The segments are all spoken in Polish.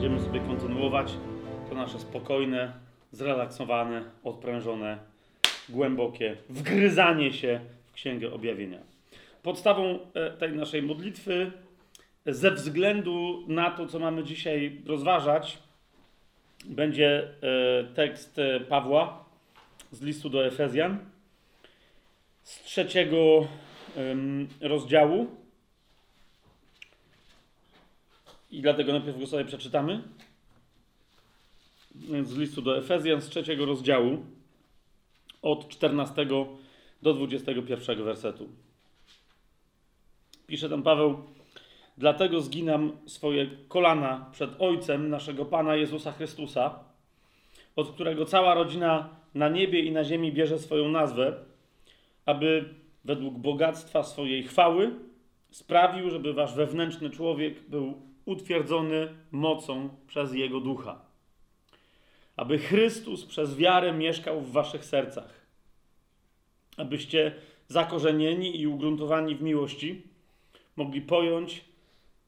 Będziemy sobie kontynuować to nasze spokojne, zrelaksowane, odprężone, głębokie wgryzanie się w Księgę Objawienia. Podstawą e, tej naszej modlitwy, ze względu na to, co mamy dzisiaj rozważać, będzie e, tekst e, Pawła z listu do Efezjan z trzeciego rozdziału. I dlatego najpierw go sobie przeczytamy. Z listu do Efezjan z trzeciego rozdziału od 14 do 21 wersetu. Pisze tam Paweł: Dlatego zginam swoje kolana przed Ojcem naszego Pana Jezusa Chrystusa, od którego cała rodzina na niebie i na ziemi bierze swoją nazwę, aby według bogactwa swojej chwały sprawił, żeby wasz wewnętrzny człowiek był utwierdzony mocą przez Jego ducha. Aby Chrystus przez wiarę mieszkał w waszych sercach. Abyście zakorzenieni i ugruntowani w miłości mogli pojąć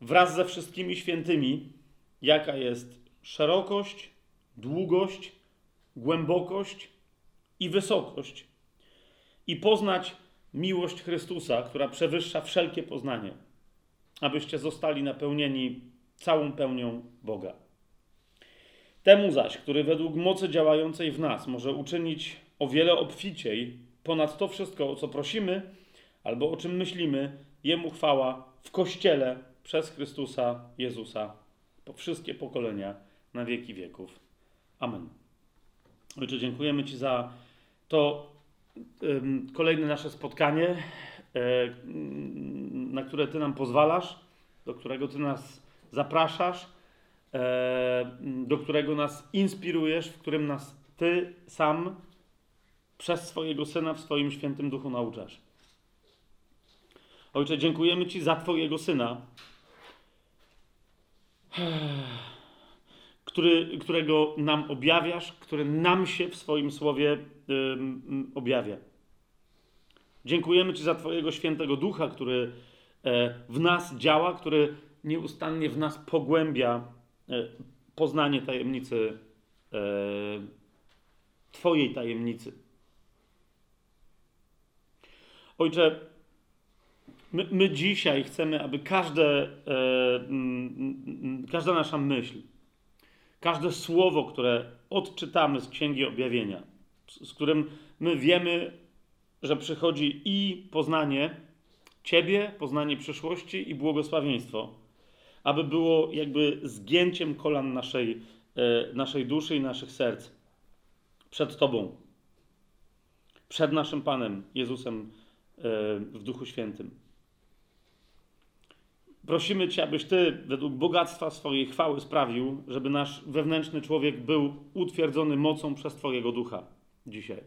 wraz ze wszystkimi świętymi, jaka jest szerokość, długość, głębokość i wysokość, i poznać miłość Chrystusa, która przewyższa wszelkie poznanie, abyście zostali napełnieni całą pełnią Boga. Temu zaś, który według mocy działającej w nas może uczynić o wiele obficiej ponad to wszystko, o co prosimy albo o czym myślimy, Jemu chwała w Kościele przez Chrystusa Jezusa po wszystkie pokolenia na wieki wieków. Amen. Ojcze, dziękujemy Ci za to kolejne nasze spotkanie, e, na które Ty nam pozwalasz, do którego Ty nas zapraszasz, e, do którego nas inspirujesz, w którym nas Ty sam przez swojego Syna w swoim świętym duchu nauczasz. Ojcze, dziękujemy Ci za Twojego Syna, który, którego nam objawiasz, który nam się w swoim słowie objawia. Dziękujemy Ci za Twojego świętego ducha, który e, w nas działa, który nieustannie w nas pogłębia e, poznanie tajemnicy, e, Twojej tajemnicy. Ojcze, my, my dzisiaj chcemy, aby każde, e, każda nasza myśl, każde słowo, które odczytamy z Księgi Objawienia, z, którym my wiemy, że przychodzi i poznanie Ciebie, poznanie przyszłości i błogosławieństwo, aby było jakby zgięciem kolan naszej, e, naszej duszy i naszych serc przed Tobą, przed naszym Panem Jezusem e, w Duchu Świętym. Prosimy Cię, abyś Ty według bogactwa swojej chwały sprawił, żeby nasz wewnętrzny człowiek był utwierdzony mocą przez Twojego ducha dzisiaj.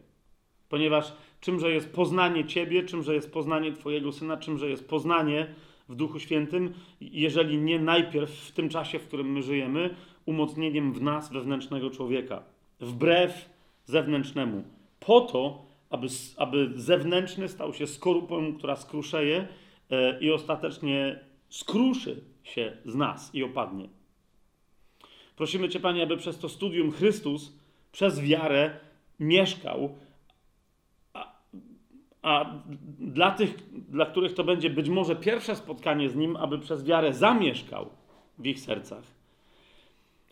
Ponieważ czymże jest poznanie Ciebie, czymże jest poznanie Twojego syna, czymże jest poznanie w Duchu Świętym, jeżeli nie najpierw w tym czasie, w którym my żyjemy, umocnieniem w nas wewnętrznego człowieka, wbrew zewnętrznemu, po to, aby, aby zewnętrzny stał się skorupą, która skruszeje e, i ostatecznie skruszy się z nas i opadnie. Prosimy Cię, Panie, aby przez to studium Chrystus przez wiarę mieszkał, a dla tych, dla których to będzie być może pierwsze spotkanie z Nim, aby przez wiarę zamieszkał w ich sercach.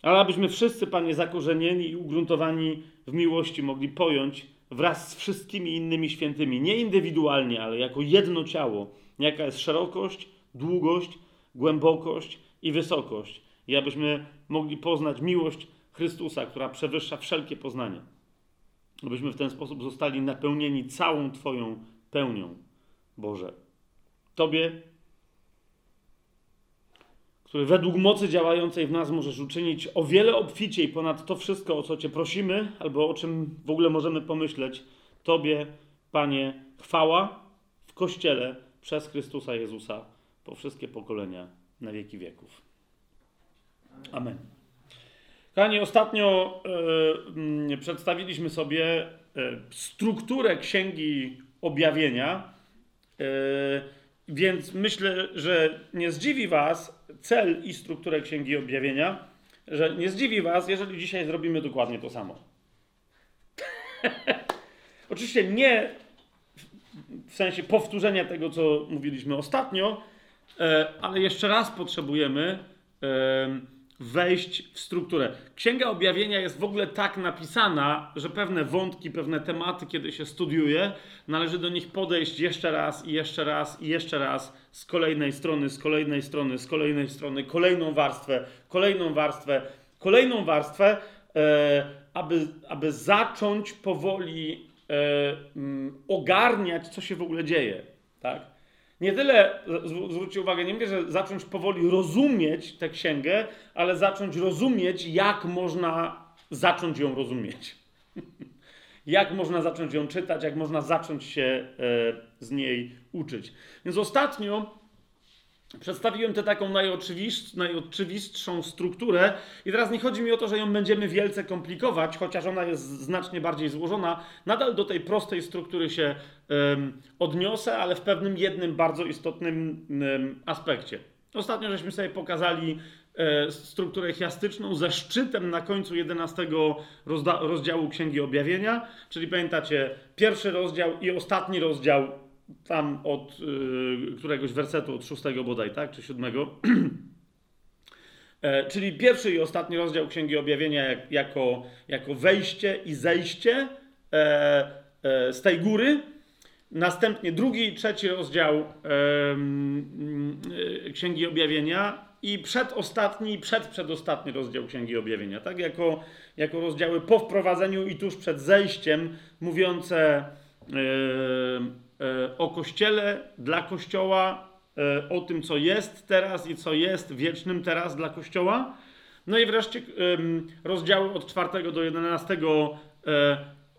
Ale abyśmy wszyscy, Panie, zakorzenieni i ugruntowani w miłości mogli pojąć wraz z wszystkimi innymi świętymi, nie indywidualnie, ale jako jedno ciało, jaka jest szerokość, długość, głębokość i wysokość. I abyśmy mogli poznać miłość Chrystusa, która przewyższa wszelkie poznanie. Abyśmy w ten sposób zostali napełnieni całą Twoją pełnią, Boże. Tobie, który według mocy działającej w nas możesz uczynić o wiele obficiej ponad to wszystko, o co Cię prosimy, albo o czym w ogóle możemy pomyśleć. Tobie, Panie, chwała w Kościele przez Chrystusa Jezusa po wszystkie pokolenia na wieki wieków. Amen. Kochani, ostatnio y, przedstawiliśmy sobie y, strukturę Księgi Objawienia y, więc myślę, że nie zdziwi Was cel i strukturę Księgi Objawienia, że nie zdziwi Was, jeżeli dzisiaj zrobimy dokładnie to samo. Oczywiście nie w sensie powtórzenia tego, co mówiliśmy ostatnio, ale jeszcze raz potrzebujemy wejść w strukturę. Księga Objawienia jest w ogóle tak napisana, że pewne wątki, pewne tematy, kiedy się studiuje, należy do nich podejść jeszcze raz i jeszcze raz i jeszcze raz z kolejnej strony, z kolejnej strony, z kolejnej strony, kolejną warstwę, kolejną warstwę, kolejną warstwę, e, aby, aby zacząć powoli e, mm, ogarniać, co się w ogóle dzieje. Tak? Nie tyle, zwróćcie uwagę, nie mówię, że zacząć powoli rozumieć tę księgę, ale zacząć rozumieć, jak można zacząć ją rozumieć. jak można zacząć ją czytać, jak można zacząć się e, z niej uczyć. Więc ostatnio Przedstawiłem tę taką najoczywistszą strukturę i teraz nie chodzi mi o to, że ją będziemy wielce komplikować, chociaż ona jest znacznie bardziej złożona. Nadal do tej prostej struktury się um, odniosę, ale w pewnym jednym bardzo istotnym um, aspekcie. Ostatnio żeśmy sobie pokazali e, strukturę chiastyczną ze szczytem na końcu 11 rozdziału Księgi Objawienia, czyli pamiętacie, pierwszy rozdział i ostatni rozdział tam od y, któregoś wersetu, od szóstego bodaj, tak, czy siódmego. e, czyli pierwszy i ostatni rozdział Księgi Objawienia jak, jako, jako wejście i zejście e, e, z tej góry. Następnie drugi i trzeci rozdział Księgi Objawienia i przedostatni i przedprzedostatni rozdział Księgi Objawienia, tak? Jako, jako rozdziały po wprowadzeniu i tuż przed zejściem, mówiące E, o Kościele, dla Kościoła, e, o tym, co jest teraz i co jest wiecznym teraz dla Kościoła. No i wreszcie rozdziały od 4 do 11 e,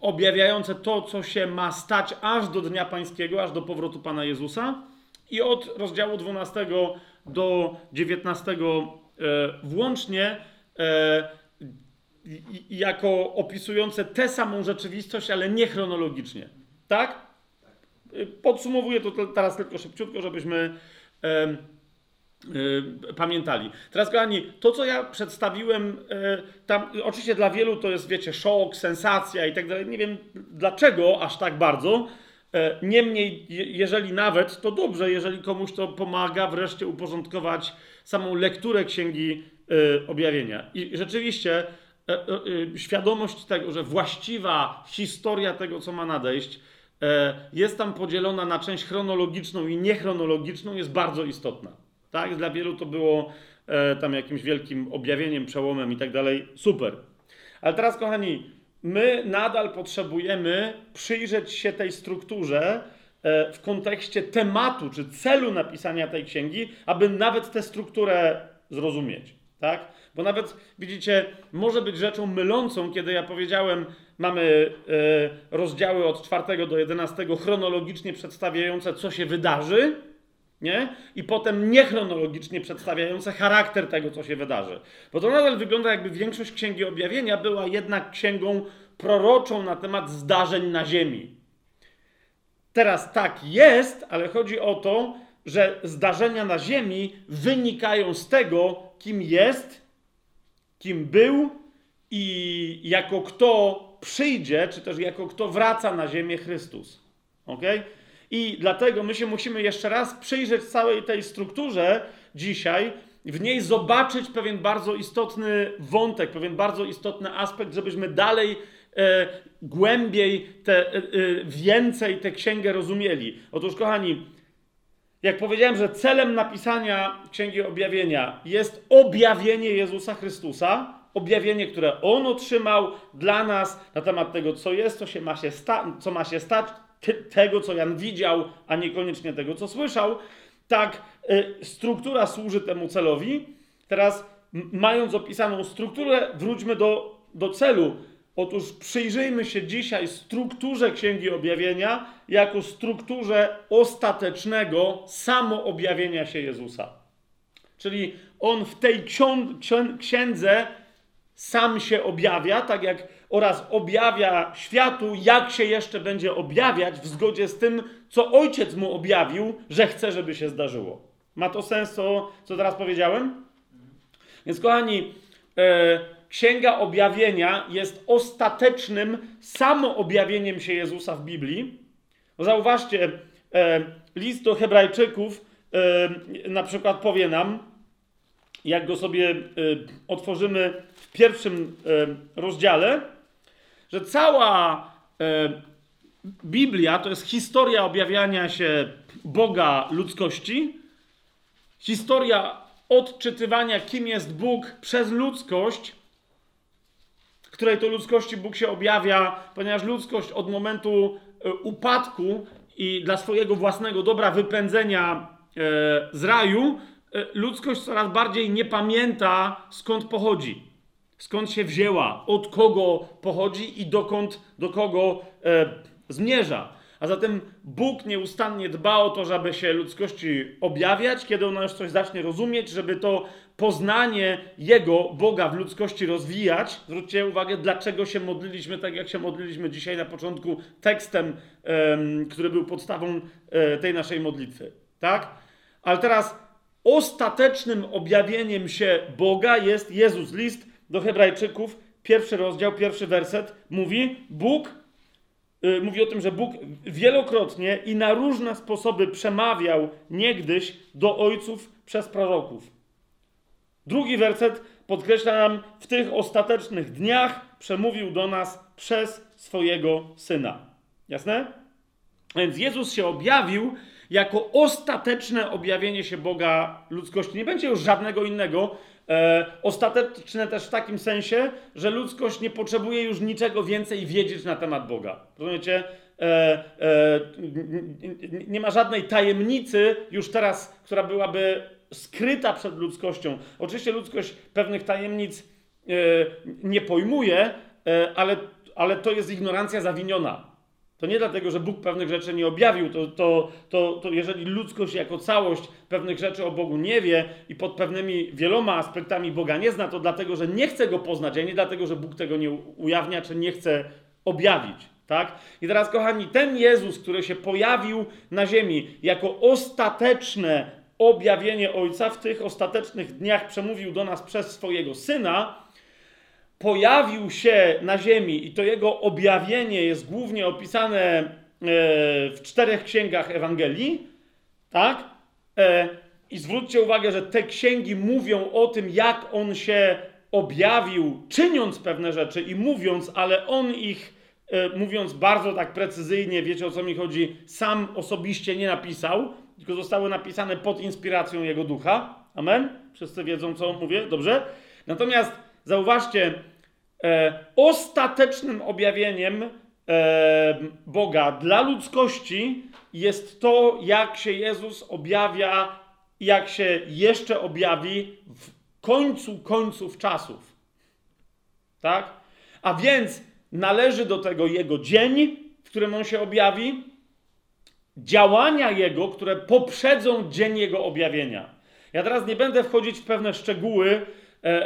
objawiające to, co się ma stać aż do Dnia Pańskiego, aż do powrotu Pana Jezusa. I od rozdziału 12 do 19 włącznie jako opisujące tę samą rzeczywistość, ale nie chronologicznie. Tak? Podsumowuję to teraz tylko szybciutko, żebyśmy e, e, pamiętali. Teraz, kochani, to co ja przedstawiłem, e, tam oczywiście dla wielu to jest, wiecie, szok, sensacja i tak dalej. Nie wiem dlaczego aż tak bardzo. E, niemniej, jeżeli nawet, to dobrze, jeżeli komuś to pomaga wreszcie uporządkować samą lekturę Księgi e, Objawienia. I rzeczywiście e, świadomość tego, że właściwa historia tego, co ma nadejść, E, jest tam podzielona na część chronologiczną i niechronologiczną, jest bardzo istotna. Tak? Dla wielu to było e, tam jakimś wielkim objawieniem, przełomem i tak dalej. Super. Ale teraz, kochani, my nadal potrzebujemy przyjrzeć się tej strukturze e, w kontekście tematu czy celu napisania tej księgi, aby nawet tę strukturę zrozumieć. Tak? Bo nawet, widzicie, może być rzeczą mylącą, kiedy ja powiedziałem, mamy e, rozdziały od 4 do 11 chronologicznie przedstawiające, co się wydarzy, nie? I potem niechronologicznie przedstawiające charakter tego, co się wydarzy. Bo to nadal wygląda, jakby większość Księgi Objawienia była jednak księgą proroczą na temat zdarzeń na ziemi. Teraz tak jest, ale chodzi o to, że zdarzenia na ziemi wynikają z tego, kim jest kim był i jako kto przyjdzie, czy też jako kto wraca na ziemię Chrystus. Ok? I dlatego my się musimy jeszcze raz przyjrzeć całej tej strukturze dzisiaj, w niej zobaczyć pewien bardzo istotny wątek, pewien bardzo istotny aspekt, żebyśmy dalej e, głębiej, te, e, e więcej tę księgę rozumieli. Otóż, kochani, jak powiedziałem, że celem napisania Księgi Objawienia jest objawienie Jezusa Chrystusa, objawienie, które On otrzymał dla nas na temat tego, co jest, co, się ma, się sta- co ma się stać, tego, co Jan widział, a niekoniecznie tego, co słyszał, tak y, struktura służy temu celowi. Teraz, mając opisaną strukturę, wróćmy do, do celu. Otóż przyjrzyjmy się dzisiaj strukturze Księgi Objawienia jako strukturze ostatecznego samoobjawienia się Jezusa. Czyli on w tej ksiądze sam się objawia, tak jak oraz objawia światu, jak się jeszcze będzie objawiać w zgodzie z tym, co ojciec mu objawił, że chce, żeby się zdarzyło. Ma to sens, co, co teraz powiedziałem? Więc, kochani, e, Księga Objawienia jest ostatecznym samoobjawieniem się Jezusa w Biblii. No zauważcie, e, list do Hebrajczyków e, na przykład powie nam, jak go sobie e, otworzymy pierwszym e, rozdziale, że cała e, Biblia to jest historia objawiania się Boga ludzkości, historia odczytywania, kim jest Bóg przez ludzkość, której to ludzkości Bóg się objawia, ponieważ ludzkość od momentu e, upadku i dla swojego własnego dobra wypędzenia z raju, ludzkość coraz bardziej nie pamięta skąd pochodzi, skąd się wzięła, od kogo pochodzi i dokąd, do kogo zmierza. A zatem Bóg nieustannie dba o to, żeby się ludzkości objawiać, kiedy ona już coś zacznie rozumieć, żeby to poznanie Jego, Boga w ludzkości rozwijać. Zwróćcie uwagę, dlaczego się modliliśmy tak, jak się modliliśmy dzisiaj na początku tekstem, który był podstawą um, tej naszej modlitwy. Tak? Ale teraz ostatecznym objawieniem się Boga jest Jezus. List do Hebrajczyków, pierwszy rozdział, pierwszy werset mówi: Bóg Y, mówi o tym, że Bóg wielokrotnie i na różne sposoby przemawiał niegdyś do ojców przez proroków. Drugi werset podkreśla nam, w tych ostatecznych dniach przemówił do nas przez swojego syna. Jasne? Więc Jezus się objawił jako ostateczne objawienie się Boga ludzkości. Nie będzie już żadnego innego, E, ostateczne też w takim sensie, że ludzkość nie potrzebuje już niczego więcej wiedzieć na temat Boga. Rozumiecie? E, e, nie ma żadnej tajemnicy już teraz, która byłaby skryta przed ludzkością. Oczywiście ludzkość pewnych tajemnic e, nie pojmuje, e, ale, ale to jest ignorancja zawiniona. To nie dlatego, że Bóg pewnych rzeczy nie objawił, to, to, to, to jeżeli ludzkość jako całość pewnych rzeczy o Bogu nie wie i pod pewnymi wieloma aspektami Boga nie zna, to dlatego, że nie chce go poznać, a nie dlatego, że Bóg tego nie ujawnia, czy nie chce objawić. Tak? I teraz, kochani, ten Jezus, który się pojawił na ziemi jako ostateczne objawienie Ojca, w tych ostatecznych dniach przemówił do nas przez swojego Syna, pojawił się na ziemi i to jego objawienie jest głównie opisane e, w czterech księgach Ewangelii, tak? E, I zwróćcie uwagę, że te księgi mówią o tym, jak on się objawił, czyniąc pewne rzeczy i mówiąc, ale on ich, e, mówiąc bardzo tak precyzyjnie, wiecie o co mi chodzi, sam osobiście nie napisał, tylko zostały napisane pod inspiracją jego ducha. Amen? Wszyscy wiedzą, co mówię? Dobrze? Natomiast Zauważcie, e, ostatecznym objawieniem e, Boga dla ludzkości jest to, jak się Jezus objawia, jak się jeszcze objawi w końcu końców czasów. Tak? A więc należy do tego Jego dzień, w którym On się objawi, działania Jego, które poprzedzą dzień Jego objawienia. Ja teraz nie będę wchodzić w pewne szczegóły,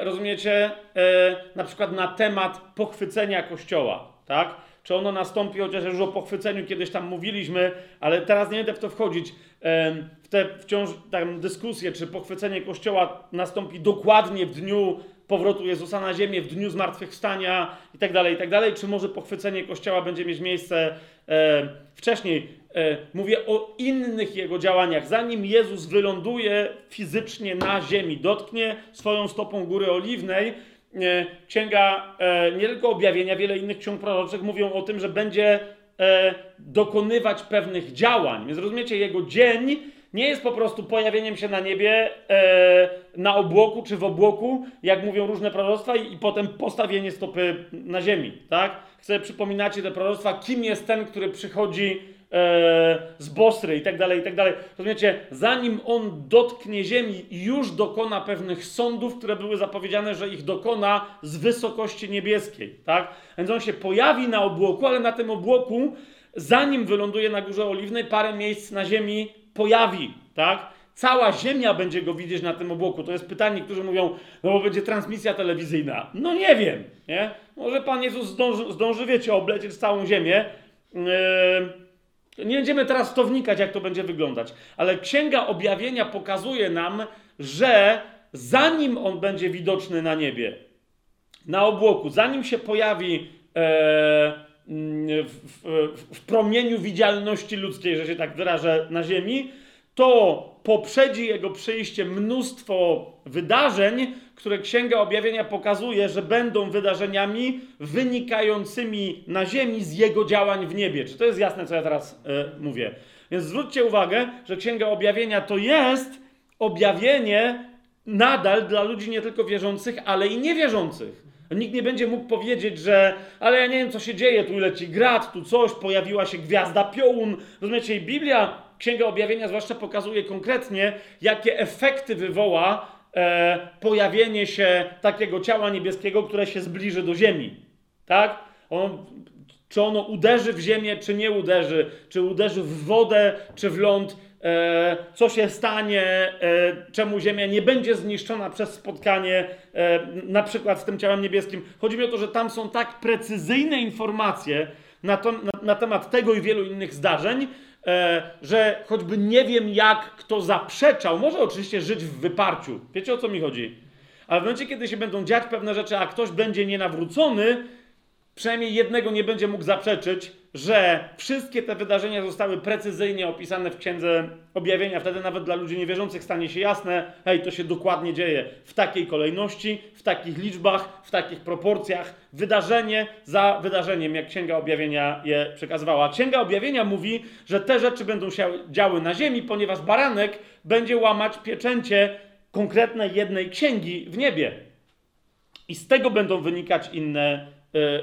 rozumiecie, e, na przykład na temat pochwycenia Kościoła, tak? Czy ono nastąpi, chociaż już o pochwyceniu kiedyś tam mówiliśmy, ale teraz nie będę w to wchodzić, w te wciąż tam dyskusje, czy pochwycenie Kościoła nastąpi dokładnie w dniu powrotu Jezusa na ziemię, w dniu zmartwychwstania i tak dalej, i tak czy może pochwycenie Kościoła będzie mieć miejsce e, wcześniej. E, mówię o innych jego działaniach. Zanim Jezus wyląduje fizycznie na ziemi, dotknie swoją stopą góry oliwnej, e, księga e, nie tylko objawienia, wiele innych ksiąg proroczych mówią o tym, że będzie dokonywać pewnych działań. Więc rozumiecie, jego dzień nie jest po prostu pojawieniem się na niebie, na obłoku czy w obłoku, jak mówią różne proroctwa, i, i potem postawienie stopy na ziemi. Tak? Chcę przypominacie te proroctwa, kim jest ten, który przychodzi z Bosry i tak dalej, i tak dalej. Rozumiecie, zanim on dotknie ziemi, już dokona pewnych sądów, które były zapowiedziane, że ich dokona z wysokości niebieskiej, tak? Więc on się pojawi na obłoku, ale na tym obłoku, zanim wyląduje na Górze Oliwnej, parę miejsc na ziemi pojawi, tak? cała ziemia będzie go widzieć na tym obłoku. To jest pytanie, którzy mówią, no bo będzie transmisja telewizyjna. No nie wiem, nie? Może Pan Jezus zdąży, zdąży wiecie, oblecieć całą ziemię. Yy, nie będziemy teraz w to wnikać, jak to będzie wyglądać, ale Księga Objawienia pokazuje nam, że zanim on będzie widoczny na niebie, na obłoku, zanim się pojawi e, w, w, w promieniu widzialności ludzkiej, że się tak wyrażę, na Ziemi, to poprzedzi jego przyjście mnóstwo wydarzeń, które Księga Objawienia pokazuje, że będą wydarzeniami wynikającymi na Ziemi z jego działań w niebie. Czy to jest jasne, co ja teraz y, mówię? Więc zwróćcie uwagę, że Księga Objawienia to jest objawienie nadal dla ludzi nie tylko wierzących, ale i niewierzących. Nikt nie będzie mógł powiedzieć, że ale ja nie wiem, co się dzieje, tu leci grad, tu coś, pojawiła się gwiazda piołun. Rozumiecie, Biblia, Księga Objawienia zwłaszcza pokazuje konkretnie, jakie efekty wywoła e, pojawienie się takiego ciała niebieskiego, które się zbliży do ziemi. Tak? On, czy ono uderzy w ziemię, czy nie uderzy, czy uderzy w wodę, czy w ląd, e, co się stanie, e, czemu Ziemia nie będzie zniszczona przez spotkanie e, na przykład z tym ciałem niebieskim. Chodzi mi o to, że tam są tak precyzyjne informacje na, to, na, na temat tego i wielu innych zdarzeń, że choćby nie wiem, jak kto zaprzeczał, może oczywiście żyć w wyparciu. Wiecie o co mi chodzi? Ale w momencie, kiedy się będą dziać pewne rzeczy, a ktoś będzie nienawrócony, przynajmniej jednego nie będzie mógł zaprzeczyć, że wszystkie te wydarzenia zostały precyzyjnie opisane w Księdze Objawienia. Wtedy nawet dla ludzi niewierzących stanie się jasne, hej, to się dokładnie dzieje w takiej kolejności, w takich liczbach, w takich proporcjach. Wydarzenie za wydarzeniem, jak Księga Objawienia je przekazywała. Księga Objawienia mówi, że te rzeczy będą się działy na ziemi, ponieważ baranek będzie łamać pieczęcie konkretnej jednej księgi w niebie. I z tego będą wynikać inne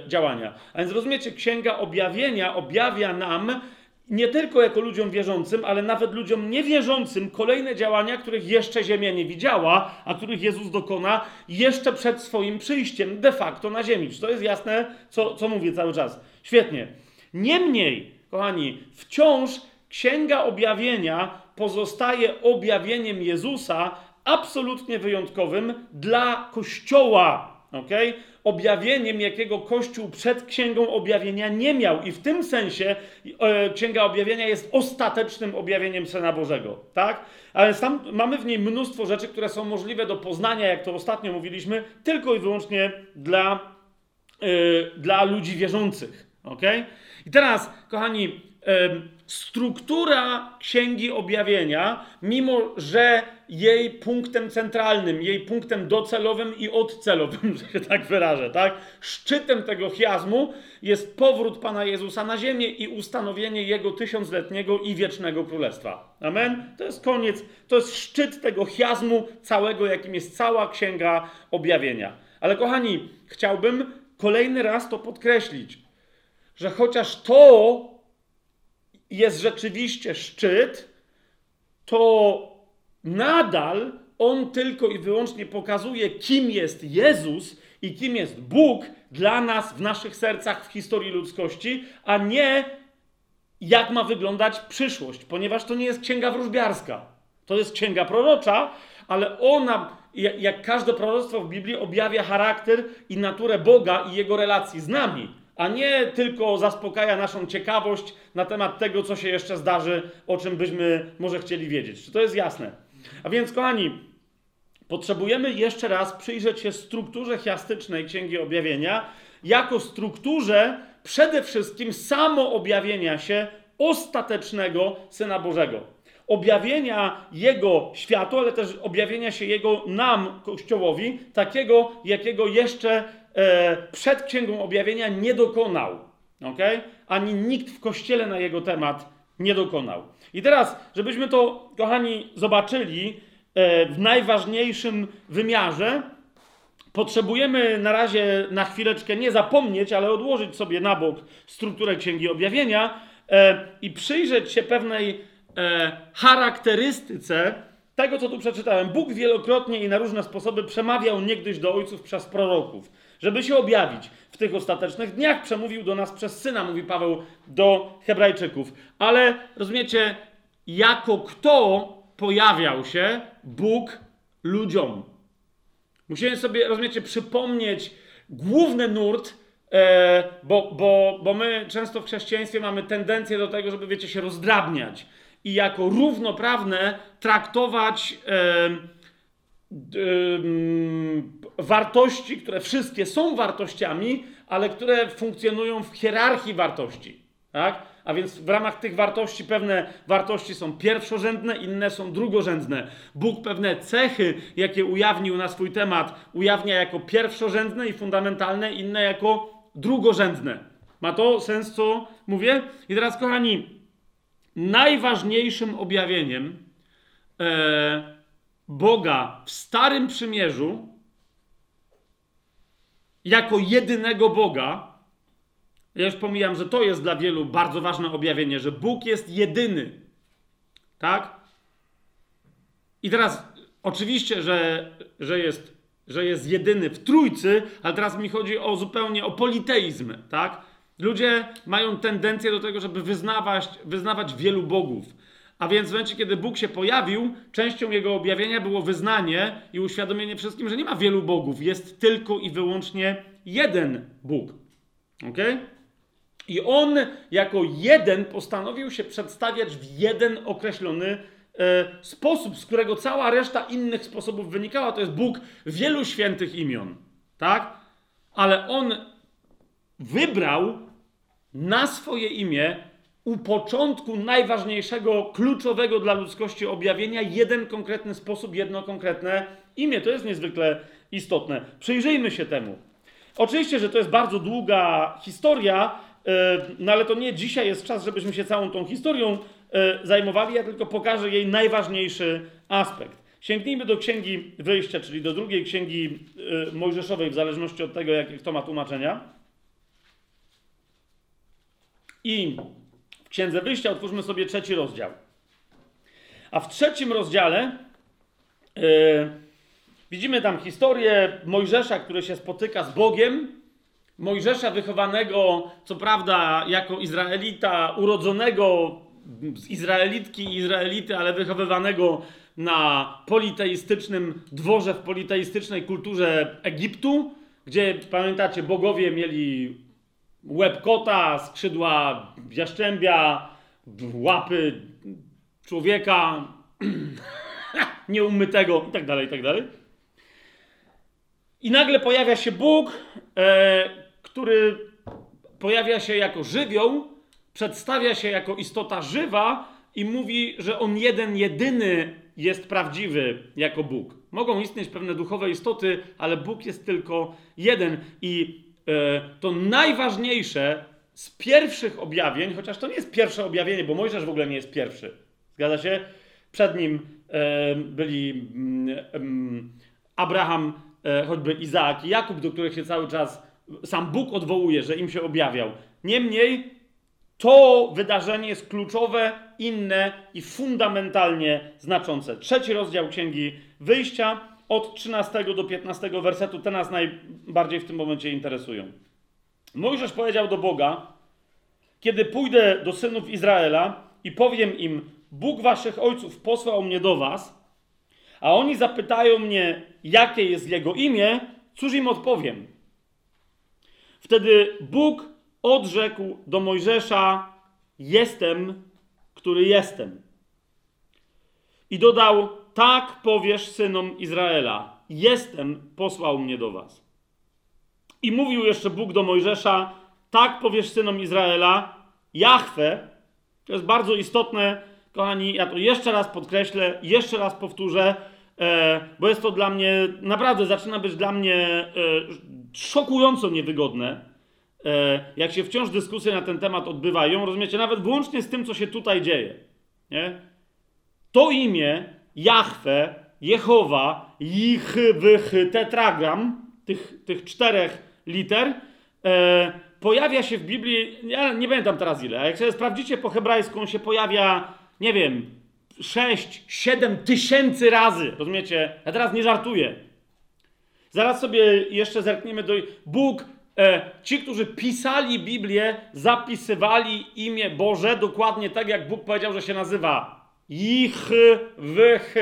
działania. A więc rozumiecie, Księga Objawienia objawia nam nie tylko jako ludziom wierzącym, ale nawet ludziom niewierzącym kolejne działania, których jeszcze Ziemia nie widziała, a których Jezus dokona jeszcze przed swoim przyjściem de facto na Ziemi. Czy to jest jasne, co, co mówię cały czas? Świetnie. Niemniej, kochani, wciąż Księga Objawienia pozostaje objawieniem Jezusa absolutnie wyjątkowym dla Kościoła. Okay? Objawieniem, jakiego Kościół przed Księgą Objawienia nie miał. I w tym sensie e, Księga Objawienia jest ostatecznym objawieniem Syna Bożego. Tak? Ale tam mamy w niej mnóstwo rzeczy, które są możliwe do poznania, jak to ostatnio mówiliśmy, tylko i wyłącznie dla, e, dla ludzi wierzących. Okay? I teraz, kochani, struktura Księgi Objawienia, mimo że jej punktem centralnym, jej punktem docelowym i odcelowym, że się tak wyrażę, tak? Szczytem tego chiasmu jest powrót Pana Jezusa na ziemię i ustanowienie Jego tysiącletniego i wiecznego królestwa. Amen? To jest koniec, to jest szczyt tego chiasmu całego, jakim jest cała Księga Objawienia. Ale kochani, chciałbym kolejny raz to podkreślić, że chociaż to jest rzeczywiście szczyt, to nadal on tylko i wyłącznie pokazuje, kim jest Jezus i kim jest Bóg dla nas w naszych sercach w historii ludzkości, a nie jak ma wyglądać przyszłość, ponieważ to nie jest księga wróżbiarska. To jest księga prorocza, ale ona, jak każde proroctwo w Biblii, objawia charakter i naturę Boga i jego relacji z nami a nie tylko zaspokaja naszą ciekawość na temat tego, co się jeszcze zdarzy, o czym byśmy może chcieli wiedzieć. Czy to jest jasne? A więc, kochani, potrzebujemy jeszcze raz przyjrzeć się strukturze chiastycznej Księgi Objawienia, jako strukturze przede wszystkim samo objawienia się ostatecznego Syna Bożego. Objawienia Jego światu, ale też objawienia się Jego nam, Kościołowi, takiego, jakiego jeszcze e, przed Księgą Objawienia nie dokonał. Okay? Ani nikt w Kościele na jego temat nie dokonał. I teraz, żebyśmy to, kochani, zobaczyli e, w najważniejszym wymiarze, potrzebujemy na razie na chwileczkę nie zapomnieć, ale odłożyć sobie na bok strukturę Księgi Objawienia e, i przyjrzeć się pewnej e, charakterystyce tego, co tu przeczytałem. Bóg wielokrotnie i na różne sposoby przemawiał niegdyś do ojców przez proroków żeby się objawić w tych ostatecznych dniach, przemówił do nas przez syna, mówi Paweł do Hebrajczyków. Ale rozumiecie, jako kto pojawiał się Bóg ludziom. Musimy sobie, rozumiecie, przypomnieć główny nurt, e, bo, bo, bo my często w chrześcijaństwie mamy tendencję do tego, żeby, wiecie, się rozdrabniać i jako równoprawne traktować e, wartości, które wszystkie są wartościami, ale które funkcjonują w hierarchii wartości. Tak? A więc w ramach tych wartości pewne wartości są pierwszorzędne, inne są drugorzędne. Bóg pewne cechy, jakie ujawnił na swój temat, ujawnia jako pierwszorzędne i fundamentalne, inne jako drugorzędne. Ma to sens, co mówię? I teraz, kochani, najważniejszym objawieniem e, Boga w Starym Przymierzu jako jedynego Boga, ja już pomijam, że to jest dla wielu bardzo ważne objawienie, że Bóg jest jedyny. Tak? I teraz oczywiście, że, że, jest, że jest jedyny w trójcy, ale teraz mi chodzi o zupełnie o politeizm, tak? Ludzie mają tendencję do tego, żeby wyznawać, wyznawać wielu bogów. A więc w momencie, kiedy Bóg się pojawił, częścią jego objawienia było wyznanie i uświadomienie wszystkim, że nie ma wielu bogów, jest tylko i wyłącznie jeden Bóg. Ok? I on jako jeden postanowił się przedstawiać w jeden określony e, sposób, z którego cała reszta innych sposobów wynikała. To jest Bóg wielu świętych imion. Tak? Ale on wybrał na swoje imię u początku najważniejszego, kluczowego dla ludzkości objawienia jeden konkretny sposób, jedno konkretne imię. To jest niezwykle istotne. Przyjrzyjmy się temu. Oczywiście, że to jest bardzo długa historia, e, no ale to nie dzisiaj jest czas, żebyśmy się całą tą historią e, zajmowali. Ja tylko pokażę jej najważniejszy aspekt. Sięgnijmy do księgi wyjścia, czyli do drugiej księgi e, Mojżeszowej, w zależności od tego, jakie kto ma tłumaczenia. I w księdze wyjścia otwórzmy sobie trzeci rozdział. A w trzecim rozdziale yy, widzimy tam historię Mojżesza, który się spotyka z Bogiem. Mojżesza wychowanego, co prawda, jako Izraelita, urodzonego z Izraelitki Izraelity, ale wychowywanego na politeistycznym dworze, w politeistycznej kulturze Egiptu, gdzie pamiętacie, bogowie mieli łeb kota, skrzydła jaszczębia, łapy człowieka nieumytego i tak dalej, i tak dalej. I nagle pojawia się Bóg, e, który pojawia się jako żywioł, przedstawia się jako istota żywa i mówi, że on jeden, jedyny jest prawdziwy jako Bóg. Mogą istnieć pewne duchowe istoty, ale Bóg jest tylko jeden. I to najważniejsze z pierwszych objawień, chociaż to nie jest pierwsze objawienie, bo Mojżesz w ogóle nie jest pierwszy. Zgadza się? Przed nim e, byli mm, mm, Abraham, e, choćby Izaak i Jakub, do których się cały czas sam Bóg odwołuje, że im się objawiał. Niemniej to wydarzenie jest kluczowe, inne i fundamentalnie znaczące. Trzeci rozdział Księgi Wyjścia od 13 do 15 wersetu, te nas najbardziej w tym momencie interesują. Mojżesz powiedział do Boga: Kiedy pójdę do synów Izraela i powiem im: Bóg waszych ojców posłał mnie do was, a oni zapytają mnie, jakie jest jego imię, cóż im odpowiem? Wtedy Bóg odrzekł do Mojżesza: Jestem, który jestem. I dodał: tak powiesz synom Izraela: Jestem, posłał mnie do was. I mówił jeszcze Bóg do Mojżesza: Tak powiesz synom Izraela: Jahwe, to jest bardzo istotne, kochani, ja to jeszcze raz podkreślę, jeszcze raz powtórzę, e, bo jest to dla mnie, naprawdę zaczyna być dla mnie e, szokująco niewygodne, e, jak się wciąż dyskusje na ten temat odbywają, rozumiecie, nawet wyłącznie z tym, co się tutaj dzieje. Nie? To imię Jahwe, Jehowa, Jichwych, tetragram, tych, tych czterech liter, e, pojawia się w Biblii, ja nie pamiętam teraz ile, jak sobie sprawdzicie po hebrajsku, on się pojawia, nie wiem, 6, 7 tysięcy razy, rozumiecie? Ja teraz nie żartuję. Zaraz sobie jeszcze zerkniemy do... Bóg, e, ci, którzy pisali Biblię, zapisywali imię Boże dokładnie tak, jak Bóg powiedział, że się nazywa Ich-wych.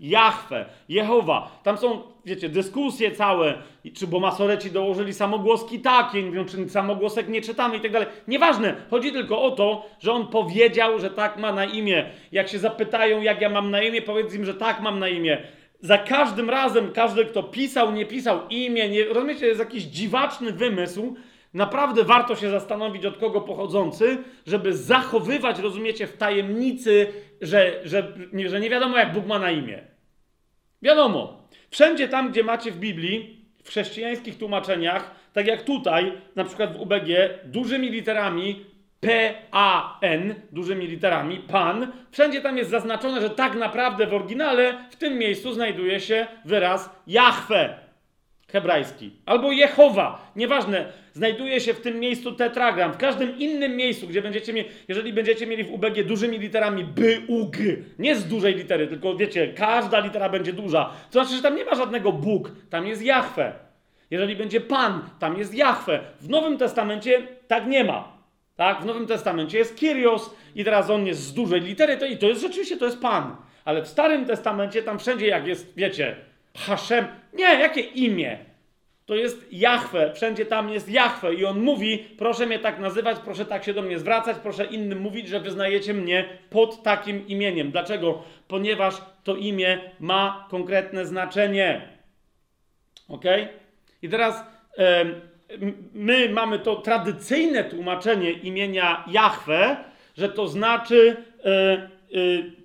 Jahwe, Jehowa. Tam są, wiecie, dyskusje całe, czy bo masoreci dołożyli samogłoski takie, mówią, czy samogłosek nie czytamy i tak dalej. Nieważne, chodzi tylko o to, że on powiedział, że tak ma na imię. Jak się zapytają, jak ja mam na imię, powiedz im, że tak mam na imię. Za każdym razem, każdy, kto pisał, nie pisał imię, nie, rozumiecie, jest jakiś dziwaczny wymysł, Naprawdę warto się zastanowić, od kogo pochodzący, żeby zachowywać, rozumiecie, w tajemnicy, że, że, nie, że nie wiadomo, jak Bóg ma na imię. Wiadomo. Wszędzie tam, gdzie macie w Biblii, w chrześcijańskich tłumaczeniach, tak jak tutaj, na przykład w UBG, dużymi literami P-A-N, dużymi literami, Pan, wszędzie tam jest zaznaczone, że tak naprawdę w oryginale w tym miejscu znajduje się wyraz Jahwe, hebrajski, albo Jehowa, nieważne, znajduje się w tym miejscu tetragram. W każdym innym miejscu, gdzie będziecie mieli, jeżeli będziecie mieli w UBG dużymi literami by, u, g, nie z dużej litery, tylko wiecie, każda litera będzie duża, to znaczy, że tam nie ma żadnego Bóg, tam jest Jahwe. Jeżeli będzie Pan, tam jest Jahwe. W Nowym Testamencie tak nie ma. Tak? W Nowym Testamencie jest Kyrios i teraz on jest z dużej litery to, i to jest rzeczywiście, to jest Pan. Ale w Starym Testamencie tam wszędzie jak jest, wiecie, Hashem. Nie, jakie imię? To jest Jahwe. Wszędzie tam jest Jahwe. I on mówi: Proszę mnie tak nazywać, proszę tak się do mnie zwracać, proszę innym mówić, że wyznajecie mnie pod takim imieniem. Dlaczego? Ponieważ to imię ma konkretne znaczenie. Ok? I teraz my mamy to tradycyjne tłumaczenie imienia Jahwe, że to znaczy. E, e,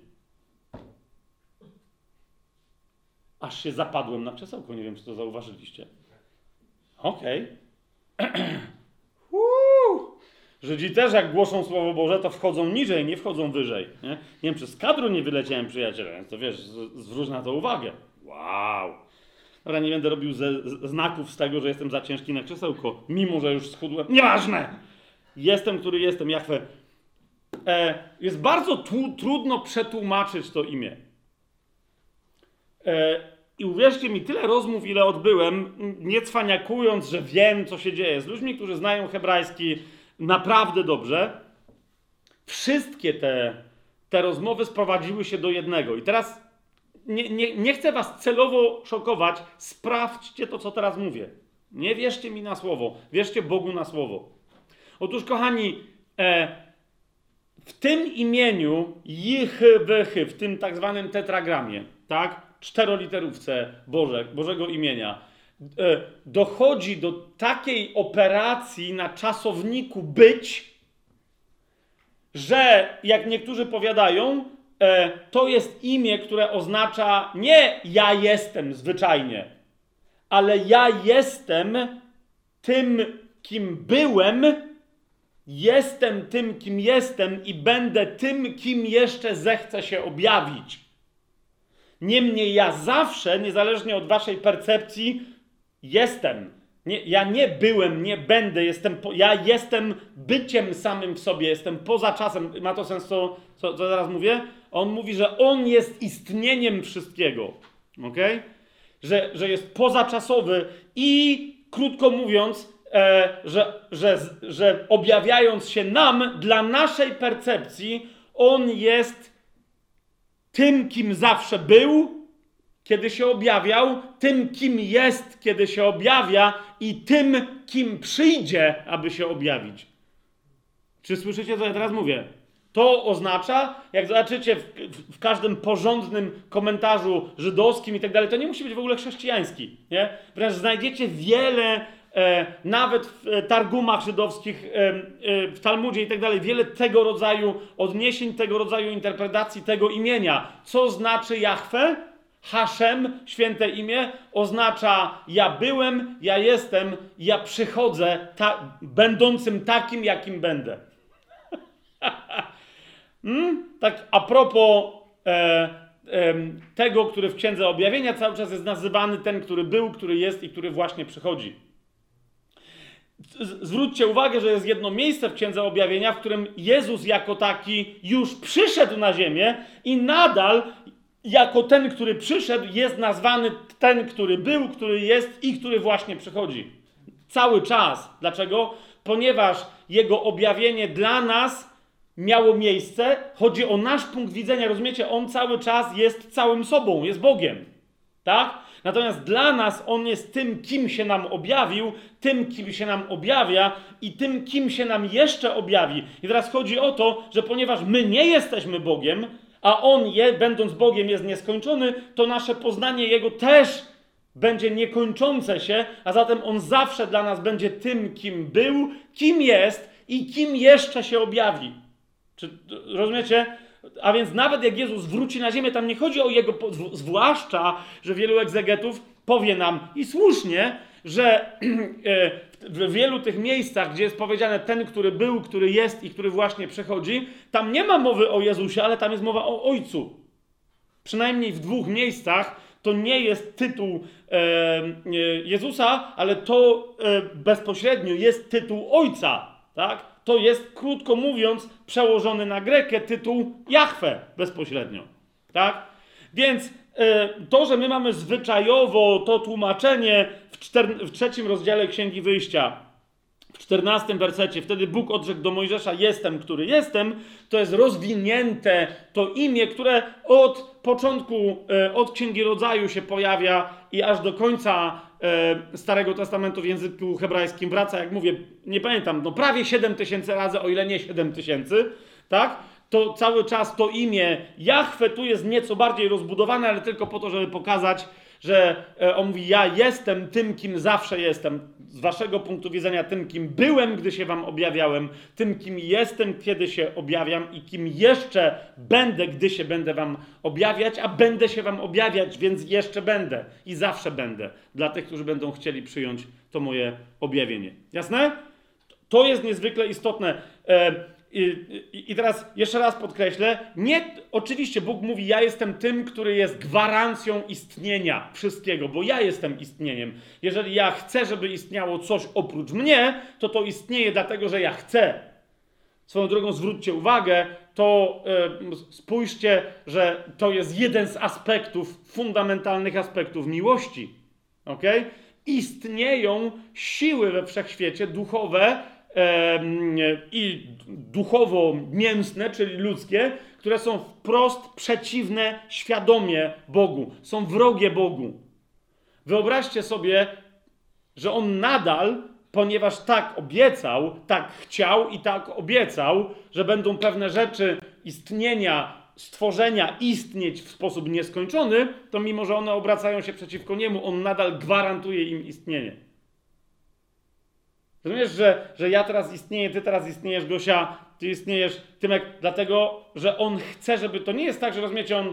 Aż się zapadłem na krzesełko, nie wiem, czy to zauważyliście. Okej. Okay. Żydzi też jak głoszą Słowo Boże, to wchodzą niżej, nie wchodzą wyżej. Nie, nie wiem, czy z kadru nie wyleciałem, przyjaciele, to wiesz, zwróć na to uwagę. Wow. Dobra, nie będę robił ze, znaków z tego, że jestem za ciężki na krzesełko, mimo że już schudłem. Nieważne! Jestem, który jestem, Jachwę. E, jest bardzo tu, trudno przetłumaczyć to imię. E, i uwierzcie mi, tyle rozmów, ile odbyłem, nie cwaniakując, że wiem, co się dzieje, z ludźmi, którzy znają hebrajski naprawdę dobrze, wszystkie te, te rozmowy sprowadziły się do jednego. I teraz nie, nie, nie chcę was celowo szokować, sprawdźcie to, co teraz mówię. Nie wierzcie mi na słowo, wierzcie Bogu na słowo. Otóż, kochani, e, w tym imieniu Jihwychy, w tym tak zwanym tetragramie, tak? Czteroliterówce Boże, Bożego imienia, e, dochodzi do takiej operacji na czasowniku być, że jak niektórzy powiadają, e, to jest imię, które oznacza nie ja jestem zwyczajnie, ale ja jestem tym, kim byłem, jestem tym, kim jestem i będę tym, kim jeszcze zechcę się objawić. Niemniej ja zawsze, niezależnie od waszej percepcji, jestem. Nie, ja nie byłem, nie będę, jestem, po, ja jestem byciem samym w sobie, jestem poza czasem. Ma to sens, co, co, co zaraz mówię? On mówi, że on jest istnieniem wszystkiego. ok? Że, że jest pozaczasowy i krótko mówiąc, e, że, że, że objawiając się nam, dla naszej percepcji, on jest tym, kim zawsze był, kiedy się objawiał, tym, kim jest, kiedy się objawia, i tym, kim przyjdzie, aby się objawić. Czy słyszycie, co ja teraz mówię? To oznacza, jak zobaczycie w, w, każdym porządnym komentarzu żydowskim i tak dalej, to nie musi być w ogóle chrześcijański. Nie? Wręcz znajdziecie wiele nawet w e, targumach żydowskich, e, w Talmudzie i tak dalej, wiele tego rodzaju odniesień, tego rodzaju interpretacji tego imienia. Co znaczy Jahwe? Hashem, święte imię, oznacza ja byłem, ja jestem, ja przychodzę, ta, będącym takim, jakim będę. hmm? Tak a propos e, e, tego, który w Księdze Objawienia cały czas jest nazywany ten, który był, który jest i który właśnie przychodzi zwróćcie uwagę, że jest jedno miejsce w Księdze Objawienia, w którym Jezus jako taki już przyszedł na ziemię i nadal jako ten, który przyszedł, jest nazwany ten, który był, który jest i który właśnie przychodzi. Cały czas. Dlaczego? Ponieważ jego objawienie dla nas miało miejsce. Chodzi o nasz punkt widzenia, rozumiecie? On cały czas jest całym sobą, jest Bogiem. Tak? Natomiast dla nas On jest tym, kim się nam objawił, tym, kim się nam objawia i tym, kim się nam jeszcze objawi. I teraz chodzi o to, że ponieważ my nie jesteśmy Bogiem, a On, je, będąc Bogiem, jest nieskończony, to nasze poznanie Jego też będzie niekończące się, a zatem On zawsze dla nas będzie tym, kim był, kim jest i kim jeszcze się objawi. Czy rozumiecie? A więc nawet jak Jezus wróci na ziemię, tam nie chodzi o Jego, zwłaszcza, że wielu egzegetów powie nam, i słusznie, że e, w wielu tych miejscach, gdzie jest powiedziane ten, który był, który jest i który właśnie przechodzi, tam nie ma mowy o Jezusie, ale tam jest mowa o Ojcu. Przynajmniej w dwóch miejscach to nie jest tytuł e, e, Jezusa, ale to bezpośrednio jest tytuł Ojca, tak? To jest, krótko mówiąc, przełożony na grekę tytuł Jahwe bezpośrednio, tak? Więc e, to, że my mamy zwyczajowo to tłumaczenie w, czter- w trzecim rozdziale Księgi Wyjścia, w czternastym wersecie, wtedy Bóg odrzekł do Mojżesza: Jestem, który jestem. To jest rozwinięte to imię, które od początku, e, od Księgi Rodzaju się pojawia i aż do końca Starego Testamentu w języku hebrajskim wraca, jak mówię, nie pamiętam, no prawie 7 tysięcy razy, o ile nie 7 tysięcy, tak? To cały czas to imię Jahwe tu jest nieco bardziej rozbudowane, ale tylko po to, żeby pokazać, że e, on mówi: Ja jestem tym, kim zawsze jestem. Z waszego punktu widzenia, tym, kim byłem, gdy się wam objawiałem, tym, kim jestem, kiedy się objawiam i kim jeszcze będę, gdy się będę wam objawiać, a będę się wam objawiać, więc jeszcze będę i zawsze będę dla tych, którzy będą chcieli przyjąć to moje objawienie. Jasne? To jest niezwykle istotne. E, i, I, teraz jeszcze raz podkreślę, nie, oczywiście Bóg mówi, ja jestem tym, który jest gwarancją istnienia wszystkiego, bo ja jestem istnieniem. Jeżeli ja chcę, żeby istniało coś oprócz mnie, to to istnieje dlatego, że ja chcę. Swoją drogą zwróćcie uwagę, to yy, spójrzcie, że to jest jeden z aspektów, fundamentalnych aspektów miłości. ok? Istnieją siły we wszechświecie duchowe, i duchowo-mięsne, czyli ludzkie, które są wprost przeciwne świadomie Bogu, są wrogie Bogu. Wyobraźcie sobie, że on nadal, ponieważ tak obiecał, tak chciał i tak obiecał, że będą pewne rzeczy istnienia, stworzenia istnieć w sposób nieskończony, to mimo, że one obracają się przeciwko niemu, on nadal gwarantuje im istnienie. Rozumiesz, że, że ja teraz istnieję, ty teraz istniejesz, Gosia, ty istniejesz, Tymek, dlatego, że on chce, żeby to nie jest tak, że rozumiecie, on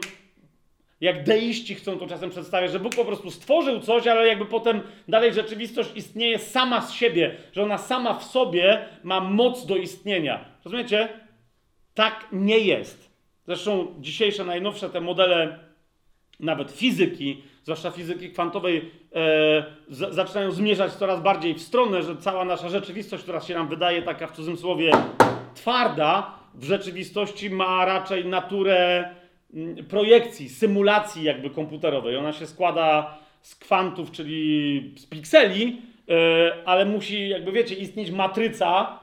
jak deiści chcą to czasem przedstawiać, że Bóg po prostu stworzył coś, ale jakby potem dalej rzeczywistość istnieje sama z siebie, że ona sama w sobie ma moc do istnienia. Rozumiecie? Tak nie jest. Zresztą dzisiejsze najnowsze te modele nawet fizyki, zwłaszcza fizyki kwantowej, e, z, zaczynają zmierzać coraz bardziej w stronę, że cała nasza rzeczywistość, która się nam wydaje taka w cudzysłowie twarda, w rzeczywistości ma raczej naturę mm, projekcji, symulacji jakby komputerowej. Ona się składa z kwantów, czyli z pikseli, e, ale musi, jakby wiecie, istnieć matryca,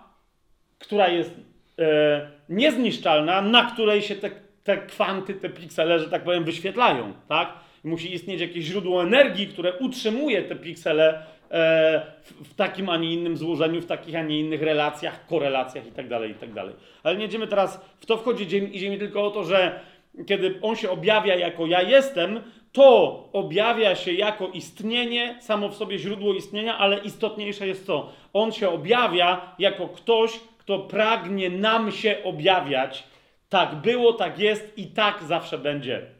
która jest e, niezniszczalna, na której się te, te kwanty, te piksele, że tak powiem, wyświetlają, tak? Musi istnieć jakieś źródło energii, które utrzymuje te piksele e, w, takim, a nie innym złożeniu, w takich, a nie innych relacjach, korelacjach itd., tak itd. Tak Ale nie idziemy teraz w to wchodzić, idzie mi tylko o to, że kiedy on się objawia jako ja jestem, to objawia się jako istnienie, samo w sobie źródło istnienia, ale istotniejsze jest to, on się objawia jako ktoś, kto pragnie nam się objawiać. Tak było, tak jest i tak zawsze będzie.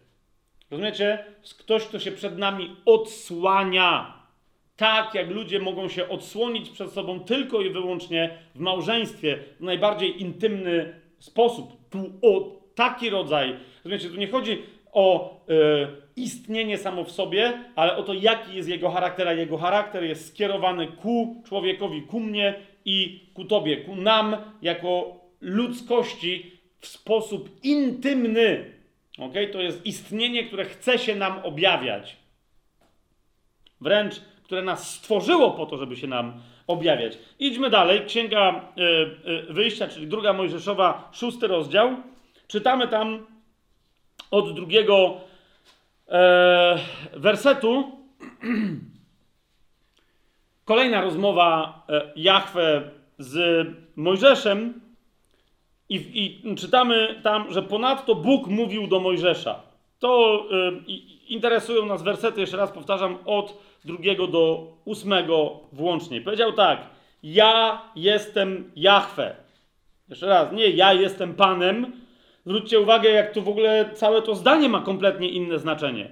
Rozumiecie? Ktoś, kto się przed nami odsłania. Tak jak ludzie mogą się odsłonić przed sobą tylko i wyłącznie w małżeństwie, w najbardziej intymny sposób. Tu o taki rodzaj. Rozumiecie? Tu nie chodzi o y, istnienie samo w sobie, ale o to, jaki jest jego charakter, a jego charakter jest skierowany ku człowiekowi, ku mnie i ku tobie, ku nam jako ludzkości w sposób intymny. Okay? To jest istnienie, które chce się nam objawiać. Wręcz które nas stworzyło po to, żeby się nam objawiać. Idźmy dalej. Księga y, y, Wyjścia, czyli druga Mojżeszowa, szósty rozdział. Czytamy tam od drugiego e, wersetu. Kolejna rozmowa e, Jahwe z Mojżeszem. I, I, czytamy tam, że ponadto Bóg mówił do Mojżesza. To y, interesują nas wersety, jeszcze raz powtarzam, od drugiego do ósmego włącznie. Powiedział tak: Ja jestem Jahwe. Jeszcze raz, nie ja jestem Panem. Zwróćcie uwagę, jak to w ogóle całe to zdanie ma kompletnie inne znaczenie.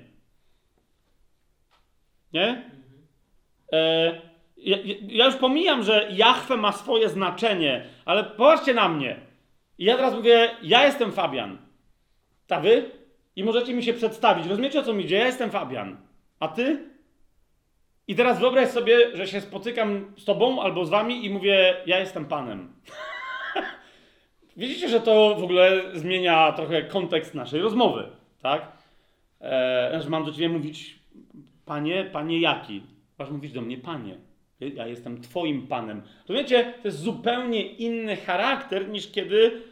Nie? E, ja, ja, już pomijam, że Jahwe ma swoje znaczenie, ale popatrzcie na mnie. I ja teraz mówię, ja jestem Fabian. Ta wy? I możecie mi się przedstawić. Rozumiecie o co mi idzie? Ja jestem Fabian. A ty? I teraz wyobraź sobie, że się spotykam z tobą albo z wami i mówię, ja jestem panem. Widzicie, że to w ogóle zmienia trochę kontekst naszej rozmowy, tak? Eee, że mam do ciebie mówić, panie, panie jaki? Masz mówić do mnie, panie. Ja jestem twoim panem. Rozumiecie? To jest zupełnie inny charakter niż kiedy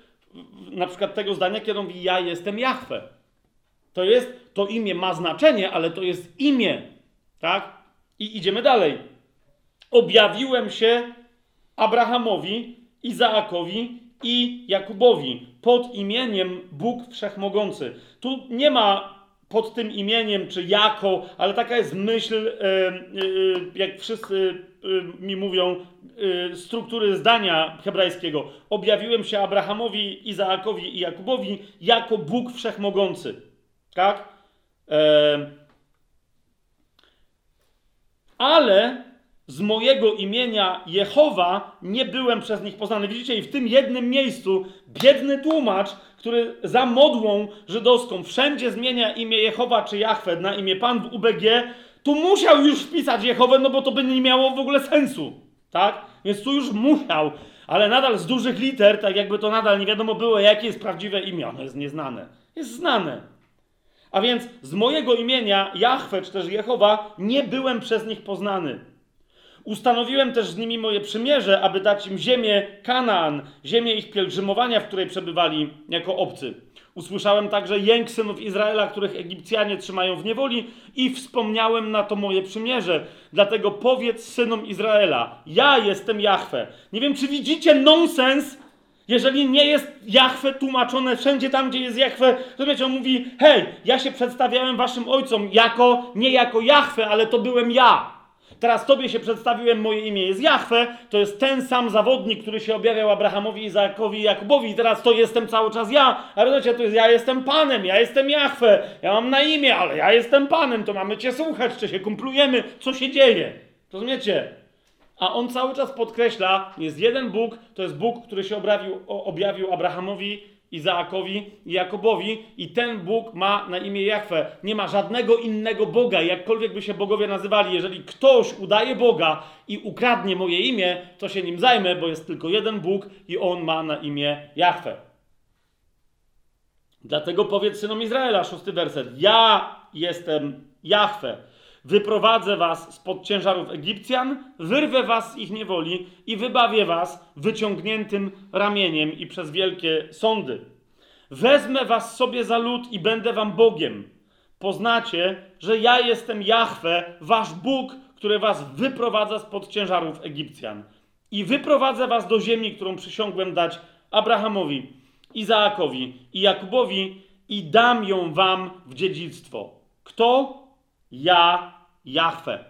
na przykład tego zdania, kiedy on mówi, ja jestem Jahwe. To jest, to imię ma znaczenie, ale to jest imię, tak? I idziemy dalej. Objawiłem się Abrahamowi, Izaakowi i Jakubowi pod imieniem Bóg Wszechmogący. Tu nie ma pod tym imieniem czy jako, ale taka jest myśl, jak wszyscy mi mówią, struktury zdania hebrajskiego. Objawiłem się Abrahamowi, Izaakowi i Jakubowi jako Bóg Wszechmogący. Tak? ale z mojego imienia Jehowa nie byłem przez nich poznany. Widzicie, i w tym jednym miejscu biedny tłumacz, który za modłą żydowską wszędzie zmienia imię Jehowa czy Jachwę na imię Pan w UBG, tu musiał już wpisać Jehowę, no bo to by nie miało w ogóle sensu. Tak? Więc tu już musiał, ale nadal z dużych liter, tak jakby to nadal nie wiadomo było, jakie jest prawdziwe imię. Ono jest nieznane. Jest znane. A więc z mojego imienia Jahwe, czy też Jehowa, nie byłem przez nich poznany. Ustanowiłem też z nimi moje przymierze, aby dać im ziemię Kanaan, ziemię ich pielgrzymowania, w której przebywali jako obcy. Usłyszałem także jęk synów Izraela, których Egipcjanie trzymają w niewoli i wspomniałem na to moje przymierze. Dlatego powiedz synom Izraela, ja jestem Jahwe. Nie wiem, czy widzicie nonsens jeżeli nie jest Jachwę tłumaczone wszędzie tam, gdzie jest Jachwę, to wiecie, on mówi, hej, ja się przedstawiałem waszym ojcom jako, nie jako Jachwę, ale to byłem ja. Teraz tobie się przedstawiłem, moje imię jest Jachwę, to jest ten sam zawodnik, który się objawiał Abrahamowi, Izaakowi i Jakubowi teraz to jestem cały czas ja. A rozumiecie, to jest ja jestem Panem, ja jestem Jachwę, ja mam na imię, ale ja jestem Panem, to mamy cię słuchać, czy się kumplujemy, co się dzieje. Rozumiecie? A on cały czas podkreśla, jest jeden Bóg, to jest Bóg, który się objawił, objawił Abrahamowi, Izaakowi i Jakobowi i ten Bóg ma na imię Jachwę. Nie ma żadnego innego Boga, jakkolwiek by się bogowie nazywali. Jeżeli ktoś udaje Boga i ukradnie moje imię, to się nim zajmę, bo jest tylko jeden Bóg i on ma na imię Jachwę. Dlatego powiedz synom Izraela, szósty werset. Ja jestem Jachwę Wyprowadzę was spod ciężarów Egipcjan, wyrwę was z ich niewoli i wybawię was wyciągniętym ramieniem i przez wielkie sądy. Wezmę was sobie za lud i będę wam Bogiem. Poznacie, że ja jestem Jahwe, wasz Bóg, który was wyprowadza spod ciężarów Egipcjan. I wyprowadzę was do ziemi, którą przysiągłem dać Abrahamowi, Izaakowi i Jakubowi i dam ją wam w dziedzictwo. Kto? Ja Jahwe.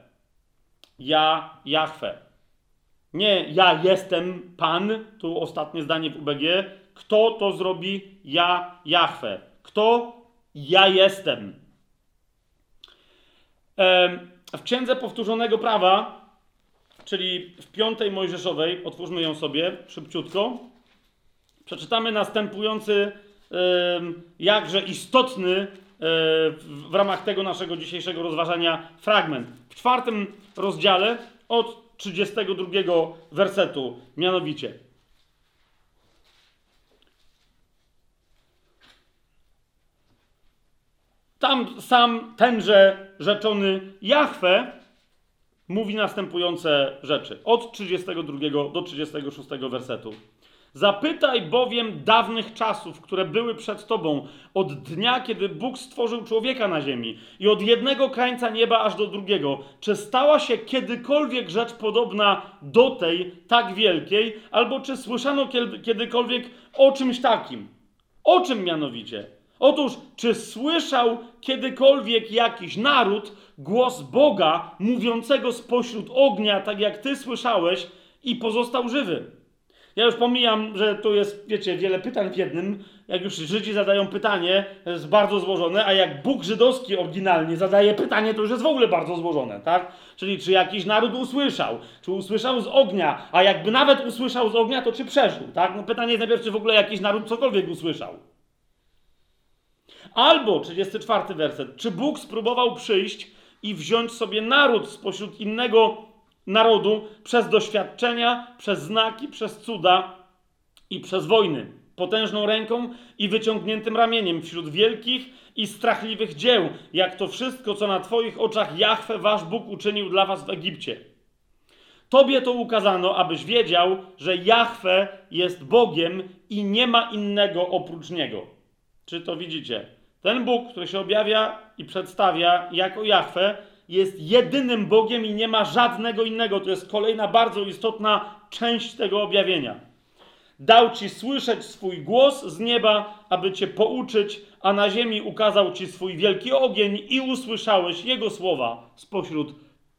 Ja Jahwe. Nie ja jestem Pan, tu ostatnie zdanie w UBG. Kto to zrobi? Ja Jahwe. Kto? Ja jestem. W Księdze Powtórzonego Prawa, czyli w piątej Mojżeszowej, otwórzmy ją sobie szybciutko, przeczytamy następujący jakże istotny w ramach tego naszego dzisiejszego rozważania fragment. W czwartym rozdziale od 32 wersetu, mianowicie. Tam sam tenże rzeczony Jahwe mówi następujące rzeczy. Od 32 do 36 wersetu. Zapytaj bowiem dawnych czasów, które były przed tobą, od dnia, kiedy Bóg stworzył człowieka na ziemi i od jednego krańca nieba aż do drugiego, czy stała się kiedykolwiek rzecz podobna do tej, tak wielkiej, albo czy słyszano kiedykolwiek o czymś takim? O czym mianowicie? Otóż, czy słyszał kiedykolwiek jakiś naród głos Boga mówiącego spośród ognia, tak jak ty słyszałeś, i pozostał żywy? Ja już pomijam, że tu jest, wiecie, wiele pytań w jednym. Jak już Żydzi zadają pytanie, jest bardzo złożone, a jak Bóg żydowski oryginalnie zadaje pytanie, to już jest w ogóle bardzo złożone, tak? Czyli czy jakiś naród usłyszał, czy usłyszał z ognia, a jakby nawet usłyszał z ognia, to czy przeżył, tak? No pytanie jest najpierw, czy w ogóle jakiś naród cokolwiek usłyszał. Albo, 34 werset, czy Bóg spróbował przyjść i wziąć sobie naród spośród innego narodu przez doświadczenia, przez znaki, przez cuda i przez wojny, potężną ręką i wyciągniętym ramieniem wśród wielkich i strachliwych dzieł, jak to wszystko, co na Twoich oczach Jahwe, Wasz Bóg, uczynił dla Was w Egipcie. Tobie to ukazano, abyś wiedział, że Jahwe jest Bogiem i nie ma innego oprócz Niego. Czy to widzicie? Ten Bóg, który się objawia i przedstawia jako Jahwe, jest jedynym Bogiem i nie ma żadnego innego. To jest kolejna bardzo istotna część tego objawienia. Dał ci słyszeć swój głos z nieba, aby cię pouczyć, a na ziemi ukazał ci swój wielki ogień i usłyszałeś jego słowa spośród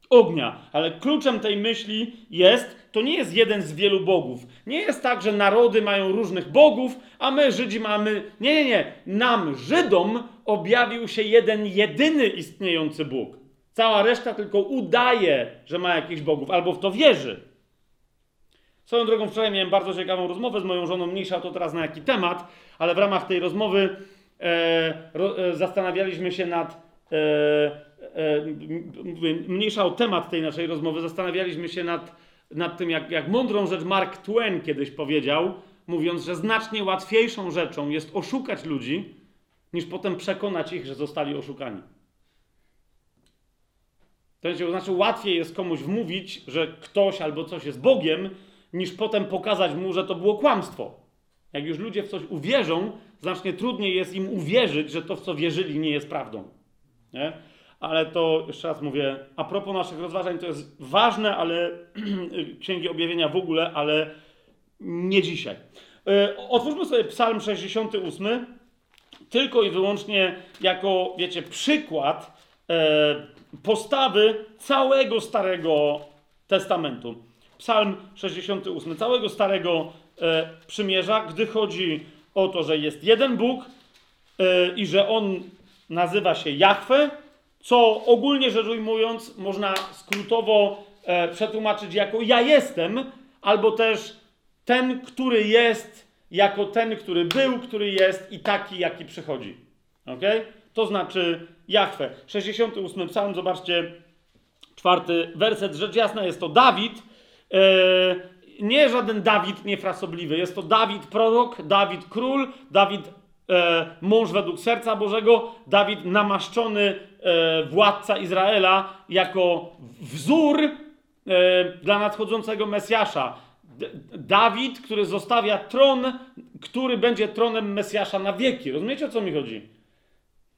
ognia. Ale kluczem tej myśli jest, to nie jest jeden z wielu bogów. Nie jest tak, że narody mają różnych bogów, a my, Żydzi, mamy. Nie, nie, nie. Nam, Żydom, objawił się jeden, jedyny istniejący Bóg. Cała reszta tylko udaje, że ma jakichś bogów, albo w to wierzy. Swoją drogą, wczoraj miałem bardzo ciekawą rozmowę z moją żoną, mniejsza to teraz na jaki temat, ale w ramach tej rozmowy e, ro, e, zastanawialiśmy się nad. E, e mniejsza o temat tej naszej rozmowy, zastanawialiśmy się nad, nad tym, jak, jak mądrą rzecz Mark Twain kiedyś powiedział, mówiąc, że znacznie łatwiejszą rzeczą jest oszukać ludzi, niż potem przekonać ich, że zostali oszukani. To znaczy, łatwiej jest komuś wmówić, że ktoś albo coś jest Bogiem, niż potem pokazać mu, że to było kłamstwo. Jak już ludzie w coś uwierzą, znacznie trudniej jest im uwierzyć, że to, w co wierzyli, nie jest prawdą. Nie? Ale to, jeszcze raz mówię, a propos naszych rozważań, to jest ważne, ale Księgi Objawienia w ogóle, ale nie dzisiaj. E, otwórzmy sobie Psalm 68, tylko i wyłącznie jako, wiecie, przykład e, postawy całego Starego Testamentu. Psalm 68, całego Starego e, Przymierza, gdy chodzi o to, że jest jeden Bóg e, i że On nazywa się Jahwe, co ogólnie rzecz ujmując można skrótowo e, przetłumaczyć jako ja jestem, albo też ten, który jest, jako ten, który był, który jest i taki, jaki przychodzi. Okay? To znaczy Jachwę. 68 psalm, zobaczcie, czwarty werset. Rzecz jasna jest to Dawid. E, nie żaden Dawid niefrasobliwy. Jest to Dawid prorok, Dawid król, Dawid e, mąż według serca Bożego, Dawid namaszczony e, władca Izraela jako wzór e, dla nadchodzącego Mesjasza. D Dawid, który zostawia tron, który będzie tronem Mesjasza na wieki. Rozumiecie o co mi chodzi?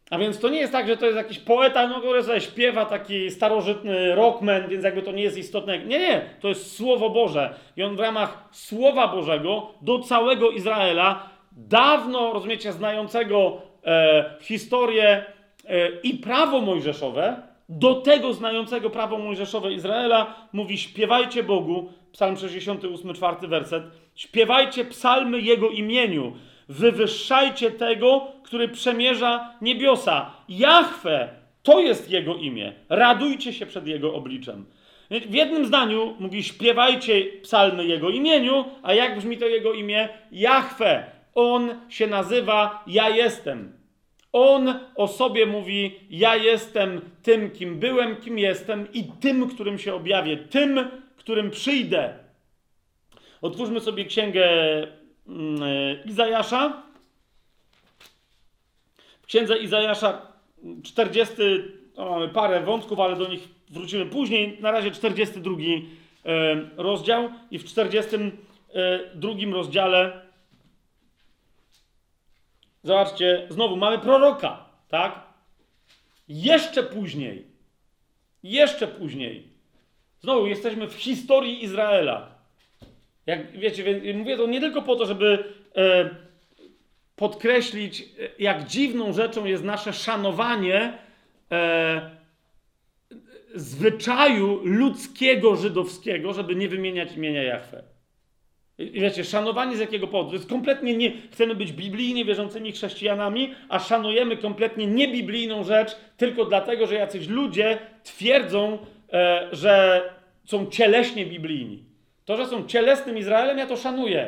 A więc to nie jest tak, że to jest jakiś poeta, no, który sobie śpiewa taki starożytny rockman, więc jakby to nie jest istotne. Nie, nie, to jest Słowo Boże. I on w ramach Słowa Bożego do całego Izraela, dawno, rozumiecie, znającego e, historię e, i prawo mojżeszowe, do tego znającego prawo mojżeszowe Izraela, mówi śpiewajcie Bogu, psalm 68, czwarty werset, śpiewajcie psalmy Jego imieniu, Wywyższajcie tego, który przemierza niebiosa. Jahwe, to jest Jego imię. Radujcie się przed Jego obliczem. W jednym zdaniu mówi śpiewajcie psalmy Jego imieniu, a jak brzmi to Jego imię? Jahwe. On się nazywa Ja jestem. On o sobie mówi: Ja jestem tym, kim byłem, kim jestem i tym, którym się objawię, tym, którym przyjdę. Otwórzmy sobie księgę Izajasza. W księdze Izajasza 40, no mamy parę wątków, ale do nich wrócimy później. Na razie 42 e, rozdział i w 42 rozdziale zobaczcie, znowu mamy proroka, tak? Jeszcze później, jeszcze później, znowu jesteśmy w historii Izraela. Jak wiecie, mówię to nie tylko po to, żeby e, podkreślić, jak dziwną rzeczą jest nasze szanowanie e, zwyczaju ludzkiego żydowskiego, żeby nie wymieniać imienia Jahwe. Wiecie, szanowanie z jakiego powodu? To jest kompletnie nie. Chcemy być biblijnie wierzącymi chrześcijanami, a szanujemy kompletnie niebiblijną rzecz tylko dlatego, że jacyś ludzie twierdzą, e, że są cieleśnie biblijni. To, że są cielesnym Izraelem, ja to szanuję.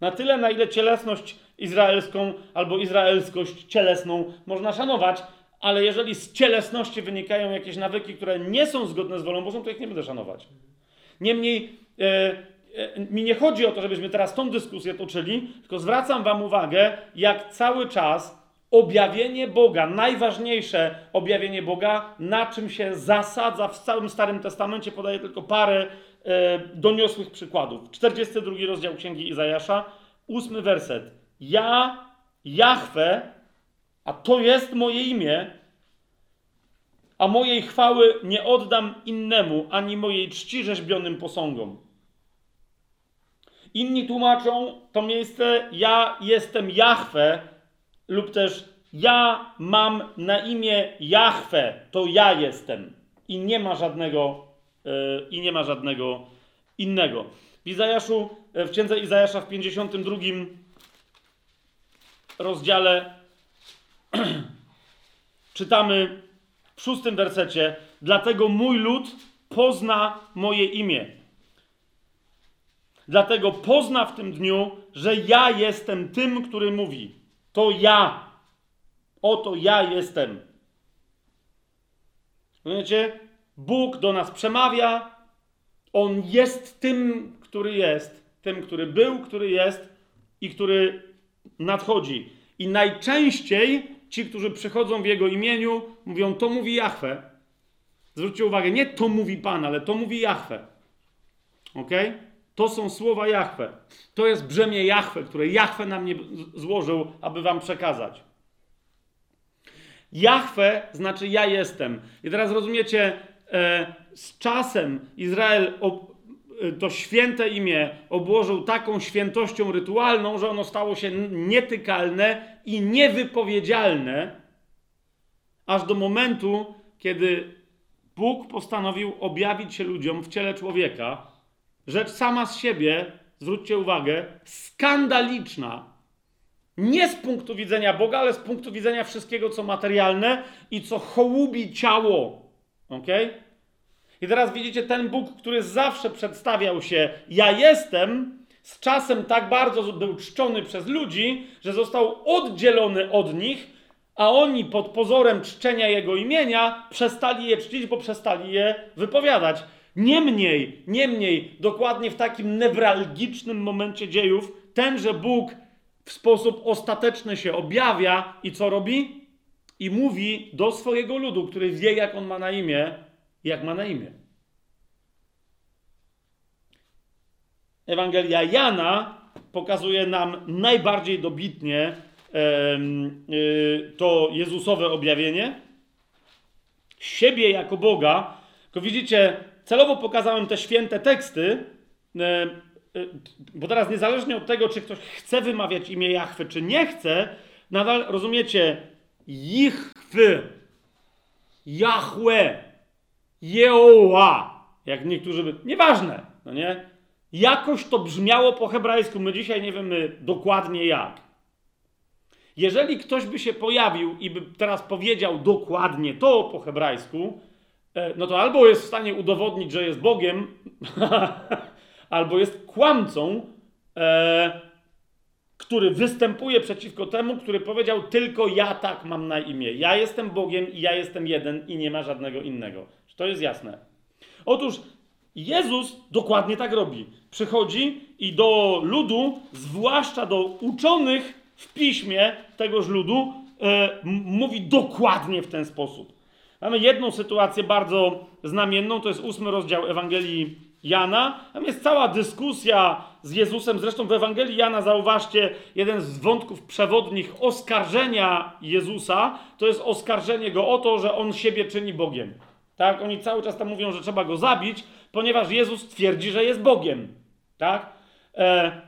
Na tyle, na ile cielesność izraelską albo izraelskość cielesną można szanować, ale jeżeli z cielesności wynikają jakieś nawyki, które nie są zgodne z wolą Bożą, to ich nie będę szanować. Niemniej e, e, mi nie chodzi o to, żebyśmy teraz tą dyskusję toczyli, tylko zwracam Wam uwagę, jak cały czas objawienie Boga, najważniejsze objawienie Boga, na czym się zasadza w całym Starym Testamencie, podaję tylko parę doniosłych przykładów. 42 rozdział Księgi Izajasza, ósmy werset. Ja, Jahwe, a to jest moje imię, a mojej chwały nie oddam innemu, ani mojej czci rzeźbionym posągom. Inni tłumaczą to miejsce ja jestem Jahwe lub też ja mam na imię Jahwe, to ja jestem i nie ma żadnego i nie ma żadnego innego. W Izajaszu, e, w księdze Izajasza w 52 rozdziale czytamy w szóstym wersecie: Dlatego mój lud pozna moje imię. Dlatego pozna w tym dniu, że ja jestem tym, który mówi. To ja. Oto ja jestem. Rozumiecie? Bóg do nas przemawia. On jest tym, który jest. Tym, który był, który jest i który nadchodzi. I najczęściej ci, którzy przychodzą w Jego imieniu, mówią, to mówi Jahwe. Zwróćcie uwagę, nie to mówi Pan, ale to mówi Jahwe. Ok? To są słowa Jahwe. To jest brzemię Jahwe, które Jahwe nam nie złożył, aby wam przekazać. Jahwe znaczy ja jestem. I teraz rozumiecie, z czasem Izrael Y, to święte imię obłożył taką świętością rytualną, że ono stało się nietykalne i niewypowiedzialne, aż do momentu, kiedy Bóg postanowił objawić się ludziom w ciele człowieka. Rzecz sama z siebie, zwróćcie uwagę, skandaliczna. Nie z punktu widzenia Boga, ale z punktu widzenia wszystkiego, co materialne i co hołubi ciało. Okay? I teraz widzicie, ten Bóg, który zawsze przedstawiał się, ja jestem, z czasem tak bardzo był czczony przez ludzi, że został oddzielony od nich, a oni pod pozorem czczenia jego imienia przestali je czcić, bo przestali je wypowiadać. Niemniej, niemniej, dokładnie w takim newralgicznym momencie dziejów, tenże Bóg w sposób ostateczny się objawia i co robi? I mówi do swojego ludu, który wie, jak on ma na imię, jak ma na imię. Ewangelia Jana pokazuje nam najbardziej dobitnie y, to Jezusowe objawienie. Siebie jako Boga. Tylko widzicie, celowo pokazałem te święte teksty, y, bo teraz niezależnie od tego, czy ktoś chce wymawiać imię Jachwy, czy nie chce, nadal rozumiecie, Jichwy, Jahwe, Jeoła, jak niektórzy by... Nieważne, no nie? Jakoś to brzmiało po hebrajsku, my dzisiaj nie wiemy dokładnie jak. Jeżeli ktoś by się pojawił i by teraz powiedział dokładnie to po hebrajsku, e, no to albo jest w stanie udowodnić, że jest Bogiem, albo jest kłamcą, e, który występuje przeciwko temu, który powiedział tylko ja tak mam na imię. Ja jestem Bogiem i ja jestem jeden i nie ma żadnego innego. Czy to jest jasne? Otóż Jezus dokładnie tak robi. Przychodzi i do ludu, zwłaszcza do uczonych w piśmie tegoż ludu, e, mówi dokładnie w ten sposób. Mamy jedną sytuację bardzo znamienną, to jest ósmy rozdział Ewangelii Jana. Tam jest cała dyskusja z Jezusem. Zresztą w Ewangelii Jana zauważcie, jeden z wątków przewodnich oskarżenia Jezusa to jest oskarżenie go o to, że on siebie czyni Bogiem. Tak? Oni cały czas tam mówią, że trzeba go zabić, ponieważ Jezus twierdzi, że jest Bogiem. Tak? E,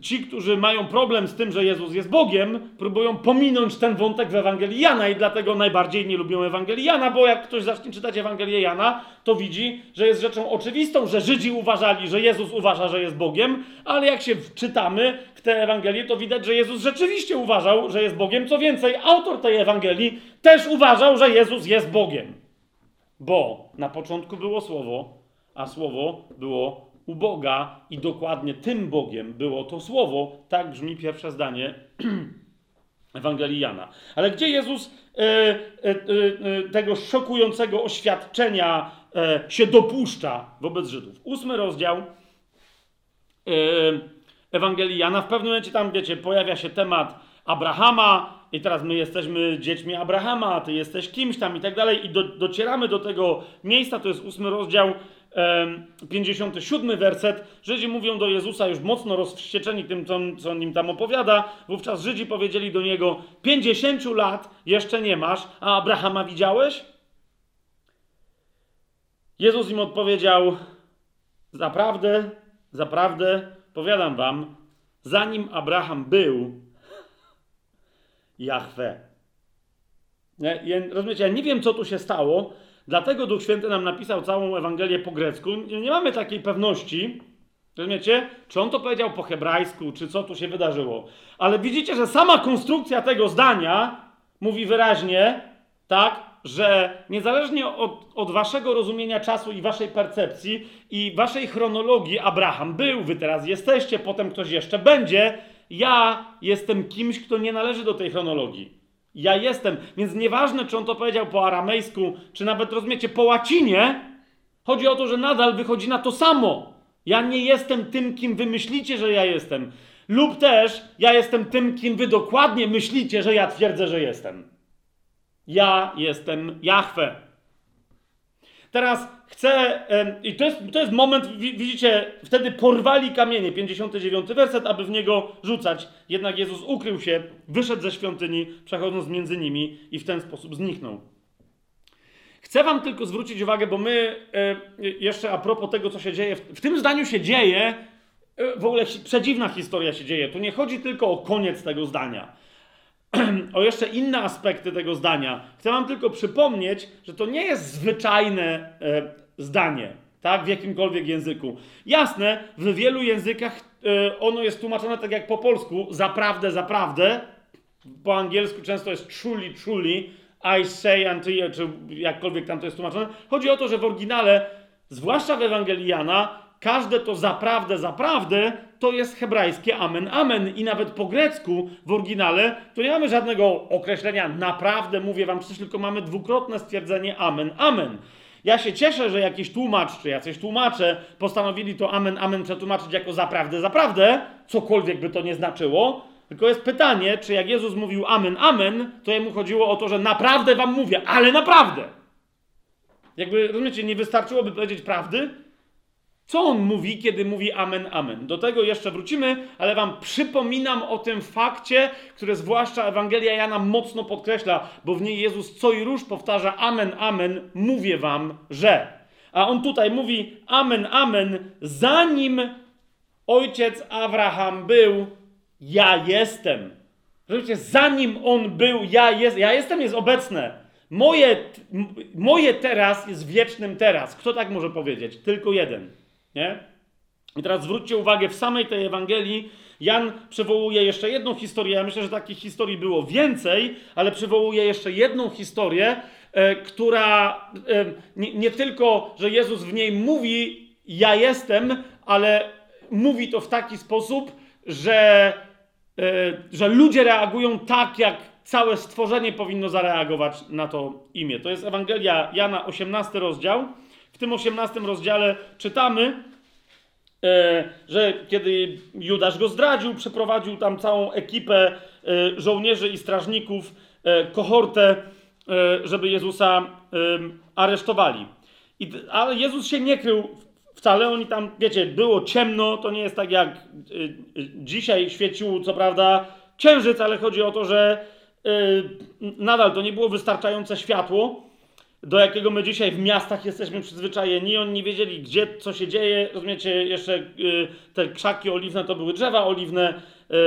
ci, którzy mają problem z tym, że Jezus jest Bogiem, próbują pominąć ten wątek w Ewangelii Jana i dlatego najbardziej nie lubią Ewangelii Jana, bo jak ktoś zacznie czytać Ewangelię Jana, to widzi, że jest rzeczą oczywistą, że Żydzi uważali, że Jezus uważa, że jest Bogiem, ale jak się wczytamy w tę Ewangelię, to widać, że Jezus rzeczywiście uważał, że jest Bogiem. Co więcej, autor tej Ewangelii też uważał, że Jezus jest Bogiem. Bo na początku było Słowo, a Słowo było u Boga i dokładnie tym Bogiem było to słowo. Tak brzmi pierwsze zdanie Ewangelii Jana. Ale gdzie Jezus e, e, e, tego szokującego oświadczenia e, się dopuszcza wobec Żydów? Ósmy rozdział e, Ewangelii Jana. W pewnym momencie tam, wiecie, pojawia się temat Abrahama i teraz my jesteśmy dziećmi Abrahama, a ty jesteś kimś tam i tak dalej i do, docieramy do tego miejsca, to jest ósmy rozdział 57 werset, Żydzi mówią do Jezusa już mocno rozwścieczeni tym, co on, im tam opowiada. Wówczas Żydzi powiedzieli do niego: 50 lat jeszcze nie masz, a Abrahama widziałeś? Jezus im odpowiedział: Zaprawdę, zaprawdę, powiadam wam, zanim Abraham był, Jahwe. Ja, rozumiecie, ja nie wiem, co tu się stało, Dlatego Duch Święty nam napisał całą Ewangelię po grecku. Nie mamy takiej pewności, rozumiecie, czy on to powiedział po hebrajsku, czy co tu się wydarzyło. Ale widzicie, że sama konstrukcja tego zdania mówi wyraźnie, tak, że niezależnie od, od waszego rozumienia czasu i waszej percepcji i waszej chronologii, Abraham był, wy teraz jesteście, potem ktoś jeszcze będzie, ja jestem kimś, kto nie należy do tej chronologii. Ja jestem. Więc nieważne, czy on to powiedział po aramejsku, czy nawet rozumiecie po łacinie, chodzi o to, że nadal wychodzi na to samo. Ja nie jestem tym, kim wy myślicie, że ja jestem. Lub też ja jestem tym, kim wy dokładnie myślicie, że ja twierdzę, że jestem. Ja jestem Jahwe. Teraz chcę, i to jest, to jest moment, widzicie, wtedy porwali kamienie, 59 werset, aby w niego rzucać. Jednak Jezus ukrył się, wyszedł ze świątyni, przechodząc między nimi i w ten sposób zniknął. Chcę wam tylko zwrócić uwagę, bo my jeszcze a propos tego, co się dzieje, w tym zdaniu się dzieje, e, w ogóle przedziwna historia się dzieje. Tu nie chodzi tylko o koniec tego zdania o jeszcze inne aspekty tego zdania. Chcę Wam tylko przypomnieć, że to nie jest zwyczajne e, zdanie, tak, w jakimkolwiek języku. Jasne, w wielu językach e, ono jest tłumaczone tak jak po polsku, zaprawdę, zaprawdę. Po angielsku często jest truly, truly, I say unto you, czy jakkolwiek tam to jest tłumaczone. Chodzi o to, że w oryginale, zwłaszcza w Ewangelii Jana, każde to zaprawdę, zaprawdę to jest hebrajskie amen, amen. I nawet po grecku w oryginale to nie mamy żadnego określenia naprawdę, mówię wam coś, tylko mamy dwukrotne stwierdzenie amen, amen. Ja się cieszę, że jakiś tłumacz, czy jacyś tłumacze postanowili to amen, amen przetłumaczyć jako zaprawdę, zaprawdę, cokolwiek by to nie znaczyło. Tylko jest pytanie, czy jak Jezus mówił amen, amen, to jemu chodziło o to, że naprawdę wam mówię, ale naprawdę. Jakby, rozumiecie, nie wystarczyłoby powiedzieć prawdy, co on mówi, kiedy mówi amen, amen? Do tego jeszcze wrócimy, ale wam przypominam o tym fakcie, które zwłaszcza Ewangelia Jana mocno podkreśla, bo w niej Jezus co i róż powtarza amen, amen, mówię wam, że. A on tutaj mówi amen, amen, zanim ojciec Abraham był, ja jestem. Zanim on był, ja, jest, ja jestem jest obecne. Moje, moje teraz jest wiecznym teraz. Kto tak może powiedzieć? Tylko jeden. Nie? I teraz zwróćcie uwagę, w samej tej Ewangelii Jan przywołuje jeszcze jedną historię. Ja myślę, że takich historii było więcej, ale przywołuje jeszcze jedną historię, e, która e, nie, nie, tylko, że Jezus w niej mówi, ja jestem, ale mówi to w taki sposób, że, e, że ludzie reagują tak, jak całe stworzenie powinno zareagować na to imię. To jest Ewangelia Jana, 18 rozdział. Tym 18 rozdziale czytamy, e, że kiedy Judasz go zdradził, przeprowadził tam całą ekipę e, żołnierzy i strażników, e, kohortę żeby Jezusa aresztowali. I, ale Jezus się nie krył wcale. Oni tam, wiecie, było ciemno. To nie jest tak jak dzisiaj świecił, co prawda, księżyc, ale chodzi o to, że nadal to nie było wystarczające światło do jakiego my dzisiaj w miastach jesteśmy przyzwyczajeni. Oni nie wiedzieli, gdzie co się dzieje. Rozumiecie, jeszcze y, te krzaki oliwne to były drzewa oliwne.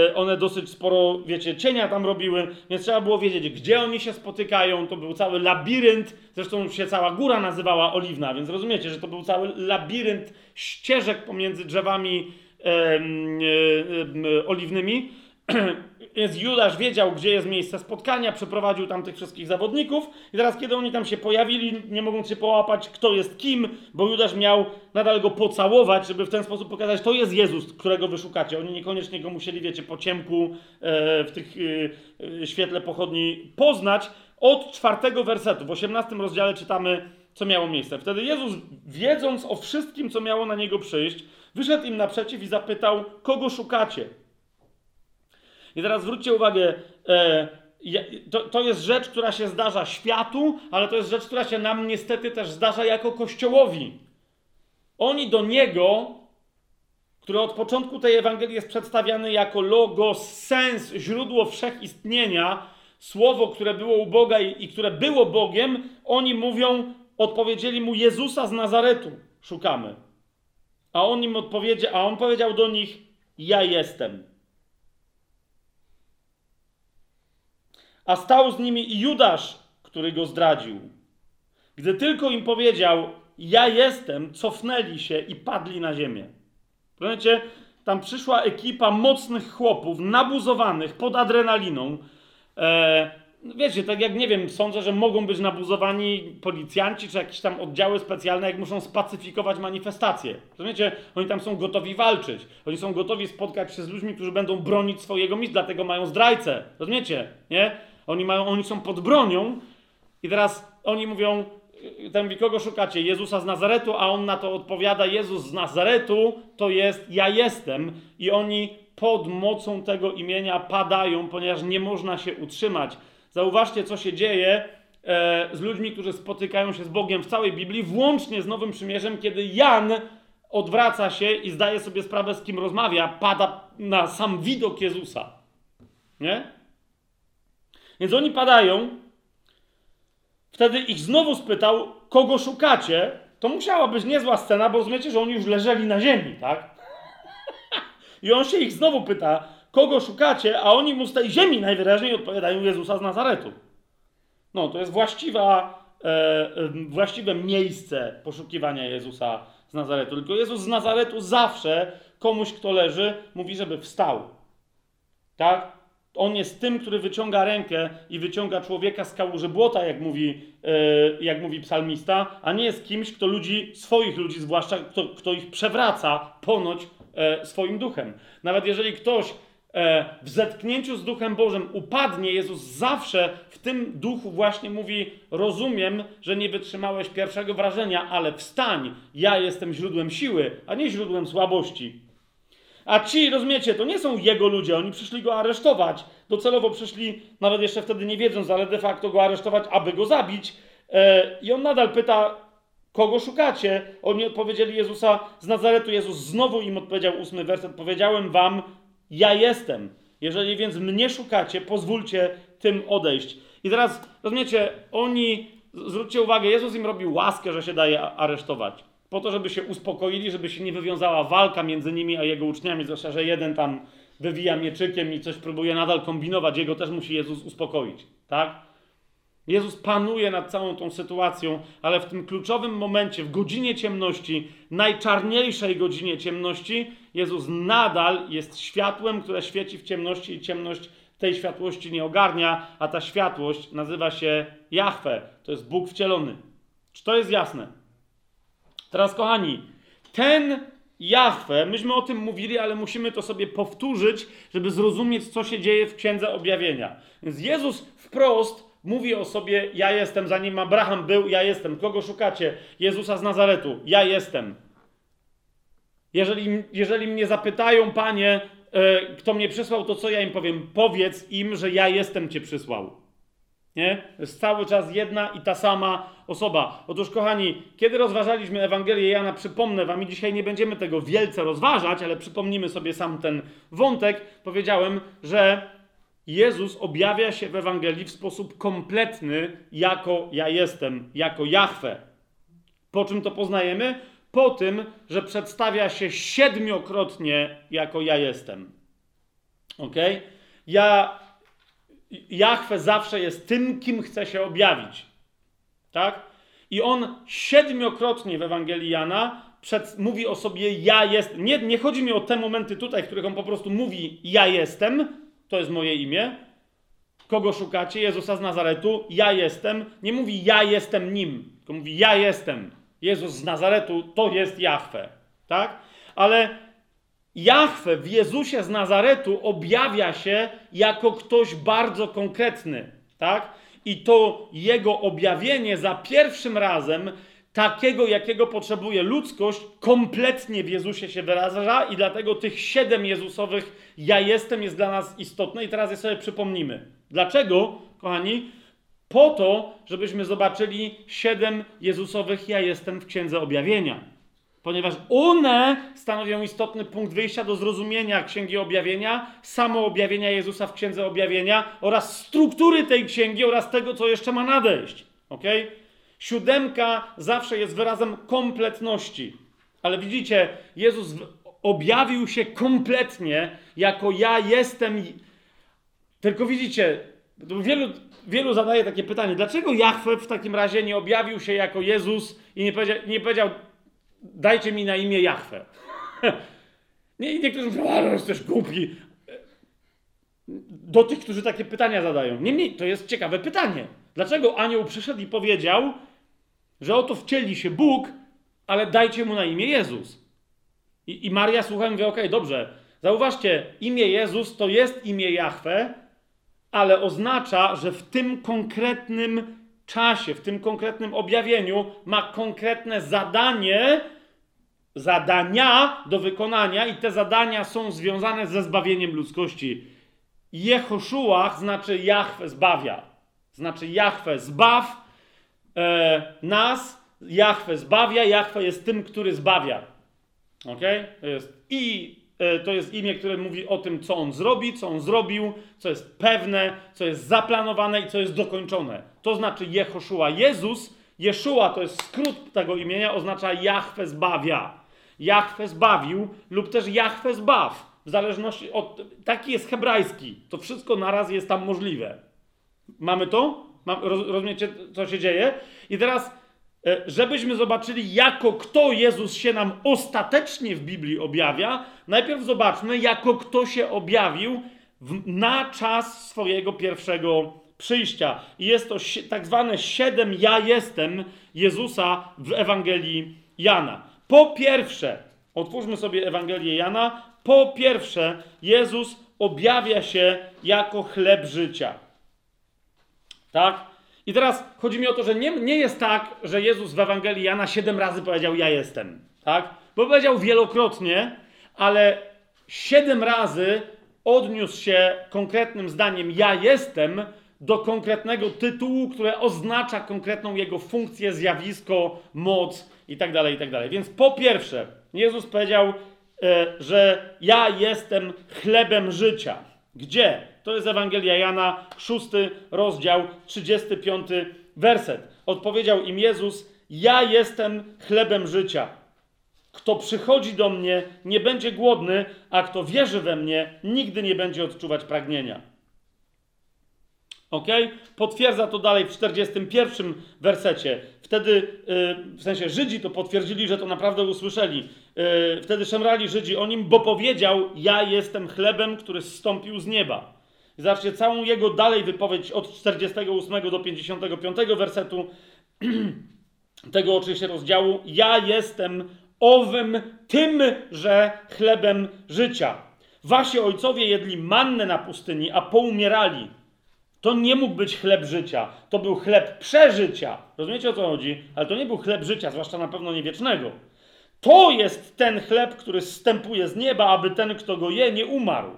Y, one dosyć sporo, wiecie, cienia tam robiły, więc trzeba było wiedzieć, gdzie oni się spotykają. To był cały labirynt. Zresztą się cała góra nazywała oliwna, więc rozumiecie, że to był cały labirynt ścieżek pomiędzy drzewami y, oliwnymi. Więc Judasz wiedział, gdzie jest miejsce spotkania, przeprowadził tam tych wszystkich zawodników i teraz, kiedy oni tam się pojawili, nie mogąc się połapać, kto jest kim, bo Judasz miał nadal go pocałować, żeby w ten sposób pokazać, to jest Jezus, którego wy szukacie. Oni niekoniecznie go musieli, wiecie, po ciemku e, w tych e, e, świetle pochodni poznać. Od czwartego wersetu, w osiemnastym rozdziale czytamy, co miało miejsce. Wtedy Jezus, wiedząc o wszystkim, co miało na niego przyjść, wyszedł im naprzeciw i zapytał, kogo szukacie? I teraz zwróćcie uwagę, e, to, to jest rzecz, która się zdarza światu, ale to jest rzecz, która się nam niestety też zdarza jako Kościołowi. Oni do Niego, który od początku tej Ewangelii jest przedstawiany jako logos, sens, źródło wszechistnienia, słowo, które było u Boga i, i które było Bogiem, oni mówią, odpowiedzieli mu Jezusa z Nazaretu szukamy. A on im odpowiedział, a on powiedział do nich: Ja jestem. A stał z nimi i Judasz, który go zdradził. Gdy tylko im powiedział, ja jestem, cofnęli się i padli na ziemię. Pamiętacie, tam przyszła ekipa mocnych chłopów, nabuzowanych pod adrenaliną. E, wiecie, tak jak nie wiem, sądzę, że mogą być nabuzowani policjanci czy jakieś tam oddziały specjalne, jak muszą spacyfikować manifestacje. Rozumiecie? Oni tam są gotowi walczyć. Oni są gotowi spotkać się z ludźmi, którzy będą bronić swojego miejsca, dlatego mają zdrajcę. Rozumiecie? Nie? Oni, mają, oni są pod bronią i teraz oni mówią, ten mówi, kogo szukacie? Jezusa z Nazaretu, a on na to odpowiada, Jezus z Nazaretu to jest ja jestem. I oni pod mocą tego imienia padają, ponieważ nie można się utrzymać. Zauważcie, co się dzieje e, z ludźmi, którzy spotykają się z Bogiem w całej Biblii, włącznie z Nowym Przymierzem, kiedy Jan odwraca się i zdaje sobie sprawę, z kim rozmawia, pada na sam widok Jezusa. Nie? Więc oni padają. Wtedy ich znowu spytał, kogo szukacie. To musiała być niezła scena, bo rozumiecie, że oni już leżeli na ziemi, tak? I on się ich znowu pyta, kogo szukacie, a oni mu z tej ziemi najwyraźniej odpowiadają Jezusa z Nazaretu. No, to jest właściwa, e, e, właściwe miejsce poszukiwania Jezusa z Nazaretu. Tylko Jezus z Nazaretu zawsze komuś, kto leży, mówi, żeby wstał. Tak? On jest tym, który wyciąga rękę i wyciąga człowieka z kałuży błota, jak mówi, e, jak mówi psalmista, a nie jest kimś, kto ludzi, swoich ludzi zwłaszcza, kto, kto ich przewraca ponoć e, swoim duchem. Nawet jeżeli ktoś e, w zetknięciu z Duchem Bożym upadnie, Jezus zawsze w tym duchu właśnie mówi: Rozumiem, że nie wytrzymałeś pierwszego wrażenia, ale wstań, ja jestem źródłem siły, a nie źródłem słabości. A ci, rozumiecie, to nie są jego ludzie, oni przyszli go aresztować. Docelowo przyszli, nawet jeszcze wtedy nie wiedząc, ale de facto go aresztować, aby go zabić. E, I on nadal pyta, kogo szukacie? Oni odpowiedzieli Jezusa z Nazaretu. Jezus znowu im odpowiedział, ósmy werset, powiedziałem wam, ja jestem. Jeżeli więc mnie szukacie, pozwólcie tym odejść. I teraz, rozumiecie, oni, zwróćcie uwagę, Jezus im robił łaskę, że się daje aresztować po to, żeby się uspokoili, żeby się nie wywiązała walka między nimi a jego uczniami, zwłaszcza, że jeden tam wywija mieczykiem i coś próbuje nadal kombinować, jego też musi Jezus uspokoić, tak? Jezus panuje nad całą tą sytuacją, ale w tym kluczowym momencie, w godzinie ciemności, najczarniejszej godzinie ciemności, Jezus nadal jest światłem, które świeci w ciemności i ciemność tej światłości nie ogarnia, a ta światłość nazywa się Jahwe. To jest Bóg wcielony. Czy to jest jasne? Teraz, kochani, ten Jahwe, myśmy o tym mówili, ale musimy to sobie powtórzyć, żeby zrozumieć, co się dzieje w Księdze Objawienia. Więc Jezus wprost mówi o sobie: Ja jestem, zanim Abraham był, ja jestem. Kogo szukacie? Jezusa z Nazaretu. Ja jestem. Jeżeli, jeżeli mnie zapytają, panie, e, kto mnie przysłał, to co ja im powiem? Powiedz im, że ja jestem cię przysłał. Nie? To jest cały czas jedna i ta sama osoba. Otóż, kochani, kiedy rozważaliśmy Ewangelię Jana, przypomnę wam, i dzisiaj nie będziemy tego wielce rozważać, ale przypomnimy sobie sam ten wątek, powiedziałem, że Jezus objawia się w Ewangelii w sposób kompletny jako ja jestem, jako Jahwe. Po czym to poznajemy? Po tym, że przedstawia się siedmiokrotnie jako ja jestem. Ok? Ja, Jahwe zawsze jest tym, kim chce się objawić. Tak? I on siedmiokrotnie w Ewangelii Jana przed, mówi o sobie ja jestem. Nie, nie chodzi mi o te momenty tutaj, w których on po prostu mówi ja jestem, to jest moje imię. Kogo szukacie? Jezusa z Nazaretu. Ja jestem. Nie mówi ja jestem nim, tylko mówi ja jestem. Jezus z Nazaretu to jest Jahwe. Tak? Ale Jahwe w Jezusie z Nazaretu objawia się jako ktoś bardzo konkretny. Tak? I to jego objawienie za pierwszym razem takiego, jakiego potrzebuje ludzkość, kompletnie w Jezusie się wyraża i dlatego tych siedem Jezusowych ja jestem jest dla nas istotne i teraz je sobie przypomnimy. Dlaczego, kochani? Po to, żebyśmy zobaczyli siedem Jezusowych ja jestem w Księdze Objawienia. Ponieważ one stanowią istotny punkt wyjścia do zrozumienia Księgi Objawienia, samo objawienia Jezusa w Księdze Objawienia oraz struktury tej księgi oraz tego, co jeszcze ma nadejść. Okay? Siódemka zawsze jest wyrazem kompletności. Ale widzicie, Jezus objawił się kompletnie jako ja jestem. Tylko widzicie, wielu, wielu zadaje takie pytanie, dlaczego Jahwe w takim razie nie objawił się jako Jezus i nie powiedział, nie powiedział dajcie mi na imię Jahwe. nie, niektórzy mówią, ale jesteś głupi. Do tych, którzy takie pytania zadają. Niemniej, to jest ciekawe pytanie. Dlaczego anioł przyszedł i powiedział, że oto wcieli się Bóg, ale dajcie mu na imię Jezus. I, i Maria słucha i mówi, okej, okay, dobrze. Zauważcie, imię Jezus to jest imię Jahwe, ale oznacza, że w tym konkretnym czasie, w tym konkretnym objawieniu ma konkretne zadanie, zadania do wykonania i te zadania są związane ze zbawieniem ludzkości. Jehoszuach znaczy Jahwe zbawia. Znaczy Jahwe zbaw e, nas, Jahwe zbawia, Jahwe jest tym, który zbawia. Ok? To jest i e, to jest imię, które mówi o tym, co on zrobi, co on zrobił, co jest pewne, co jest zaplanowane i co jest dokończone. To znaczy Jehoszua. Jezus, Jeszua to jest skrót tego imienia, oznacza Jahwe zbawia. Jahwe zbawił lub też Jahwe zbaw. W zależności od. Taki jest hebrajski. To wszystko naraz jest tam możliwe. Mamy to? rozumiecie, co się dzieje? I teraz, e, żebyśmy zobaczyli, jako kto Jezus się nam ostatecznie w Biblii objawia, najpierw zobaczmy, jako kto się objawił na czas swojego pierwszego przyjścia. I jest to tak zwane siedem ja jestem Jezusa w Ewangelii Jana. Po pierwsze, otwórzmy sobie Ewangelię Jana. Po pierwsze, Jezus objawia się jako chleb życia. Tak? I teraz chodzi mi o to, że nie, nie jest tak, że Jezus w Ewangelii Jana siedem razy powiedział: Ja jestem. Tak? Bo powiedział wielokrotnie, ale siedem razy odniósł się konkretnym zdaniem: Ja jestem do konkretnego tytułu, które oznacza konkretną jego funkcję, zjawisko, moc itd. Tak itd. Tak Więc po pierwsze, Jezus powiedział, e, że ja jestem chlebem życia. Gdzie? To jest Ewangelia Jana, szósty rozdział, 35 werset. Odpowiedział im Jezus: Ja jestem chlebem życia. Kto przychodzi do mnie, nie będzie głodny, a kto wierzy we mnie, nigdy nie będzie odczuwać pragnienia. Ok? Potwierdza to dalej w 41 wersecie. Wtedy, yy, w sensie Żydzi to potwierdzili, że to naprawdę usłyszeli. Yy, wtedy szemrali Żydzi o nim, bo powiedział: Ja jestem chlebem, który zstąpił z nieba. Zobaczcie całą jego dalej wypowiedź od 48 do 55 wersetu tego oczywiście rozdziału. Ja jestem owym tym, że chlebem życia. Wasi ojcowie jedli mannę na pustyni, a poumierali. To nie mógł być chleb życia. To był chleb przeżycia. Rozumiecie o co chodzi? Ale to nie był chleb życia, zwłaszcza na pewno nie wiecznego. To jest ten chleb, który zstępuje z nieba, aby ten, kto go je, nie umarł.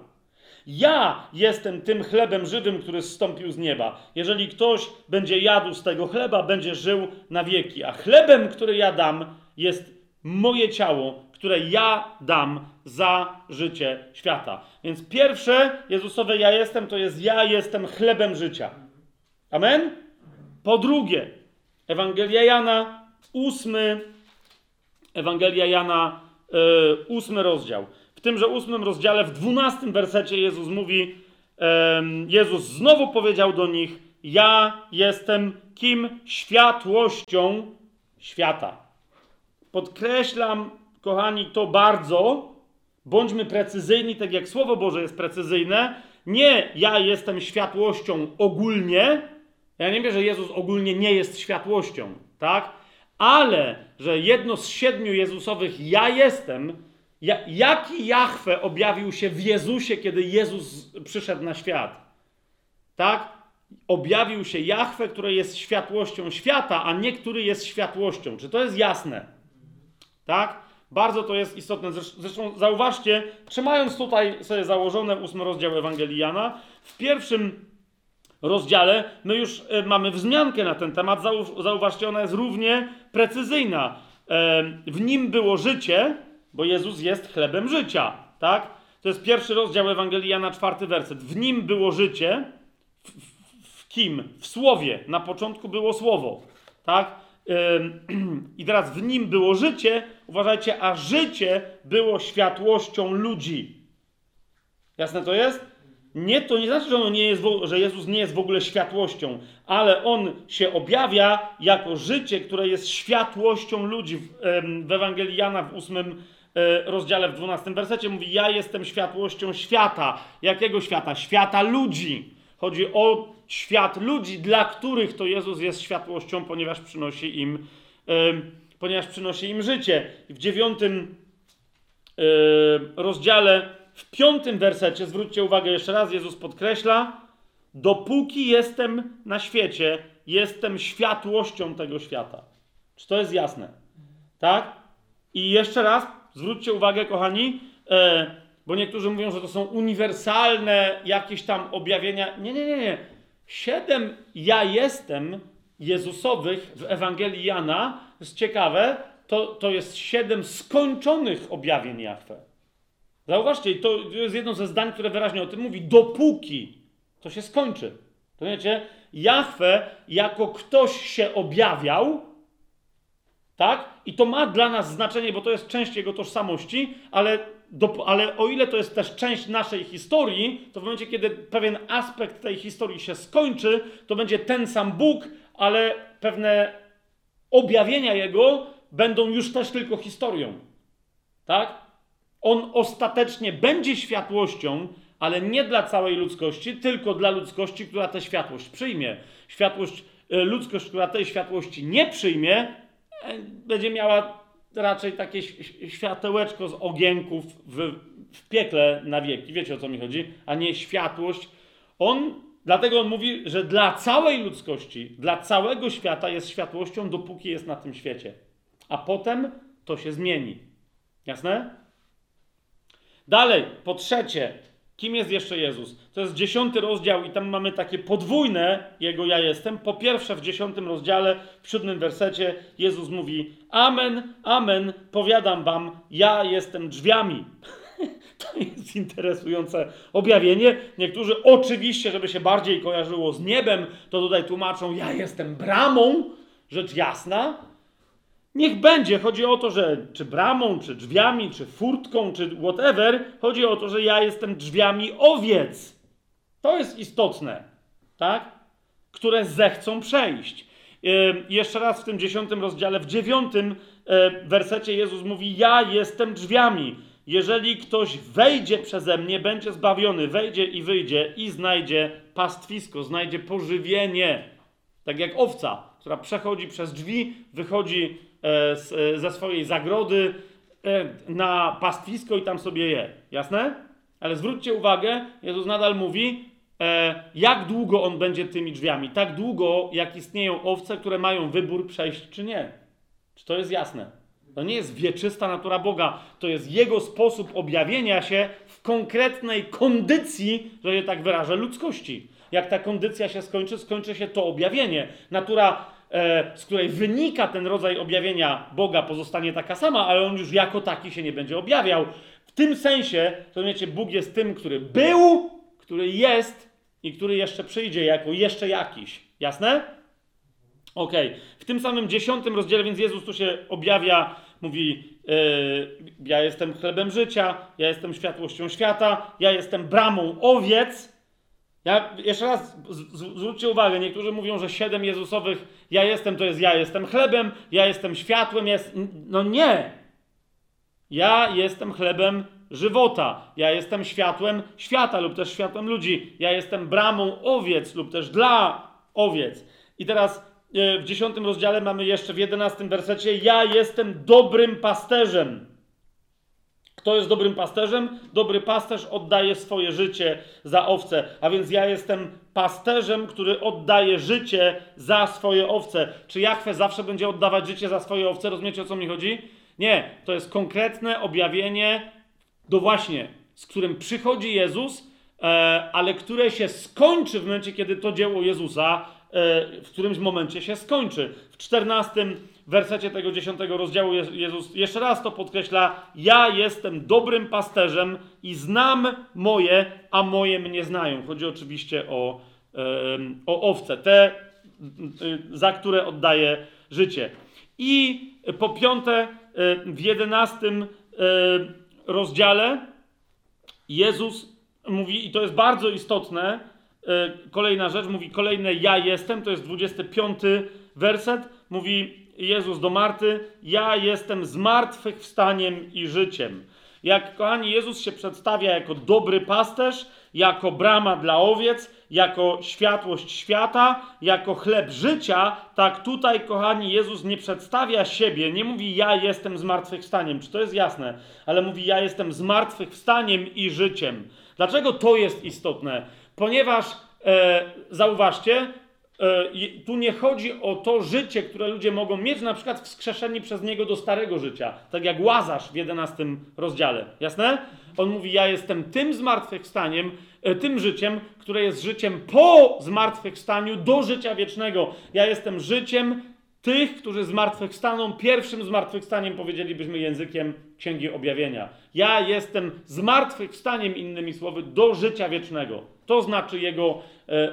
Ja jestem tym chlebem żywym, który zstąpił z nieba. Jeżeli ktoś będzie jadł z tego chleba, będzie żył na wieki. A chlebem, który ja dam, jest moje ciało, które ja dam za życie świata. Więc pierwsze Jezusowe ja jestem to jest ja jestem chlebem życia. Amen? Po drugie, Ewangelia Jana, ósmy, Ewangelia Jana, yy, ósmy rozdział. W tymże ósmym rozdziale, w dwunastym wersecie Jezus mówi, yy, Jezus znowu powiedział do nich, ja jestem kim? Światłością świata. Podkreślam, kochani, to bardzo, bądźmy precyzyjni, tak jak Słowo Boże jest precyzyjne. Nie ja jestem światłością ogólnie, ja nie wiem, że Jezus ogólnie nie jest światłością, tak? Ale, że jedno z siedmiu Jezusowych ja jestem, ja, jaki Jahwe objawił się w Jezusie, kiedy Jezus przyszedł na świat? Tak? Objawił się Jahwe, który jest światłością świata, a nie który jest światłością. Czy to jest jasne? Tak? Bardzo to jest istotne. Zresztą zauważcie, trzymając tutaj sobie założone ósmy rozdział Ewangelii Jana, w pierwszym rozdziale my już e, mamy wzmiankę na ten temat. Zauważcie, ona jest równie precyzyjna. W nim było życie, bo Jezus jest chlebem życia, tak? To jest pierwszy rozdział Ewangelii Jana, czwarty werset. W nim było życie. W, w, w kim? W słowie. Na początku było słowo, tak? I teraz w nim było życie, uważajcie, a życie było światłością ludzi. Jasne to jest? Nie, to nie znaczy, że, ono nie jest, że Jezus nie jest w ogóle światłością, ale On się objawia jako życie, które jest światłością ludzi. W, Ewangelii Jana w ósmym e, rozdziale, w dwunastym wersecie mówi, ja jestem światłością świata. Jakiego świata? Świata ludzi. Chodzi o świat ludzi, dla których to Jezus jest światłością, ponieważ przynosi im, ponieważ przynosi im życie. W dziewiątym rozdziale, w piątym wersecie, zwróćcie uwagę jeszcze raz, Jezus podkreśla, dopóki jestem na świecie, jestem światłością tego świata. Czy to jest jasne? Tak? I jeszcze raz, zwróćcie uwagę, kochani, e, bo niektórzy mówią, że to są uniwersalne jakieś tam objawienia. Nie, nie, nie, nie. Siedem ja jestem Jezusowych w Ewangelii Jana, jest ciekawe, to, to jest siedem skończonych objawień Jahwe. Zauważcie, to jest jedno ze zdań, które wyraźnie o tym mówi. Dopóki to się skończy. To wiecie, Jahwe jako ktoś się objawiał, tak? I to ma dla nas znaczenie, bo to jest część jego tożsamości, ale do, ale o ile to jest też część naszej historii, to w momencie, kiedy pewien aspekt tej historii się skończy, to będzie ten sam Bóg, ale pewne objawienia Jego będą już też tylko historią. Tak? On ostatecznie będzie światłością, ale nie dla całej ludzkości, tylko dla ludzkości, która tę światłość przyjmie. Światłość, e, ludzkość, która tej światłości nie przyjmie, e, będzie miała raczej takie światełeczko z ogienków w, w piekle na wieki. Wiecie o co mi chodzi? A nie światłość. On, dlatego on mówi, że dla całej ludzkości, dla całego świata jest światłością, dopóki jest na tym świecie. A potem to się zmieni. Jasne? Dalej, po trzecie, Kim jest jeszcze Jezus? To jest dziesiąty rozdział i tam mamy takie podwójne Jego ja jestem. Po pierwsze w dziesiątym rozdziale, w siódmym wersecie Jezus mówi Amen, amen, powiadam wam, ja jestem drzwiami. To jest interesujące objawienie. Niektórzy oczywiście, żeby się bardziej kojarzyło z niebem, to tutaj tłumaczą, ja jestem bramą, rzecz jasna. Niech będzie. Chodzi o to, że czy bramą, czy drzwiami, czy furtką, czy whatever, chodzi o to, że ja jestem drzwiami owiec. To jest istotne, tak? Które zechcą przejść. Jeszcze raz w tym dziesiątym rozdziale, w dziewiątym yy, wersecie Jezus mówi: Ja jestem drzwiami. Jeżeli ktoś wejdzie przeze mnie, będzie zbawiony, wejdzie i wyjdzie i znajdzie pastwisko, znajdzie pożywienie. Tak jak owca, która przechodzi przez drzwi, wychodzi E, e, ze swojej zagrody e, na pastwisko i tam sobie je. Jasne? Ale zwróćcie uwagę, Jezus nadal mówi, jak długo on będzie tymi drzwiami. Tak długo, jak istnieją owce, które mają wybór przejść czy nie. Czy to jest jasne? To nie jest wieczysta natura Boga, to jest Jego sposób objawienia się w konkretnej kondycji, że tak wyrażę, ludzkości. Jak ta kondycja się skończy, skończy się to objawienie. Natura, z której wynika ten rodzaj objawienia Boga, pozostanie taka sama, ale on już jako taki się nie będzie objawiał. W tym sensie, rozumiecie, Bóg jest tym, który był, który jest i który jeszcze przyjdzie jako jeszcze jakiś. Jasne? Okej. W tym samym dziesiątym rozdziale, więc Jezus tu się objawia, mówi: yy, Ja jestem chlebem życia, ja jestem światłością świata, ja jestem bramą owiec. Ja, jeszcze raz zwróćcie uwagę, niektórzy mówią, że siedem Jezusowych ja jestem to jest ja jestem chlebem, ja jestem światłem, jest. No nie! Ja jestem chlebem żywota, ja jestem światłem świata lub też światłem ludzi, ja jestem bramą owiec lub też dla owiec. I teraz e, w dziesiątym rozdziale mamy jeszcze w jedenastym wersecie: Ja jestem dobrym pasterzem. Kto jest dobrym pasterzem? Dobry pasterz oddaje swoje życie za owce. A więc ja jestem pasterzem, który oddaje życie za swoje owce. Czy Jachwę zawsze będzie oddawać życie za swoje owce? Rozumiecie o co mi chodzi? Nie, to jest konkretne objawienie, do właśnie, z którym przychodzi Jezus, e, ale które się skończy w momencie, kiedy to dzieło Jezusa e, w którymś momencie się skończy. W czternastym wersecie tego dziesiątego rozdziału Jezus jeszcze raz to podkreśla: Ja jestem dobrym pasterzem i znam moje, a moje mnie znają. Chodzi oczywiście o, o owce, te, za które oddaję życie. I po piąte, e, w jedenastym e, rozdziale Jezus mówi, i to jest bardzo istotne, kolejna rzecz, mówi kolejne ja jestem, to jest 25 werset, mówi Jezus do Marty, ja jestem zmartwychwstaniem i życiem. Jak, kochani, Jezus się przedstawia jako dobry pasterz, jako brama dla owiec, jako światłość świata, jako chleb życia, tak tutaj, kochani, Jezus nie przedstawia siebie, nie mówi ja jestem zmartwychwstaniem, czy to jest jasne, ale mówi ja jestem zmartwychwstaniem i życiem. Dlaczego to jest istotne? Ponieważ, e, zauważcie, tu nie chodzi o to życie, które ludzie mogą mieć, na przykład wskrzeszeni przez niego do starego życia, tak jak Łazarz w 11 rozdziale. Jasne? On mówi: Ja jestem tym zmartwychwstaniem, e, tym życiem, które jest życiem po zmartwychwstaniu do życia wiecznego. Ja jestem życiem tych, którzy zmartwychwstaną, pierwszym zmartwychwstaniem powiedzielibyśmy językiem Księgi Objawienia. Ja jestem zmartwychwstaniem, innymi słowy, do życia wiecznego. To znaczy jego e,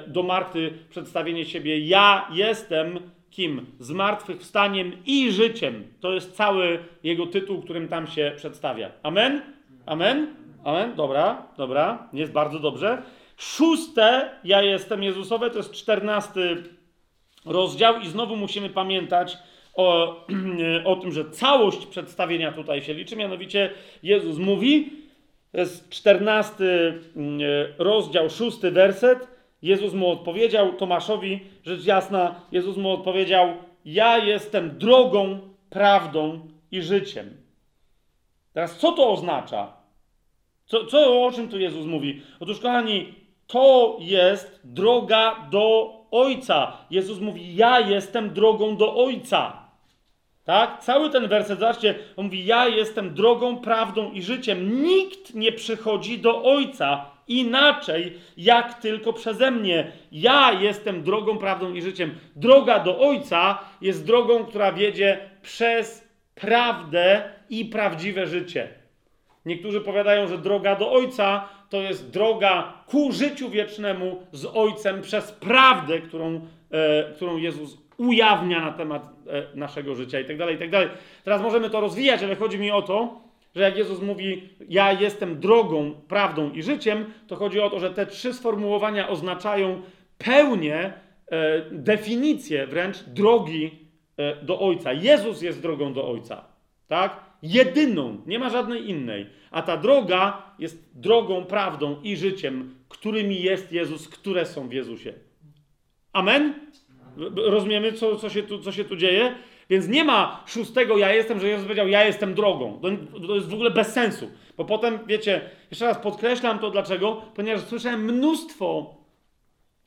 do Marty przedstawienie siebie. Ja jestem kim? Zmartwychwstaniem i życiem. To jest cały jego tytuł, którym tam się przedstawia. Amen? Amen? Amen? Dobra, dobra. Jest bardzo dobrze. Szóste, ja jestem Jezusowe, to jest czternasty rozdział i znowu musimy pamiętać o, o tym, że całość przedstawienia tutaj się liczy. Mianowicie Jezus mówi, to jest 14 mm, rozdział, 6 werset. Jezus mu odpowiedział, Tomaszowi, rzecz jasna, Jezus mu odpowiedział: Ja jestem drogą, prawdą i życiem. Teraz co to oznacza? Co, co, o czym tu Jezus mówi? Otóż, kochani, to jest droga do Ojca. Jezus mówi: Ja jestem drogą do Ojca. Tak? Cały ten werset, zobaczcie, on mówi: Ja jestem drogą, prawdą i życiem. Nikt nie przychodzi do Ojca inaczej, jak tylko przeze mnie. Ja jestem drogą, prawdą i życiem. Droga do Ojca jest drogą, która wiedzie przez prawdę i prawdziwe życie. Niektórzy powiadają, że droga do Ojca to jest droga ku życiu wiecznemu z Ojcem przez prawdę, którą, e, którą Jezus ujawnia na temat e, naszego życia itd., tak itd. Tak Teraz możemy to rozwijać, ale chodzi mi o to, że jak Jezus mówi, ja jestem drogą, prawdą i życiem, to chodzi o to, że te trzy sformułowania oznaczają pełnię, e, definicję wręcz drogi e, do Ojca. Jezus jest drogą do Ojca. Tak? Jedyną, nie ma żadnej innej. A ta droga jest drogą, prawdą i życiem, którymi jest Jezus, które są w Jezusie. Amen? Rozumiemy, co, co, się tu, co się tu dzieje? Więc nie ma szóstego ja jestem, że Jezus powiedział ja jestem drogą. To, jest w ogóle bez sensu. Bo potem, wiecie, jeszcze raz podkreślam to dlaczego, ponieważ słyszałem mnóstwo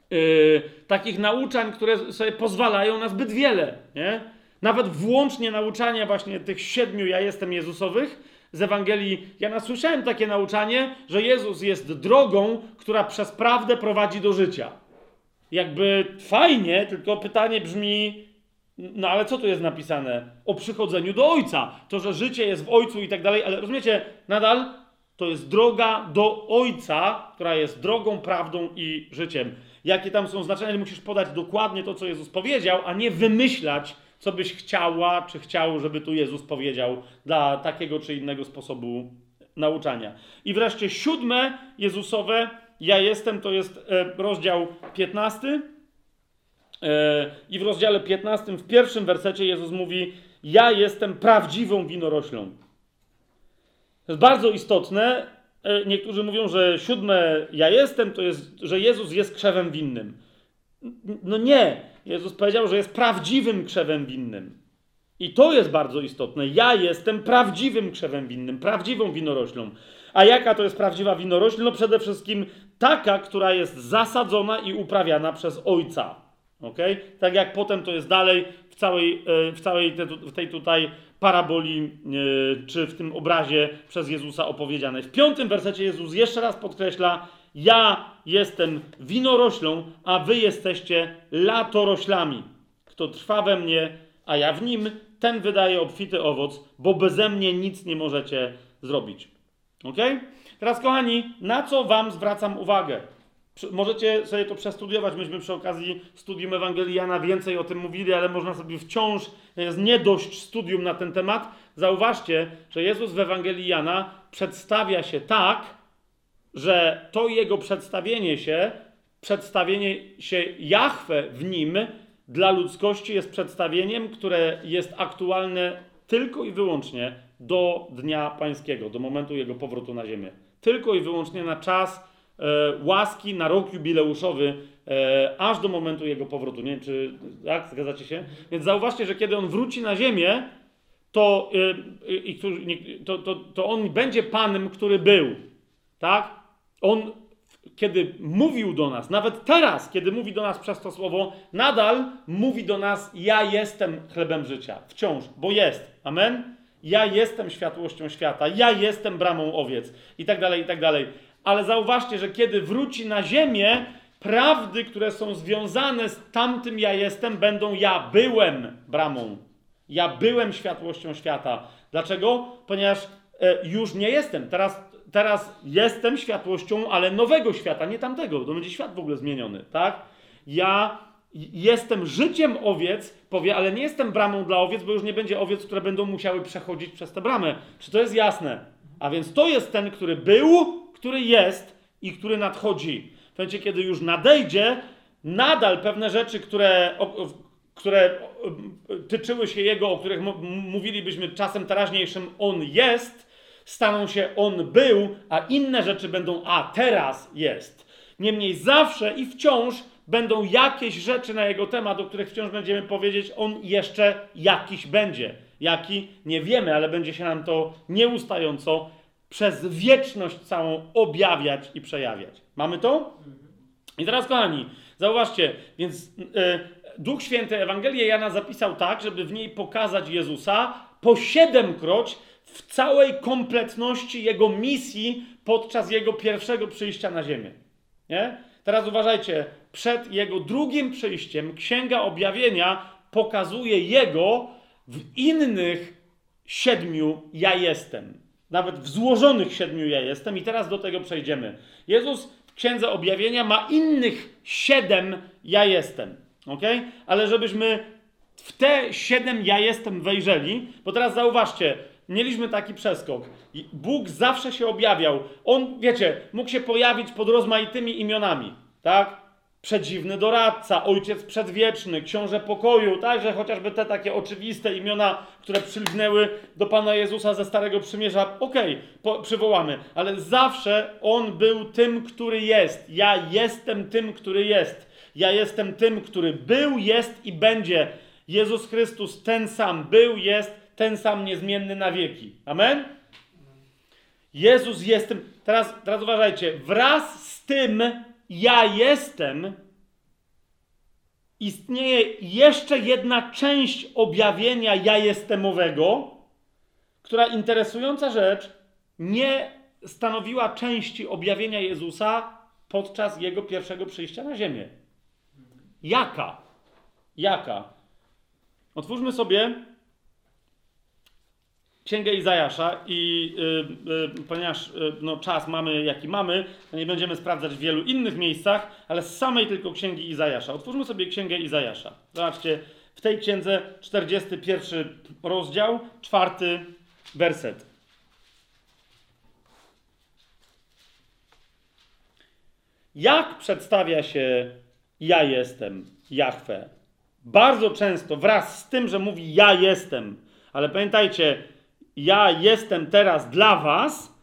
yy, takich nauczań, które sobie pozwalają na zbyt wiele. Nie? Nawet włącznie nauczania właśnie tych siedmiu ja jestem Jezusowych z Ewangelii Jana słyszałem takie nauczanie, że Jezus jest drogą, która przez prawdę prowadzi do życia. Jakby fajnie, tylko pytanie brzmi, no ale co tu jest napisane? O przychodzeniu do Ojca. To, że życie jest w Ojcu i tak dalej, ale rozumiecie, nadal to jest droga do Ojca, która jest drogą, prawdą i życiem. Jakie tam są znaczenia, musisz podać dokładnie to, co Jezus powiedział, a nie wymyślać, co byś chciała, czy chciał, żeby tu Jezus powiedział dla takiego czy innego sposobu nauczania. I wreszcie siódme Jezusowe, ja jestem, to jest e, rozdział 15. I w rozdziale 15, w pierwszym wersecie Jezus mówi: Ja jestem prawdziwą winoroślą. To jest bardzo istotne. E, niektórzy mówią, że siódme ja jestem, to jest, że Jezus jest krzewem winnym. No nie. Jezus powiedział, że jest prawdziwym krzewem winnym. I to jest bardzo istotne. Ja jestem prawdziwym krzewem winnym, prawdziwą winoroślą. A jaka to jest prawdziwa winorośl? No przede wszystkim taka, która jest zasadzona i uprawiana przez Ojca. Okay? Tak jak potem to jest dalej w całej, e, w całej te, w tej tutaj paraboli, e, czy w tym obrazie przez Jezusa opowiedzianej. W piątym wersecie Jezus jeszcze raz podkreśla, ja jestem winoroślą, a wy jesteście latoroślami. Kto trwa we mnie, a ja w nim, ten wydaje obfity owoc, bo beze mnie nic nie możecie zrobić. Ok? Teraz, kochani, na co Wam zwracam uwagę? Możecie sobie to przestudiować. Myśmy przy okazji studium Ewangelii Jana więcej o tym mówili, ale można sobie wciąż, jest nie dość studium na ten temat. Zauważcie, że Jezus w Ewangelii Jana przedstawia się tak, że to jego przedstawienie się, przedstawienie się Jahwe w nim dla ludzkości jest przedstawieniem, które jest aktualne tylko i wyłącznie do Dnia Pańskiego, do momentu jego powrotu na ziemię. Tylko i wyłącznie na czas łaski, na rok jubileuszowy, e, aż do momentu jego powrotu. Nie wiem, czy tak, zgadzacie się? Więc zauważcie, że kiedy on wróci na ziemię, to, e, to, to, to on będzie Panem, który był. Tak? On, kiedy mówił do nas, nawet teraz, kiedy mówi do nas przez to słowo, nadal mówi do nas: Ja jestem chlebem życia. Wciąż, bo jest. Amen? Ja jestem światłością świata, ja jestem bramą owiec, i tak dalej, i tak dalej. Ale zauważcie, że kiedy wróci na ziemię, prawdy, które są związane z tamtym ja jestem, będą ja byłem bramą. Ja byłem światłością świata. Dlaczego? Ponieważ e, już nie jestem. Teraz teraz jestem światłością, ale nowego świata, nie tamtego. To będzie świat w ogóle zmieniony, tak? Ja jestem życiem owiec, powie, ale nie jestem bramą dla owiec, bo już nie będzie owiec, które będą musiały przechodzić przez tę bramę. Czy to jest jasne? A więc to jest ten, który był, który jest i który nadchodzi. W momencie, kiedy już nadejdzie, nadal pewne rzeczy, które, które tyczyły się jego, o których mówilibyśmy czasem teraźniejszym, on jest, staną się on był, a inne rzeczy będą a teraz jest. Niemniej zawsze i wciąż będą jakieś rzeczy na jego temat, o których wciąż będziemy powiedzieć, on jeszcze jakiś będzie. Jaki? Nie wiemy, ale będzie się nam to nieustająco przez wieczność całą objawiać i przejawiać. Mamy to? I teraz, kochani, zauważcie, więc yy, Duch Święty Ewangelię Jana zapisał tak, żeby w niej pokazać Jezusa po siedemkroć w całej kompletności jego misji podczas jego pierwszego przyjścia na ziemię. Nie? Teraz uważajcie, przed jego drugim przyjściem Księga Objawienia pokazuje jego w innych siedmiu ja jestem. Nawet w złożonych siedmiu ja jestem i teraz do tego przejdziemy. Jezus w Księdze Objawienia ma innych siedem ja jestem. ok? Ale żebyśmy w te siedem ja jestem wejrzeli, bo teraz zauważcie, mieliśmy taki przeskok. Bóg zawsze się objawiał. On, wiecie, mógł się pojawić pod rozmaitymi imionami, tak? Przedziwny doradca, ojciec przedwieczny, książę pokoju, także chociażby te takie oczywiste imiona, które przylgnęły do Pana Jezusa ze Starego Przymierza, okej, okay, przywołamy, ale zawsze On był tym, który jest. Ja jestem tym, który jest. Ja jestem tym, który był, jest i będzie. Jezus Chrystus ten sam był, jest ten sam niezmienny na wieki. Amen? Jezus jestem. Teraz, teraz uważajcie. Wraz z tym ja jestem, istnieje jeszcze jedna część objawienia ja jestemowego, która interesująca rzecz nie stanowiła części objawienia Jezusa podczas jego pierwszego przyjścia na ziemię. Jaka? Jaka? Otwórzmy sobie Księgę Izajasza i y, y, ponieważ y, no, czas mamy jaki mamy, to nie będziemy sprawdzać w wielu innych miejscach, ale z samej tylko Księgi Izajasza. Otwórzmy sobie Księgę Izajasza. Zobaczcie, w tej księdze 41 rozdział, czwarty werset. Jak przedstawia się ja jestem, Jahwe? Bardzo często wraz z tym, że mówi ja jestem, ale pamiętajcie, ja jestem teraz dla was,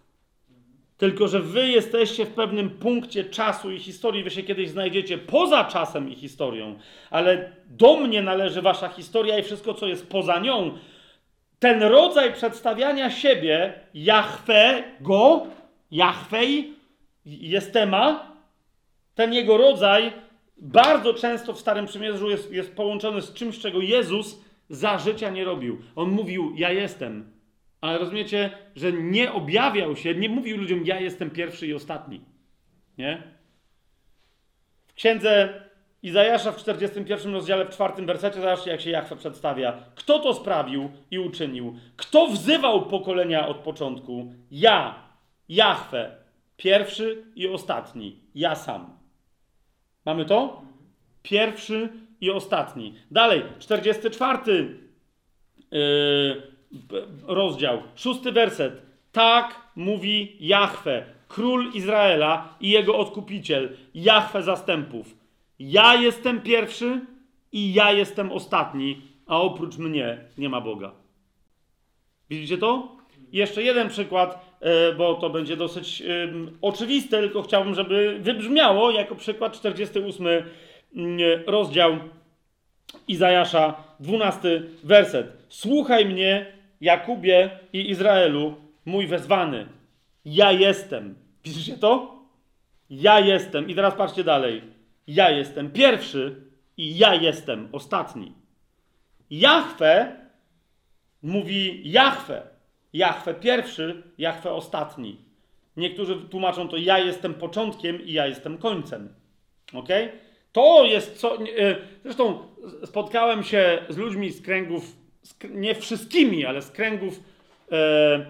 tylko że wy jesteście w pewnym punkcie czasu i historii, wy się kiedyś znajdziecie poza czasem i historią, ale do mnie należy wasza historia i wszystko, co jest poza nią. Ten rodzaj przedstawiania siebie, Jahwe, go, Jahwej, jestema, ten jego rodzaj bardzo często w Starym Przymierzu jest, jest połączony z czymś, czego Jezus za życia nie robił. On mówił, ja jestem. Ale rozumiecie, że nie objawiał się, nie mówił ludziom, ja jestem pierwszy i ostatni. Nie? W księdze Izajasza w 41 rozdziale, w czwartym wersecie, zobaczcie, jak się Jachwę przedstawia. Kto to sprawił i uczynił? Kto wzywał pokolenia od początku? Ja, Jachwę, pierwszy i ostatni. Ja sam. Mamy to? Pierwszy i ostatni. Dalej, 44 yy, rozdział, szósty werset. Tak mówi Jahwe, król Izraela i jego odkupiciel, Jahwe zastępów. Ja jestem pierwszy i ja jestem ostatni, a oprócz mnie nie ma Boga. Widzicie to? Jeszcze jeden przykład, e, bo to będzie dosyć oczywiste, tylko chciałbym, żeby wybrzmiało jako przykład 48 mm, rozdział Izajasza, 12 werset. Słuchaj mnie, Jakubie i Izraelu, mój wezwany. Ja jestem. Widzicie to? Ja jestem. I teraz patrzcie dalej. Ja jestem pierwszy i ja jestem ostatni. Jahwe mówi Jahwe. Jahwe pierwszy, Jahwe ostatni. Niektórzy tłumaczą to ja jestem początkiem i ja jestem końcem. Ok? To jest co. E, zresztą spotkałem się z ludźmi z kręgów nie wszystkimi, ale z kręgów e,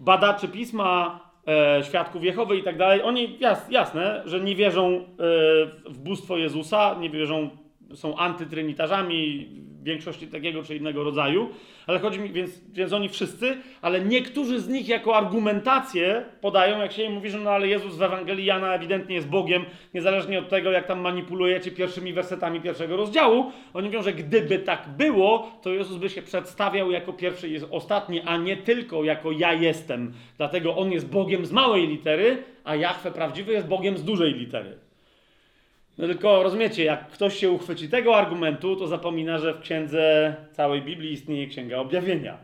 badaczy pisma, e, świadków Jehowy i tak dalej, oni jas, jasne, że nie wierzą e, w bóstwo Jezusa, nie wierzą, są antytrynitarzami, większości takiego czy innego rodzaju, ale chodzi mi, więc, więc oni wszyscy, ale niektórzy z nich jako argumentację podają, jak się im mówi, że no ale Jezus w Ewangelii Jana ewidentnie jest Bogiem, niezależnie od tego, jak tam manipulujecie pierwszymi wersetami pierwszego rozdziału, oni mówią, że gdyby tak było, to Jezus by się przedstawiał jako pierwszy i ostatni, a nie tylko jako ja jestem. Dlatego On jest Bogiem z małej litery, a Jahwe prawdziwy jest Bogiem z dużej litery. No tylko rozumiecie, jak ktoś się uchwyci tego argumentu, to zapomina, że w księdze całej Biblii istnieje księga objawienia.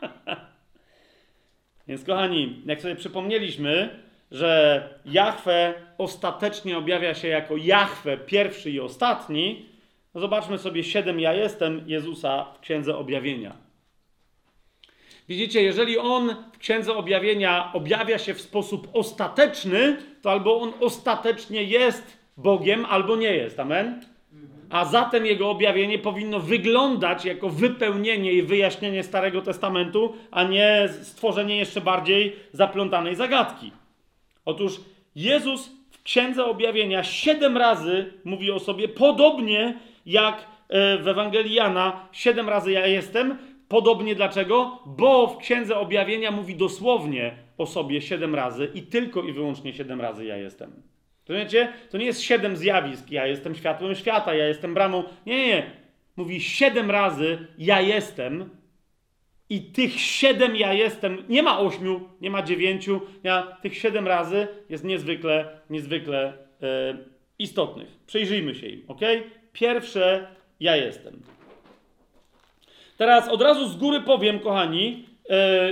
Więc kochani, jak sobie przypomnieliśmy, że Jahwe ostatecznie objawia się jako Jahwe pierwszy i ostatni, no zobaczmy sobie siedem ja jestem Jezusa w księdze objawienia. Widzicie, jeżeli on w księdze objawienia objawia się w sposób ostateczny, to albo on ostatecznie jest Bogiem albo nie jest. Amen? A zatem jego objawienie powinno wyglądać jako wypełnienie i wyjaśnienie Starego Testamentu, a nie stworzenie jeszcze bardziej zaplątanej zagadki. Otóż Jezus w Księdze Objawienia siedem razy mówi o sobie podobnie jak e, w Ewangelii Jana siedem razy ja jestem. Podobnie dlaczego? Bo w Księdze Objawienia mówi dosłownie o sobie siedem razy i tylko i wyłącznie siedem razy ja jestem. Rozumiecie? To nie jest siedem zjawisk. Ja jestem światłem świata, ja jestem bramą. Nie, nie, nie. Mówi siedem razy ja jestem i tych siedem ja jestem, nie ma ośmiu, nie ma dziewięciu, ja, tych siedem razy jest niezwykle, niezwykle e, istotnych. Przyjrzyjmy się im, ok? Pierwsze ja jestem. Teraz od razu z góry powiem, kochani,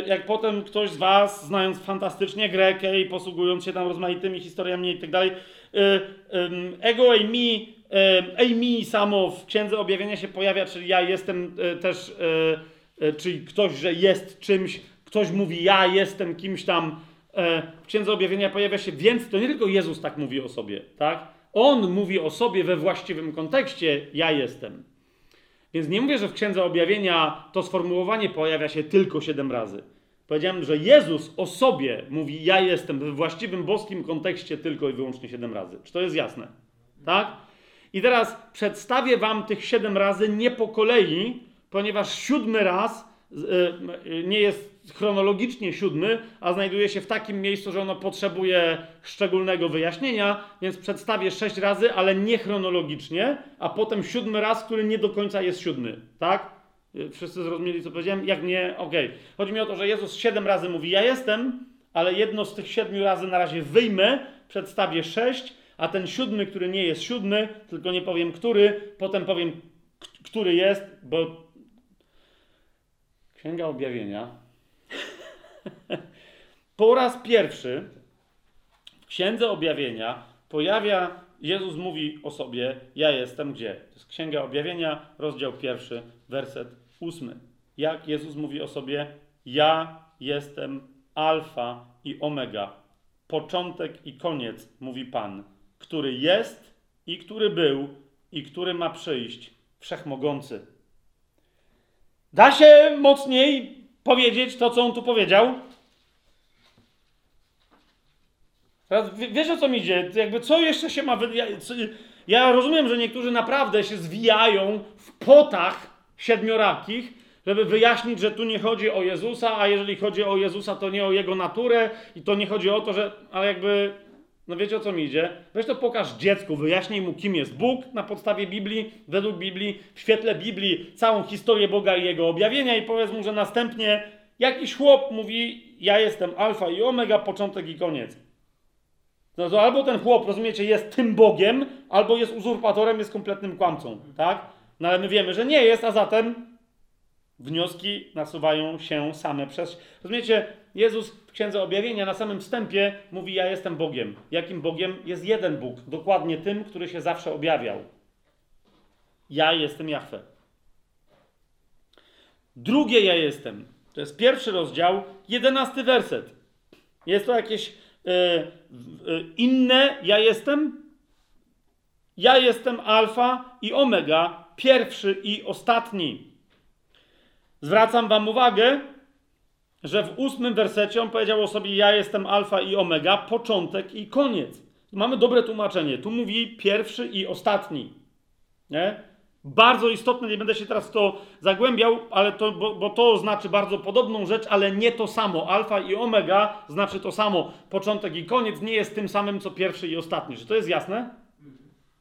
jak potem ktoś z Was, znając fantastycznie Grekę i posługując się tam rozmaitymi historiami i tak dalej, e, ego i mi e, Amy samo w Księdze Objawienia się pojawia, czyli ja jestem e, też, e, e, czyli ktoś, że jest czymś, ktoś mówi ja jestem kimś tam. E, w Księdze Objawienia pojawia się, więc to nie tylko Jezus tak mówi o sobie, tak? On mówi o sobie we właściwym kontekście, ja jestem. Więc nie mówię, że w Księdze Objawienia to sformułowanie pojawia się tylko siedem razy. Powiedziałem, że Jezus o sobie mówi ja jestem we właściwym boskim kontekście tylko i wyłącznie siedem razy. Czy to jest jasne? Tak? I teraz przedstawię wam tych siedem razy nie po kolei, ponieważ siódmy raz y, nie jest chronologicznie siódmy, a znajduje się w takim miejscu, że ono potrzebuje szczególnego wyjaśnienia, więc przedstawię sześć razy, ale nie chronologicznie, a potem siódmy raz, który nie do końca jest siódmy. Tak? Wszyscy zrozumieli, co powiedziałem? Jak nie, okej. Okay. Chodzi mi o to, że Jezus siedem razy mówi: Ja jestem, ale jedno z tych siedmiu razy na razie wyjmę, przedstawię sześć, a ten siódmy, który nie jest siódmy, tylko nie powiem który, potem powiem, który jest, bo Księga Objawienia po raz pierwszy w Księdze Objawienia pojawia, Jezus mówi o sobie, ja jestem gdzie? To jest Księga Objawienia, rozdział pierwszy, werset ósmy. Jak Jezus mówi o sobie, ja jestem alfa i omega, początek i koniec, mówi Pan, który jest i który był i który ma przyjść, wszechmogący. Da się mocniej powiedzieć to, co on tu powiedział? Teraz wiesz o co mi idzie? Jakby co jeszcze się ma. Ja, ja rozumiem, że niektórzy naprawdę się zwijają w potach siedmiorakich, żeby wyjaśnić, że tu nie chodzi o Jezusa, a jeżeli chodzi o Jezusa, to nie o jego naturę i to nie chodzi o to, że. Ale jakby. No wiecie o co mi idzie? Weź to pokaż dziecku, wyjaśnij mu, kim jest Bóg na podstawie Biblii, według Biblii, w świetle Biblii, całą historię Boga i jego objawienia, i powiedz mu, że następnie jakiś chłop mówi: Ja jestem Alfa i Omega, początek i koniec. No to albo ten chłop, rozumiecie, jest tym Bogiem, albo jest uzurpatorem, jest kompletnym kłamcą, tak? No ale my wiemy, że nie jest, a zatem wnioski nasuwają się same przez. Rozumiecie, Jezus w Księdze Objawienia na samym wstępie mówi: Ja jestem Bogiem. Jakim Bogiem? Jest jeden Bóg, dokładnie tym, który się zawsze objawiał. Ja jestem Jahwe. Drugie ja jestem. To jest pierwszy rozdział, jedenasty werset. Jest to jakieś E, inne ja jestem? Ja jestem alfa i omega, pierwszy i ostatni. Zwracam wam uwagę, że w ósmym wersecie on powiedział o sobie: Ja jestem alfa i omega, początek i koniec. Mamy dobre tłumaczenie. Tu mówi pierwszy i ostatni. Nie? Bardzo istotne, nie będę się teraz w to zagłębiał, ale to, bo, bo, to znaczy bardzo podobną rzecz, ale nie to samo. Alfa i omega znaczy to samo. Początek i koniec nie jest tym samym, co pierwszy i ostatni. Czy to jest jasne?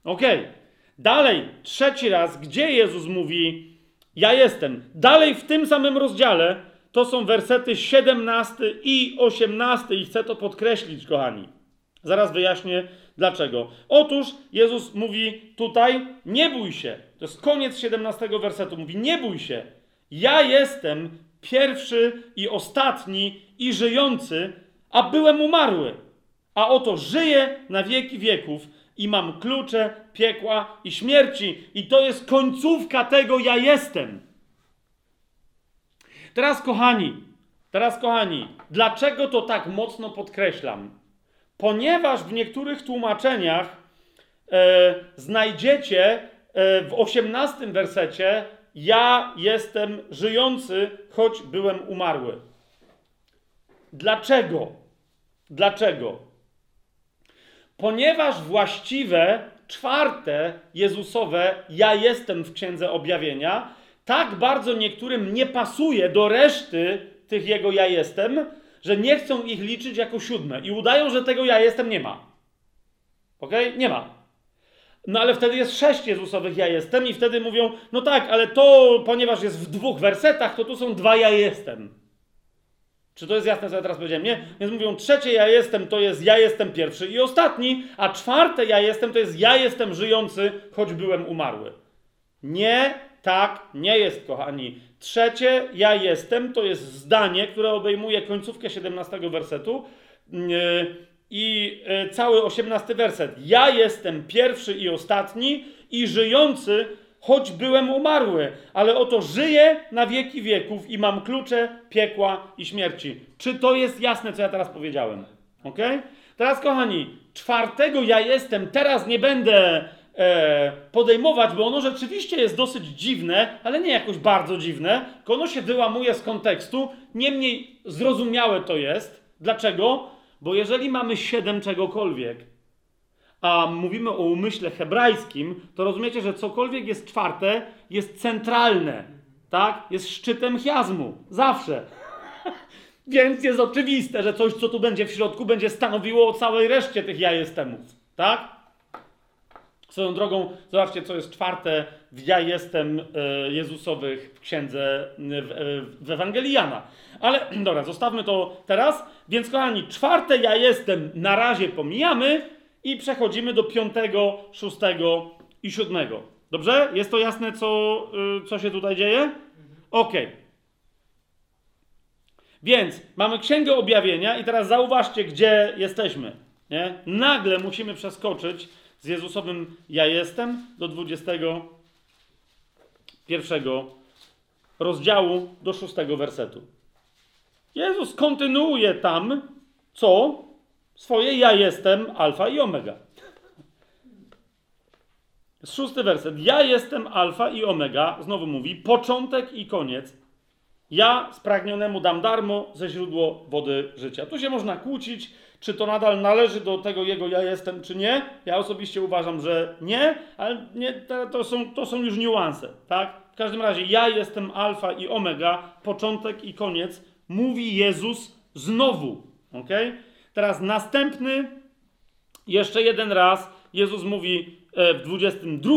Okej. Okay. Dalej, trzeci raz, gdzie Jezus mówi, ja jestem. Dalej w tym samym rozdziale to są wersety 17 i 18 i chcę to podkreślić, kochani. Zaraz wyjaśnię dlaczego. Otóż Jezus mówi tutaj: Nie bój się. To jest koniec 17 wersetu. Mówi: Nie bój się. Ja jestem pierwszy i ostatni i żyjący, a byłem umarły. A oto żyję na wieki wieków i mam klucze piekła i śmierci. I to jest końcówka tego ja jestem. Teraz, kochani, teraz, kochani, dlaczego to tak mocno podkreślam? Ponieważ w niektórych tłumaczeniach e, znajdziecie e, w osiemnastym wersecie ja jestem żyjący, choć byłem umarły. Dlaczego? Dlaczego? Ponieważ właściwe czwarte Jezusowe ja jestem w Księdze Objawienia tak bardzo niektórym nie pasuje do reszty tych jego ja jestem, że nie chcą ich liczyć jako siódme i udają, że tego ja jestem nie ma. Ok? Nie ma. No ale wtedy jest sześć Jezusowych ja jestem i wtedy mówią, no tak, ale to, ponieważ jest w dwóch wersetach, to tu są dwa ja jestem. Czy to jest jasne, co ja teraz powiedziałem? Nie? Więc mówią, trzecie ja jestem to jest ja jestem pierwszy i ostatni, a czwarte ja jestem to jest ja jestem żyjący, choć byłem umarły. Nie, tak, nie jest, kochani. Trzecie, ja jestem, to jest zdanie, które obejmuje końcówkę 17 wersetu yy, i yy, cały 18 werset. Ja jestem pierwszy i ostatni i żyjący, choć byłem umarły, ale oto żyję na wieki wieków i mam klucze piekła i śmierci. Czy to jest jasne, co ja teraz powiedziałem? Ok? Teraz, kochani, czwartego ja jestem, teraz nie będę podejmować, bo ono rzeczywiście jest dosyć dziwne, ale nie jakoś bardzo dziwne, tylko ono się wyłamuje z kontekstu, niemniej zrozumiałe to jest. Dlaczego? Bo jeżeli mamy siedem czegokolwiek, a mówimy o umyśle hebrajskim, to rozumiecie, że cokolwiek jest czwarte, jest centralne, tak? Jest szczytem chiazmu. Zawsze. Więc jest oczywiste, że coś, co tu będzie w środku, będzie stanowiło o całej reszcie tych ja jestemów, tak? Swoją drogą, zobaczcie, co jest czwarte w ja jestem e, Jezusowych w księdze w, e, w Ewangelii Jana. Ale dobra, zostawmy to teraz. Więc, kochani, czwarte ja jestem na razie pomijamy i przechodzimy do piątego, szóstego i siódmego. Dobrze? Jest to jasne, co, y, co się tutaj dzieje? Ok. Więc mamy Księgę Objawienia i teraz zauważcie, gdzie jesteśmy. Nie? Nagle musimy przeskoczyć z Jezusowym Ja jestem do 21 rozdziału do 6 wersetu. Jezus kontynuuje tam, co swoje ja jestem alfa i omega. Szósty werset. Ja jestem alfa i omega, znowu mówi, początek i koniec. Ja spragnionemu dam darmo ze źródło wody życia. Tu się można kłócić, czy to nadal należy do tego jego ja jestem, czy nie. Ja osobiście uważam, że nie, ale nie, to, są, to są już niuanse, tak? W każdym razie ja jestem alfa i omega, początek i koniec, mówi Jezus znowu, ok? Teraz następny, jeszcze jeden raz, Jezus mówi e, w 22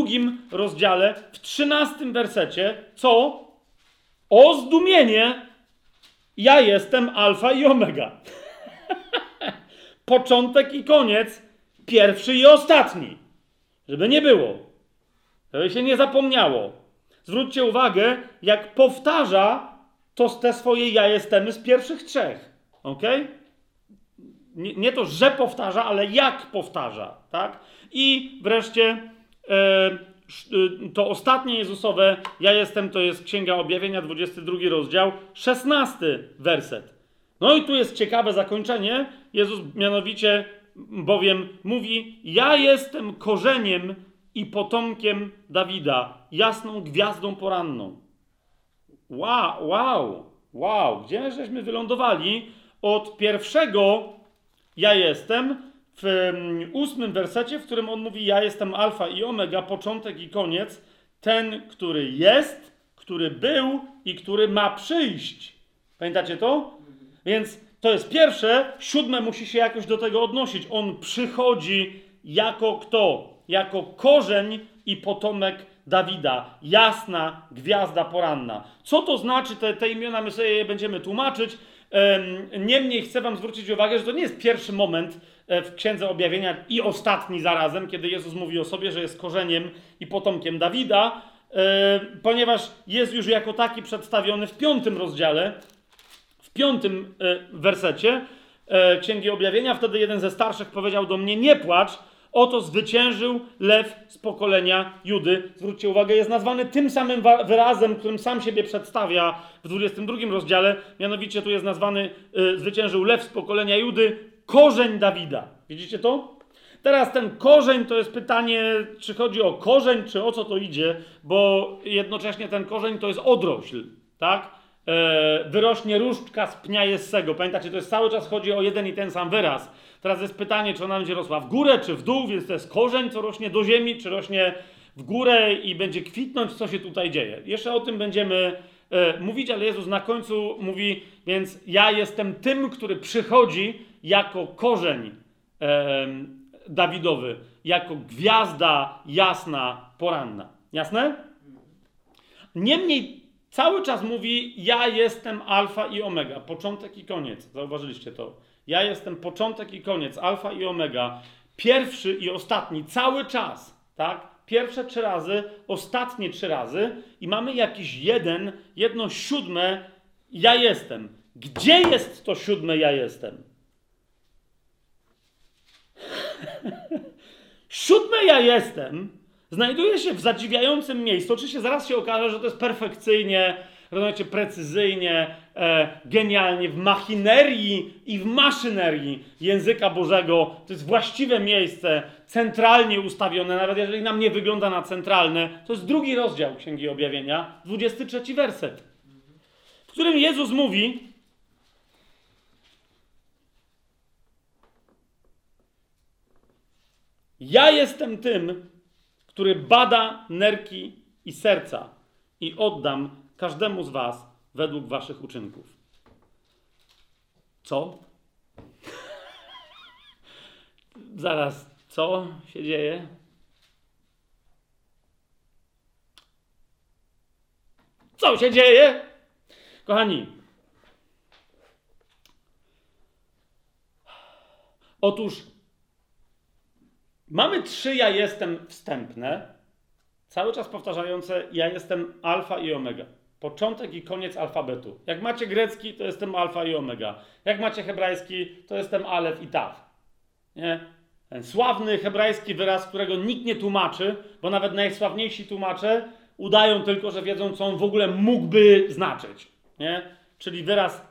rozdziale, w 13 wersecie, co? O zdumienie, ja jestem alfa i omega. Początek i koniec, pierwszy i ostatni. Żeby nie było. Żeby się nie zapomniało. Zwróćcie uwagę, jak powtarza to te swoje ja jestemy z pierwszych trzech. Ok? Nie, nie to, że powtarza, ale jak powtarza. Tak? I wreszcie e, e to ostatnie Jezusowe ja jestem, to jest Księga Objawienia, 22 rozdział, 16 werset. No i tu jest ciekawe zakończenie. Jezus mianowicie bowiem mówi: Ja jestem korzeniem i potomkiem Dawida, jasną gwiazdą poranną. Wow, wow, wow, gdzie żeśmy wylądowali? Od pierwszego ja jestem w mm, ósmym wersecie, w którym on mówi: Ja jestem Alfa i Omega, początek i koniec, ten, który jest, który był i który ma przyjść. Pamiętacie to? Więc to jest pierwsze, siódme musi się jakoś do tego odnosić. On przychodzi jako kto? Jako korzeń i potomek Dawida, jasna gwiazda poranna. Co to znaczy, te, te imiona my sobie je będziemy tłumaczyć. Niemniej chcę Wam zwrócić uwagę, że to nie jest pierwszy moment e, w Księdze Objawienia i ostatni zarazem, kiedy Jezus mówi o sobie, że jest korzeniem i potomkiem Dawida, e, ponieważ jest już jako taki przedstawiony w piątym rozdziale, piątym e, wersecie Księgi Objawienia. Wtedy jeden ze starszych powiedział do mnie: Nie płacz Oto zwyciężył lew z pokolenia Judy. Zwróćcie uwagę, jest nazwany tym samym wyrazem, którym sam siebie przedstawia w 22 rozdziale. Mianowicie tu jest nazwany y, zwyciężył lew z pokolenia Judy, korzeń Dawida. Widzicie to? Teraz ten korzeń to jest pytanie, czy chodzi o korzeń, czy o co to idzie, bo jednocześnie ten korzeń to jest odrośl, tak? E, wyrośnie różdżka z pnia Jessego. Pamiętacie, to jest cały czas chodzi o jeden i ten sam wyraz. Teraz jest pytanie, czy ona będzie rosła w górę, czy w dół, więc to jest korzeń, co rośnie do ziemi, czy rośnie w górę i będzie kwitnąć, co się tutaj dzieje. Jeszcze o tym będziemy e, mówić, ale Jezus na końcu mówi, więc ja jestem tym, który przychodzi jako korzeń e, Dawidowy, jako gwiazda jasna, poranna. Jasne? Niemniej cały czas mówi, ja jestem alfa i omega, początek i koniec. Zauważyliście to? Ja jestem początek i koniec, alfa i omega, pierwszy i ostatni, cały czas, tak? Pierwsze trzy razy, ostatnie trzy razy i mamy jakiś jeden, jedno siódme ja jestem. Gdzie jest to siódme ja jestem? siódme ja jestem znajduje się w zadziwiającym miejscu. Oczywiście zaraz się okaże, że to jest perfekcyjnie, rozumiecie, precyzyjnie, e, genialnie, w machinerii i w maszynerii języka Bożego. To jest właściwe miejsce, centralnie ustawione, nawet jeżeli nam nie wygląda na centralne. To jest drugi rozdział Księgi Objawienia, 23 werset, w którym Jezus mówi, Ja jestem tym, który bada nerki i serca i oddam każdemu z was według waszych uczynków. Co? Zaraz, co się dzieje? Co się dzieje? Kochani, otóż Mamy trzy ja jestem wstępne, cały czas powtarzające ja jestem alfa i omega. Początek i koniec alfabetu. Jak macie grecki, to jestem alfa i omega. Jak macie hebrajski, to jestem alef i taf. Nie? Ten sławny hebrajski wyraz, którego nikt nie tłumaczy, bo nawet najsławniejsi tłumacze udają tylko, że wiedzą, co on w ogóle mógłby znaczyć. Nie? Czyli wyraz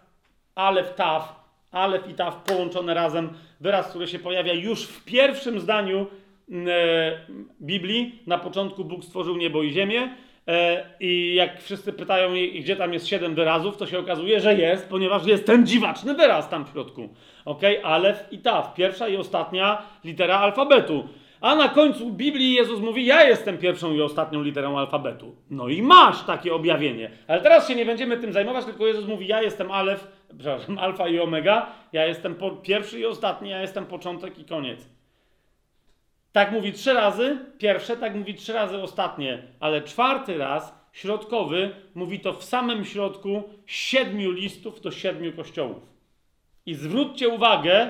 alef, taf, alef i taf połączone razem, wyraz, który się pojawia już w pierwszym zdaniu mm, e, Biblii. Na początku Bóg stworzył niebo i ziemię. E, I jak wszyscy pytają, gdzie tam jest siedem wyrazów, to się okazuje, że jest, ponieważ jest ten dziwaczny wyraz tam w środku. Ok? Alef i taf. Pierwsza i ostatnia litera alfabetu. A na końcu Biblii Jezus mówi: Ja jestem pierwszą i ostatnią literą alfabetu. No i masz takie objawienie. Ale teraz się nie będziemy tym zajmować, tylko Jezus mówi: Ja jestem Alef, przepraszam, Alfa i Omega. Ja jestem pierwszy i ostatni, ja jestem początek i koniec. Tak mówi trzy razy, pierwsze, tak mówi trzy razy ostatnie, ale czwarty raz, środkowy, mówi to w samym środku siedmiu listów do siedmiu kościołów. I zwróćcie uwagę,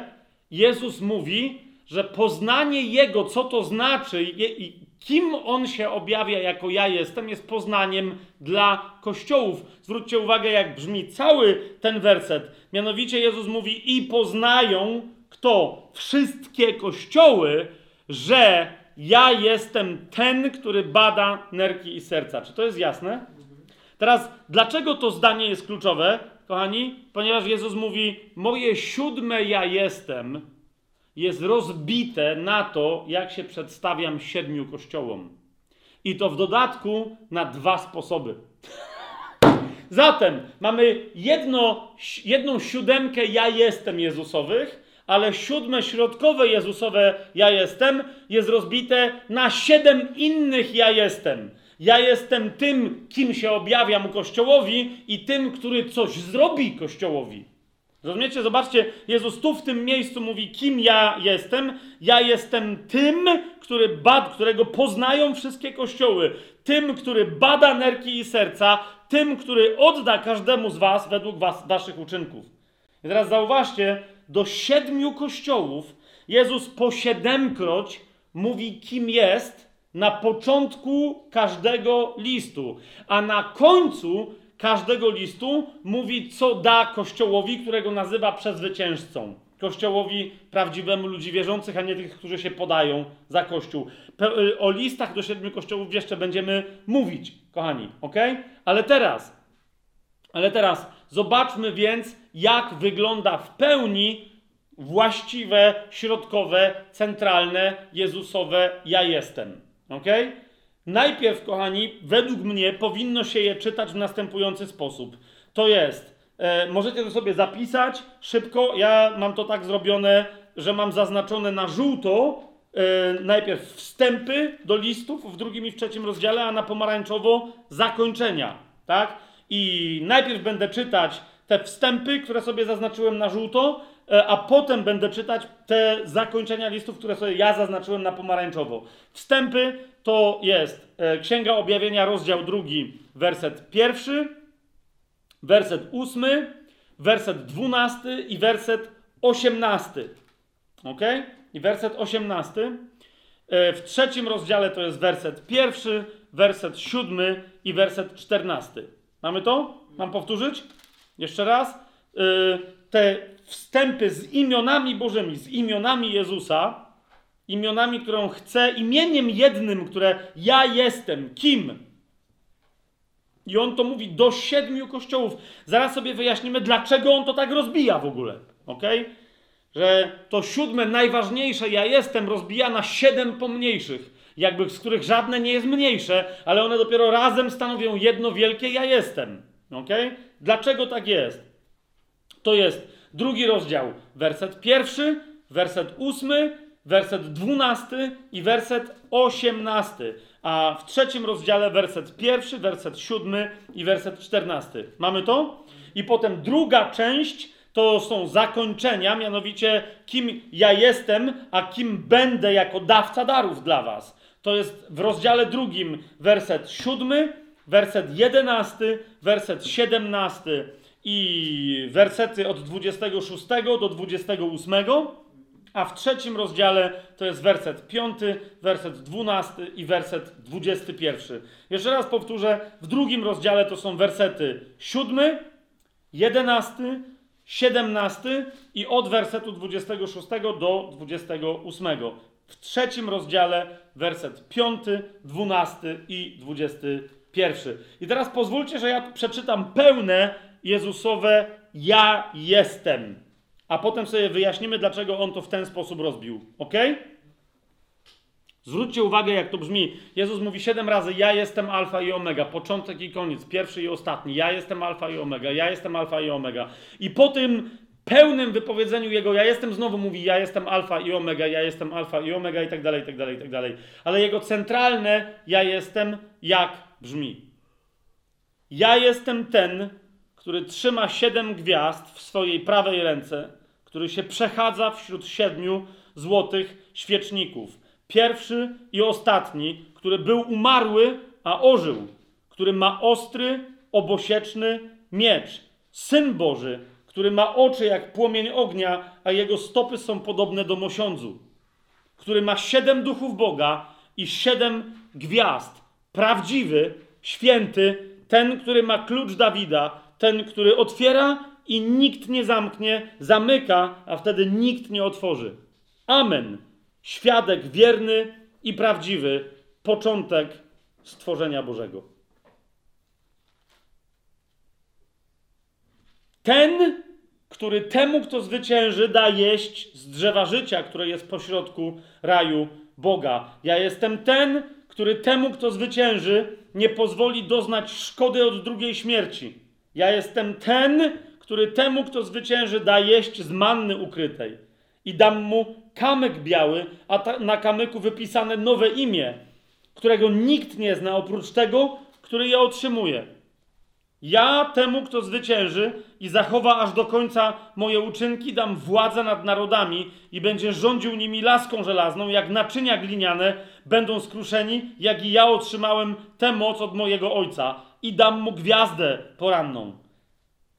Jezus mówi, że poznanie Jego, co to znaczy i kim On się objawia jako ja jestem, jest poznaniem dla kościołów. Zwróćcie uwagę, jak brzmi cały ten werset. Mianowicie Jezus mówi: I poznają kto? Wszystkie kościoły, że ja jestem ten, który bada nerki i serca. Czy to jest jasne? Teraz, dlaczego to zdanie jest kluczowe, kochani? Ponieważ Jezus mówi: Moje siódme ja jestem jest rozbite na to, jak się przedstawiam siedmiu kościołom. I to w dodatku na dwa sposoby. Zatem mamy jedno, jedną siódemkę ja jestem Jezusowych, ale siódme środkowe Jezusowe ja jestem jest rozbite na siedem innych ja jestem. Ja jestem tym, kim się objawiam Kościołowi i tym, który coś zrobi Kościołowi. Rozumiecie? Zobaczcie, Jezus tu w tym miejscu mówi, kim ja jestem. Ja jestem tym, który bad, którego poznają wszystkie kościoły. Tym, który bada nerki i serca. Tym, który odda każdemu z was według was, waszych uczynków. I teraz zauważcie, do siedmiu kościołów Jezus po siedemkroć mówi, kim jest na początku każdego listu, a na końcu każdego listu mówi, co da Kościołowi, którego nazywa przezwyciężcą. Kościołowi prawdziwemu ludzi wierzących, a nie tych, którzy się podają za Kościół. Y, o listach do siedmiu kościołów jeszcze będziemy mówić, kochani, ok? Ale teraz, ale teraz zobaczmy więc, jak wygląda w pełni właściwe, środkowe, centralne, Jezusowe ja jestem. ok? Najpierw, kochani, według mnie powinno się je czytać w następujący sposób. To jest, e, możecie to sobie zapisać szybko. Ja mam to tak zrobione, że mam zaznaczone na żółto e, najpierw wstępy do listów w drugim i w trzecim rozdziale, a na pomarańczowo zakończenia. Tak? I najpierw będę czytać te wstępy, które sobie zaznaczyłem na żółto, e, a potem będę czytać te zakończenia listów, które sobie ja zaznaczyłem na pomarańczowo. Wstępy to jest e, Księga Objawienia, rozdział drugi, werset pierwszy, werset ósmy, werset dwunasty i werset osiemnasty. Ok? I werset osiemnasty. E, w trzecim rozdziale to jest werset pierwszy, werset siódmy i werset czternasty. Mamy to? Mam powtórzyć? Jeszcze raz. E, te wstępy z imionami Bożymi, z imionami Jezusa, imionami, którą chce, imieniem jednym, które ja jestem. Kim? I on to mówi do siedmiu kościołów. Zaraz sobie wyjaśnimy, dlaczego on to tak rozbija w ogóle. Ok? Że to siódme, najważniejsze, ja jestem, rozbija na siedem pomniejszych jakby z których żadne nie jest mniejsze, ale one dopiero razem stanowią jedno wielkie ja jestem. Ok? Dlaczego tak jest? To jest drugi rozdział, werset pierwszy, werset ósmy, werset dwunasty i werset osiemnasty. A w trzecim rozdziale werset pierwszy, werset siódmy i werset czternasty. Mamy to? I potem druga część to są zakończenia, mianowicie kim ja jestem, a kim będę jako dawca darów dla was. To jest w rozdziale drugim werset siódmy, werset jedenasty, werset siedemnasty i wersety od 26 do 28, a w trzecim rozdziale to jest werset 5, werset 12 i werset 21. Jeszcze raz powtórzę, w drugim rozdziale to są wersety 7, 11, 17 i od wersetu 26 do 28. W trzecim rozdziale werset 5, 12 i 21. I teraz pozwólcie, że ja przeczytam pełne Jezusowe ja jestem. A potem sobie wyjaśnimy, dlaczego on to w ten sposób rozbił. Ok? Zwróćcie uwagę, jak to brzmi. Jezus mówi siedem razy: Ja jestem Alfa i Omega, początek i koniec, pierwszy i ostatni. Ja jestem Alfa i Omega, ja jestem Alfa i Omega. I po tym pełnym wypowiedzeniu jego ja jestem znowu mówi ja jestem alfa i omega, ja jestem alfa i omega i tak dalej, i tak dalej, i tak dalej. Ale jego centralne ja jestem jak brzmi. Ja jestem ten, który trzyma siedem gwiazd w swojej prawej ręce, który się przechadza wśród siedmiu złotych świeczników. Pierwszy i ostatni, który był umarły, a ożył, który ma ostry, obosieczny miecz. Syn Boży, który ma oczy jak płomień ognia, a jego stopy są podobne do mosiądzu, który ma siedem duchów Boga i siedem gwiazd. Prawdziwy, święty, ten, który ma klucz Dawida, ten, który otwiera i nikt nie zamknie, zamyka, a wtedy nikt nie otworzy. Amen. Świadek wierny i prawdziwy, początek stworzenia Bożego. Ten, który temu, kto zwycięży, da jeść z drzewa życia, które jest pośrodku raju Boga. Ja jestem ten, który temu, kto zwycięży, nie pozwoli doznać szkody od drugiej śmierci. Ja jestem ten, który temu, kto zwycięży, da jeść z manny ukrytej. I dam mu kamyk biały, a na kamyku wypisane nowe imię, którego nikt nie zna oprócz tego, który je otrzymuje. Ja temu, kto zwycięży i zachowa aż do końca moje uczynki, dam władzę nad narodami i będzie rządził nimi laską żelazną, jak naczynia gliniane będą skruszeni, jak i ja otrzymałem tę moc od mojego ojca i dam mu gwiazdę poranną.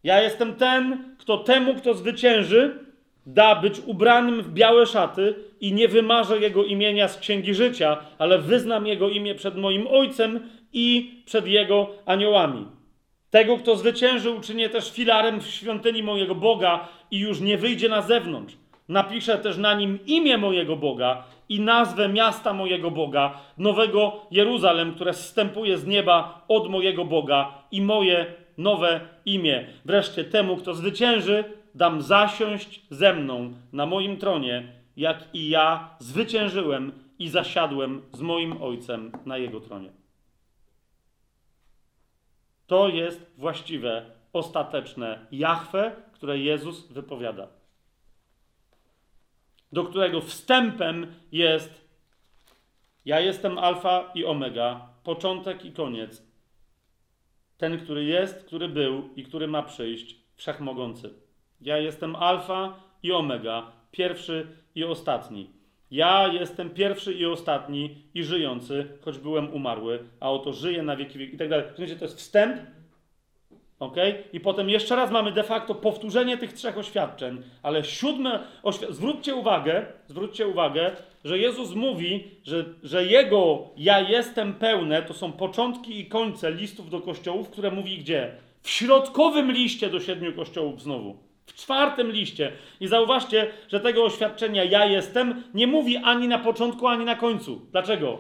Ja jestem ten, kto temu, kto zwycięży, da być ubranym w białe szaty i nie wymarzę jego imienia z księgi życia, ale wyznam jego imię przed moim ojcem i przed jego aniołami. Tego, kto zwycięży, uczynię też filarem w świątyni mojego Boga i już nie wyjdzie na zewnątrz. Napiszę też na nim imię mojego Boga i nazwę miasta mojego Boga, nowego Jeruzalem, które zstępuje z nieba od mojego Boga i moje nowe imię. Wreszcie temu, kto zwycięży, dam zasiąść ze mną na moim tronie, jak i ja zwyciężyłem i zasiadłem z moim Ojcem na jego tronie. To jest właściwe, ostateczne Jahwe, które Jezus wypowiada. Do którego wstępem jest ja jestem alfa i omega, początek i koniec. Ten, który jest, który był i który ma przyjść, wszechmogący. Ja jestem alfa i omega, pierwszy i ostatni. Ja jestem pierwszy i ostatni i żyjący, choć byłem umarły, a oto żyję na wieki i tak dalej. To jest wstęp, ok? I potem jeszcze raz mamy de facto powtórzenie tych trzech oświadczeń, ale siódme oświadczenie, zwróćcie uwagę, zwróćcie uwagę, że Jezus mówi, że, że Jego ja jestem pełne, to są początki i końce listów do kościołów, które mówi gdzie? W środkowym liście do siedmiu kościołów znowu. W czwartym liście. I zauważcie, że tego oświadczenia ja jestem nie mówi ani na początku, ani na końcu. Dlaczego?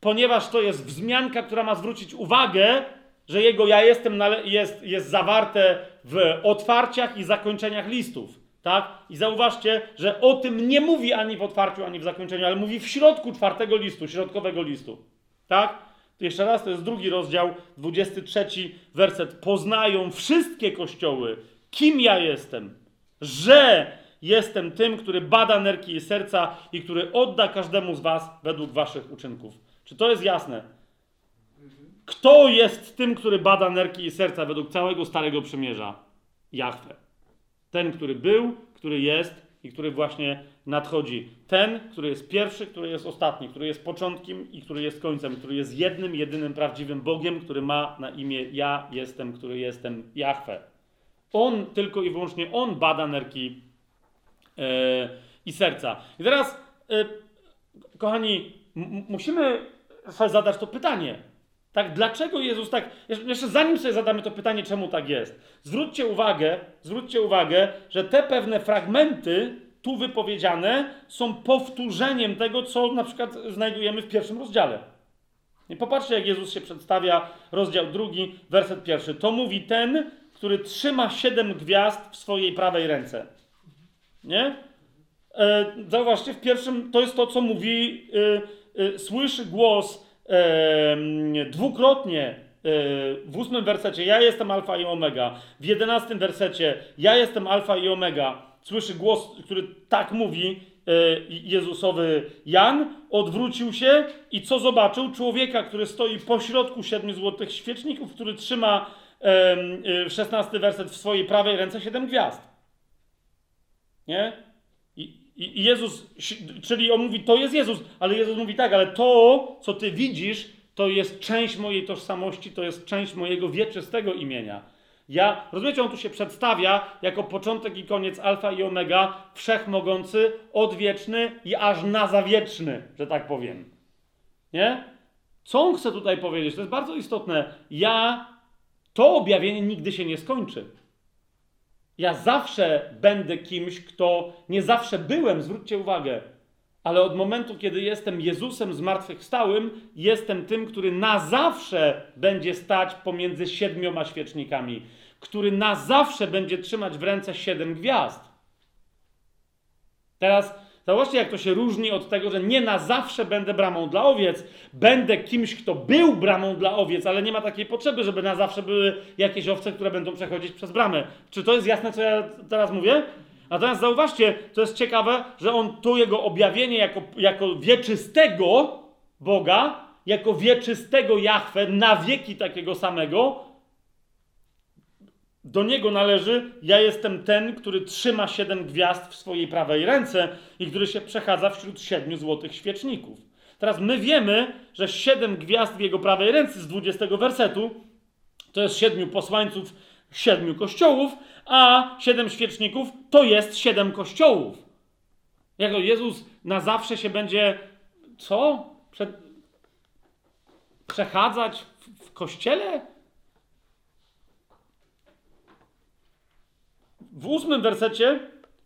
Ponieważ to jest wzmianka, która ma zwrócić uwagę, że jego ja jestem jest, jest zawarte w otwarciach i zakończeniach listów. Tak? I zauważcie, że o tym nie mówi ani w otwarciu, ani w zakończeniu, ale mówi w środku czwartego listu, środkowego listu. Tak? Jeszcze raz, to jest drugi rozdział, 23 werset. Poznają wszystkie kościoły, kim ja jestem, że jestem tym, który bada nerki i serca i który odda każdemu z was według waszych uczynków. Czy to jest jasne? Kto jest tym, który bada nerki i serca według całego Starego Przymierza? Jahwe. Ten, który był, który jest i który właśnie nadchodzi. Ten, który jest pierwszy, który jest ostatni, który jest początkiem i który jest końcem, który jest jednym, jedynym prawdziwym Bogiem, który ma na imię Ja jestem, który jestem Jahwe. On, tylko i wyłącznie On bada nerki yy, i serca. I teraz, yy, kochani, musimy sobie zadać to pytanie. Tak, dlaczego Jezus tak. Jeszcze zanim sobie zadamy to pytanie, czemu tak jest, zwróćcie uwagę, zwróćcie uwagę, że te pewne fragmenty tu wypowiedziane są powtórzeniem tego, co na przykład znajdujemy w pierwszym rozdziale. I popatrzcie, jak Jezus się przedstawia, rozdział drugi, werset pierwszy. To mówi ten, który trzyma siedem gwiazd w swojej prawej ręce. Nie? E, zauważcie, w pierwszym to jest to, co mówi, e, e, słyszy głos dwukrotnie e, w ósmym wersecie ja jestem alfa i omega, w jedenastym wersecie ja jestem alfa i omega, słyszy głos, który tak mówi e, Jezusowy Jan, odwrócił się i co zobaczył? Człowieka, który stoi pośrodku siedmiu złotych świeczników, który trzyma e, szesnasty werset w swojej prawej ręce siedem gwiazd. Nie? I Jezus, czyli on mówi, to jest Jezus, ale Jezus mówi tak, ale to, co ty widzisz, to jest część mojej tożsamości, to jest część mojego wieczystego imienia. Ja, rozumiecie, on tu się przedstawia jako początek i koniec alfa i omega, wszechmogący, odwieczny i aż na zawieczny, że tak powiem. Nie? Co on chce tutaj powiedzieć? To jest bardzo istotne. Ja, to objawienie nigdy się nie skończy. Ja zawsze będę kimś, kto nie zawsze byłem, zwróćcie uwagę, ale od momentu, kiedy jestem Jezusem zmartwychwstałym, jestem tym, który na zawsze będzie stać pomiędzy siedmioma świecznikami, który na zawsze będzie trzymać w ręce siedem gwiazd. Teraz Zobaczcie, jak to się różni od tego, że nie na zawsze będę bramą dla owiec. Będę kimś, kto był bramą dla owiec, ale nie ma takiej potrzeby, żeby na zawsze były jakieś owce, które będą przechodzić przez bramę. Czy to jest jasne, co ja teraz mówię? Natomiast zauważcie, to jest ciekawe, że on tu jego objawienie jako, jako wieczystego Boga, jako wieczystego Jahwe, na wieki takiego samego, do niego należy, ja jestem ten, który trzyma siedem gwiazd w swojej prawej ręce i który się przechadza wśród siedmiu złotych świeczników. Teraz my wiemy, że siedem gwiazd w jego prawej ręce z 20 wersetu to jest siedmiu posłańców siedmiu kościołów, a siedem świeczników to jest siedem kościołów. Jako Jezus na zawsze się będzie co? Prze... Przechadzać w, w kościele? W ósmym wersecie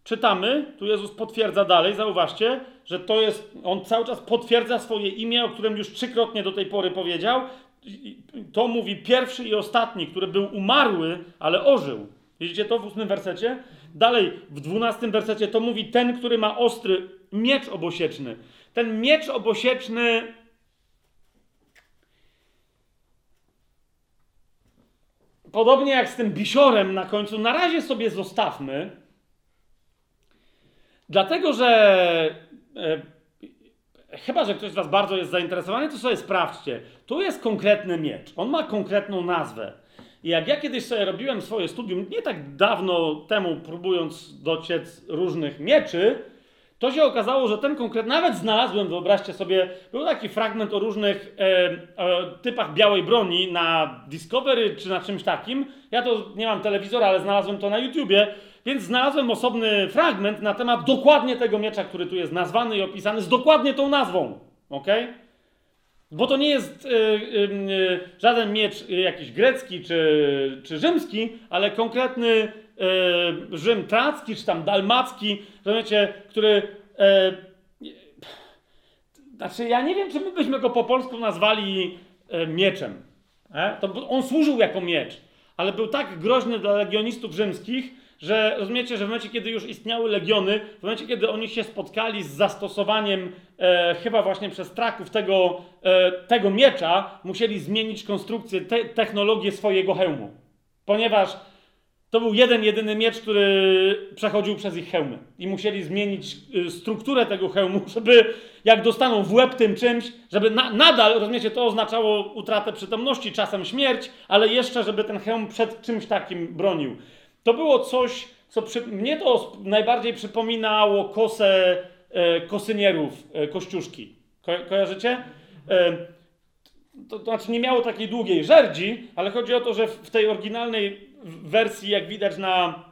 czytamy, tu Jezus potwierdza dalej, zauważcie, że to jest, on cały czas potwierdza swoje imię, o którym już trzykrotnie do tej pory powiedział. To mówi pierwszy i ostatni, który był umarły, ale ożył. Widzicie to w ósmym wersecie? Dalej, w dwunastym wersecie to mówi ten, który ma ostry miecz obosieczny. Ten miecz obosieczny podobnie jak z tym bisiorem na końcu, na razie sobie zostawmy, dlatego że e, chyba, że ktoś z Was bardzo jest zainteresowany, to sobie sprawdźcie. Tu jest konkretny miecz. On ma konkretną nazwę. I jak ja kiedyś sobie robiłem swoje studium, nie tak dawno temu, próbując dociec różnych mieczy, to się okazało, że ten konkretny, nawet znalazłem, wyobraźcie sobie, był taki fragment o różnych e, e, typach białej broni na Discovery czy na czymś takim. Ja to nie mam telewizora, ale znalazłem to na YouTubie, więc znalazłem osobny fragment na temat dokładnie tego miecza, który tu jest nazwany i opisany z dokładnie tą nazwą. ok? Bo to nie jest e, e, żaden miecz jakiś grecki czy, czy rzymski, ale konkretny Rzym tracki, czy tam dalmacki, rozumiecie, który... E, znaczy, ja nie wiem, czy my byśmy go po polsku nazwali e, mieczem. E? To on służył jako miecz, ale był tak groźny dla legionistów rzymskich, że rozumiecie, że w momencie, kiedy już istniały legiony, w momencie, kiedy oni się spotkali z zastosowaniem e, chyba właśnie przez traków tego, e, tego miecza, musieli zmienić konstrukcję, te, technologię swojego hełmu. Ponieważ to był jeden, jedyny miecz, który przechodził przez ich hełmy. I musieli zmienić y, strukturę tego hełmu, żeby jak dostaną w łeb tym czymś, żeby na, nadal, rozumiecie, to oznaczało utratę przytomności, czasem śmierć, ale jeszcze, żeby ten hełm przed czymś takim bronił. To było coś, co przy, mnie to najbardziej przypominało kosę e, kosynierów e, kościuszki. Ko, kojarzycie? E, to, to znaczy nie miało takiej długiej żerdzi, ale chodzi o to, że w, w tej oryginalnej wersji, jak widać na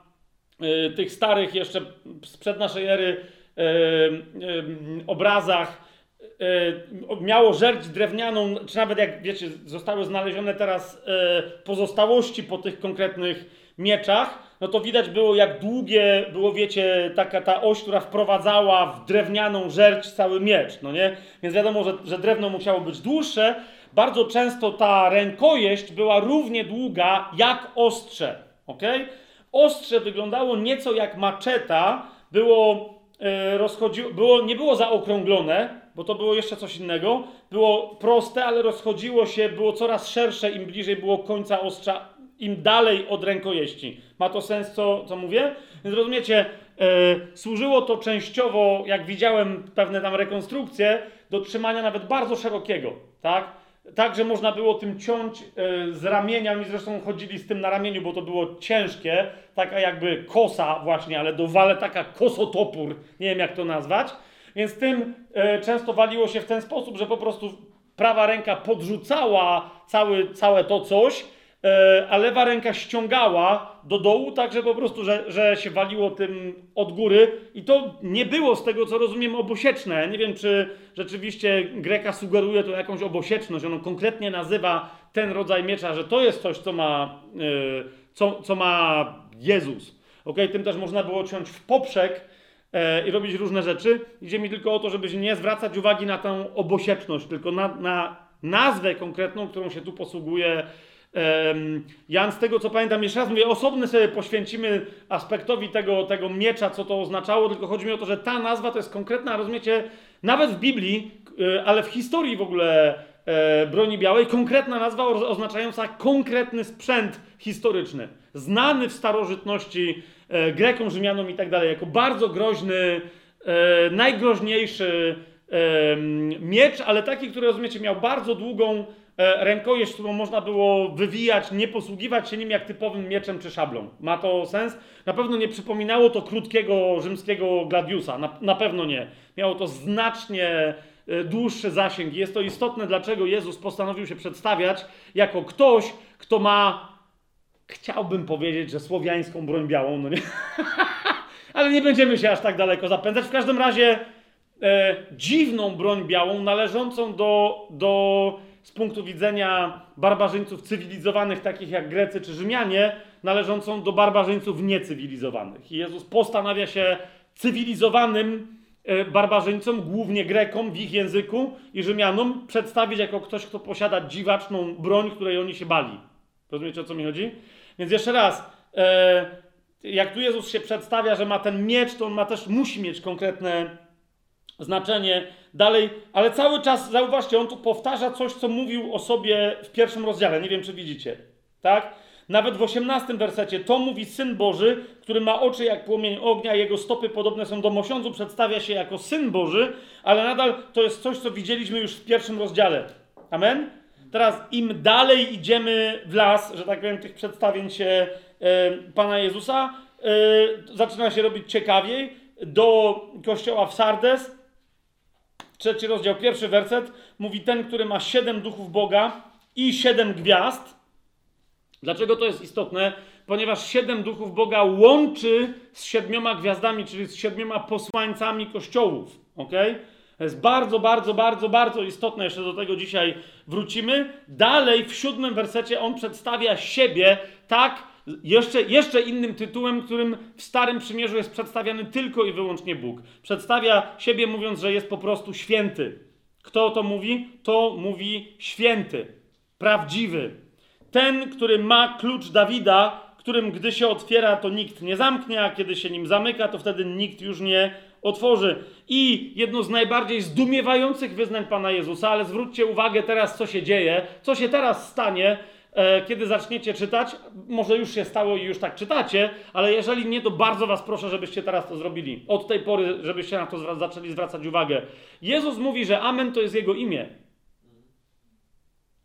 y, tych starych jeszcze sprzed naszej ery y, y, obrazach, miało żerdź drewnianą, czy nawet jak wiecie, zostały znalezione teraz pozostałości po tych konkretnych mieczach, no to widać było, jak długie było, wiecie, taka ta oś, która wprowadzała w drewnianą żerdź cały miecz, no nie? Więc wiadomo, że, że drewno musiało być dłuższe, bardzo często ta rękojeść była równie długa jak ostrze. ok? Ostrze wyglądało nieco jak maczeta, było, rozchodzi, było, nie było zaokrąglone, bo to było jeszcze coś innego. Było proste, ale rozchodziło się, było coraz szersze, im bliżej było końca ostrza, im dalej od rękojeści. Ma to sens, co, co mówię? Więc rozumiecie, e, służyło to częściowo, jak widziałem pewne tam rekonstrukcje, do trzymania nawet bardzo szerokiego, tak? Tak, że można było tym ciąć e, z ramienia. Oni zresztą chodzili z tym na ramieniu, bo to było ciężkie, taka jakby kosa właśnie, ale do wale taka kosotopór, nie wiem jak to nazwać. Więc tym e, często waliło się w ten sposób, że po prostu prawa ręka podrzucała cały, całe to coś, a lewa ręka ściągała do dołu, tak że po prostu, że, że się waliło tym od góry i to nie było z tego, co rozumiem, obosieczne. Nie wiem, czy rzeczywiście Greka sugeruje to jakąś obosieczność, ono konkretnie nazywa ten rodzaj miecza, że to jest coś, co ma, e, co, co ma Jezus. Okay? Tym też można było ciąć w poprzek e, i robić różne rzeczy. Idzie mi tylko o to, żeby nie zwracać uwagi na tę obosieczność, tylko na, na nazwę konkretną, którą się tu posługuje Jan, z tego co pamiętam, jeszcze raz mówię, osobny sobie poświęcimy aspektowi tego, tego miecza, co to oznaczało, tylko chodzi mi o to, że ta nazwa to jest konkretna, rozumiecie, nawet w Biblii, e, ale w historii w ogóle e, broni białej, konkretna nazwa oznaczająca konkretny sprzęt historyczny, znany w starożytności e, Grekom, Rzymianom i tak dalej, jako bardzo groźny, najgroźniejszy miecz, ale taki, który rozumiecie, miał bardzo długą rękojeść, którą można było wywijać, nie posługiwać się nim jak typowym mieczem czy szablą. Ma to sens? Na pewno nie przypominało to krótkiego rzymskiego gladiusa. Na, na pewno nie. Miało to znacznie e, dłuższy zasięg. Jest to istotne, dlaczego Jezus postanowił się przedstawiać jako ktoś, kto ma, chciałbym powiedzieć, że słowiańską broń białą, no nie? Ale nie będziemy się aż tak daleko zapędzać. W każdym razie e, dziwną broń białą należącą do, do z punktu widzenia barbarzyńców cywilizowanych, takich jak Grecy czy Rzymianie, należącą do barbarzyńców niecywilizowanych. I Jezus postanawia się cywilizowanym e, barbarzyńcom, głównie Grekom w ich języku i Rzymianom, przedstawić jako ktoś, kto posiada dziwaczną broń, której oni się bali. Rozumiecie o co mi chodzi? Więc jeszcze raz, e, jak tu Jezus się przedstawia, że ma ten miecz, to on ma też, musi mieć konkretne znaczenie dalej, ale cały czas, zauważcie, on tu powtarza coś, co mówił o sobie w pierwszym rozdziale. Nie wiem, czy widzicie. Tak? Nawet w osiemnastym wersecie to mówi Syn Boży, który ma oczy jak płomień ognia, jego stopy podobne są do mosiądzu, przedstawia się jako Syn Boży, ale nadal to jest coś, co widzieliśmy już w pierwszym rozdziale. Amen? Teraz im dalej idziemy w las, że tak powiem, tych przedstawień się e, Pana Jezusa, e, zaczyna się robić ciekawiej. Do kościoła w Sardes trzeci rozdział, pierwszy werset, mówi ten, który ma siedem duchów Boga i siedem gwiazd. Dlaczego to jest istotne? Ponieważ siedem duchów Boga łączy z siedmioma gwiazdami, czyli z siedmioma posłańcami kościołów. ok? To jest bardzo, bardzo, bardzo, bardzo istotne. Jeszcze do tego dzisiaj wrócimy. Dalej w siódmym wersecie on przedstawia siebie tak, Jeszcze, jeszcze innym tytułem, którym w Starym Przymierzu jest przedstawiany tylko i wyłącznie Bóg. Przedstawia siebie mówiąc, że jest po prostu święty. Kto to mówi? To mówi święty, prawdziwy. Ten, który ma klucz Dawida, którym gdy się otwiera, to nikt nie zamknie, a kiedy się nim zamyka, to wtedy nikt już nie otworzy. I jedno z najbardziej zdumiewających wyznań Pana Jezusa, ale zwróćcie uwagę teraz, co się dzieje, co się teraz stanie, kiedy zaczniecie czytać. Może już się stało i już tak czytacie, ale jeżeli nie, to bardzo Was proszę, żebyście teraz to zrobili. Od tej pory, żebyście na to zaczęli zwracać uwagę. Jezus mówi, że Amen to jest Jego imię.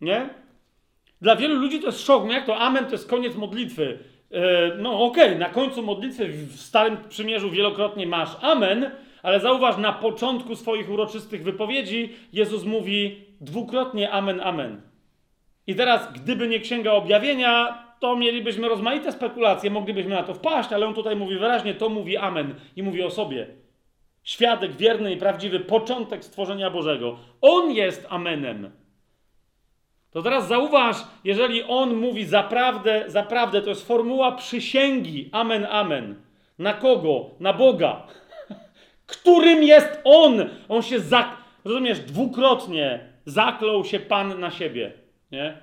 Nie? Dla wielu ludzi to jest szok, no jak to Amen to jest koniec modlitwy. E, no okej, okay, na końcu modlitwy w Starym Przymierzu wielokrotnie masz Amen, ale zauważ, na początku swoich uroczystych wypowiedzi Jezus mówi dwukrotnie Amen, Amen. I teraz, gdyby nie Księga Objawienia, to mielibyśmy rozmaite spekulacje, moglibyśmy na to wpaść, ale on tutaj mówi wyraźnie, to mówi Amen i mówi o sobie. Świadek wierny i prawdziwy, początek stworzenia Bożego. On jest Amenem. To teraz zauważ, jeżeli on mówi zaprawdę, zaprawdę, to jest formuła przysięgi. Amen, amen. Na kogo? Na Boga. Którym jest on? On się zak... Rozumiesz, dwukrotnie zaklął się Pan na siebie. Nie?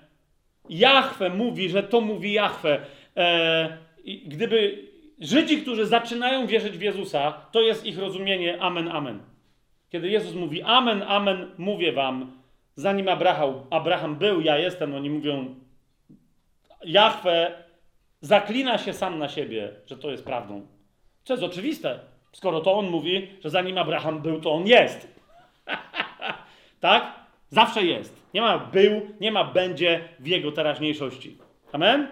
Jachwę mówi, że to mówi Jachwę. E, gdyby Żydzi, którzy zaczynają wierzyć w Jezusa, to jest ich rozumienie amen, amen. Kiedy Jezus mówi amen, amen, mówię wam, zanim Abraham, Abraham był, ja jestem, oni mówią, Jahwe zaklina się sam na siebie, że to jest prawdą. Co jest oczywiste. Skoro to on mówi, że zanim Abraham był, to on jest. tak? Zawsze jest. Nie ma był, nie ma będzie w jego teraźniejszości. Amen?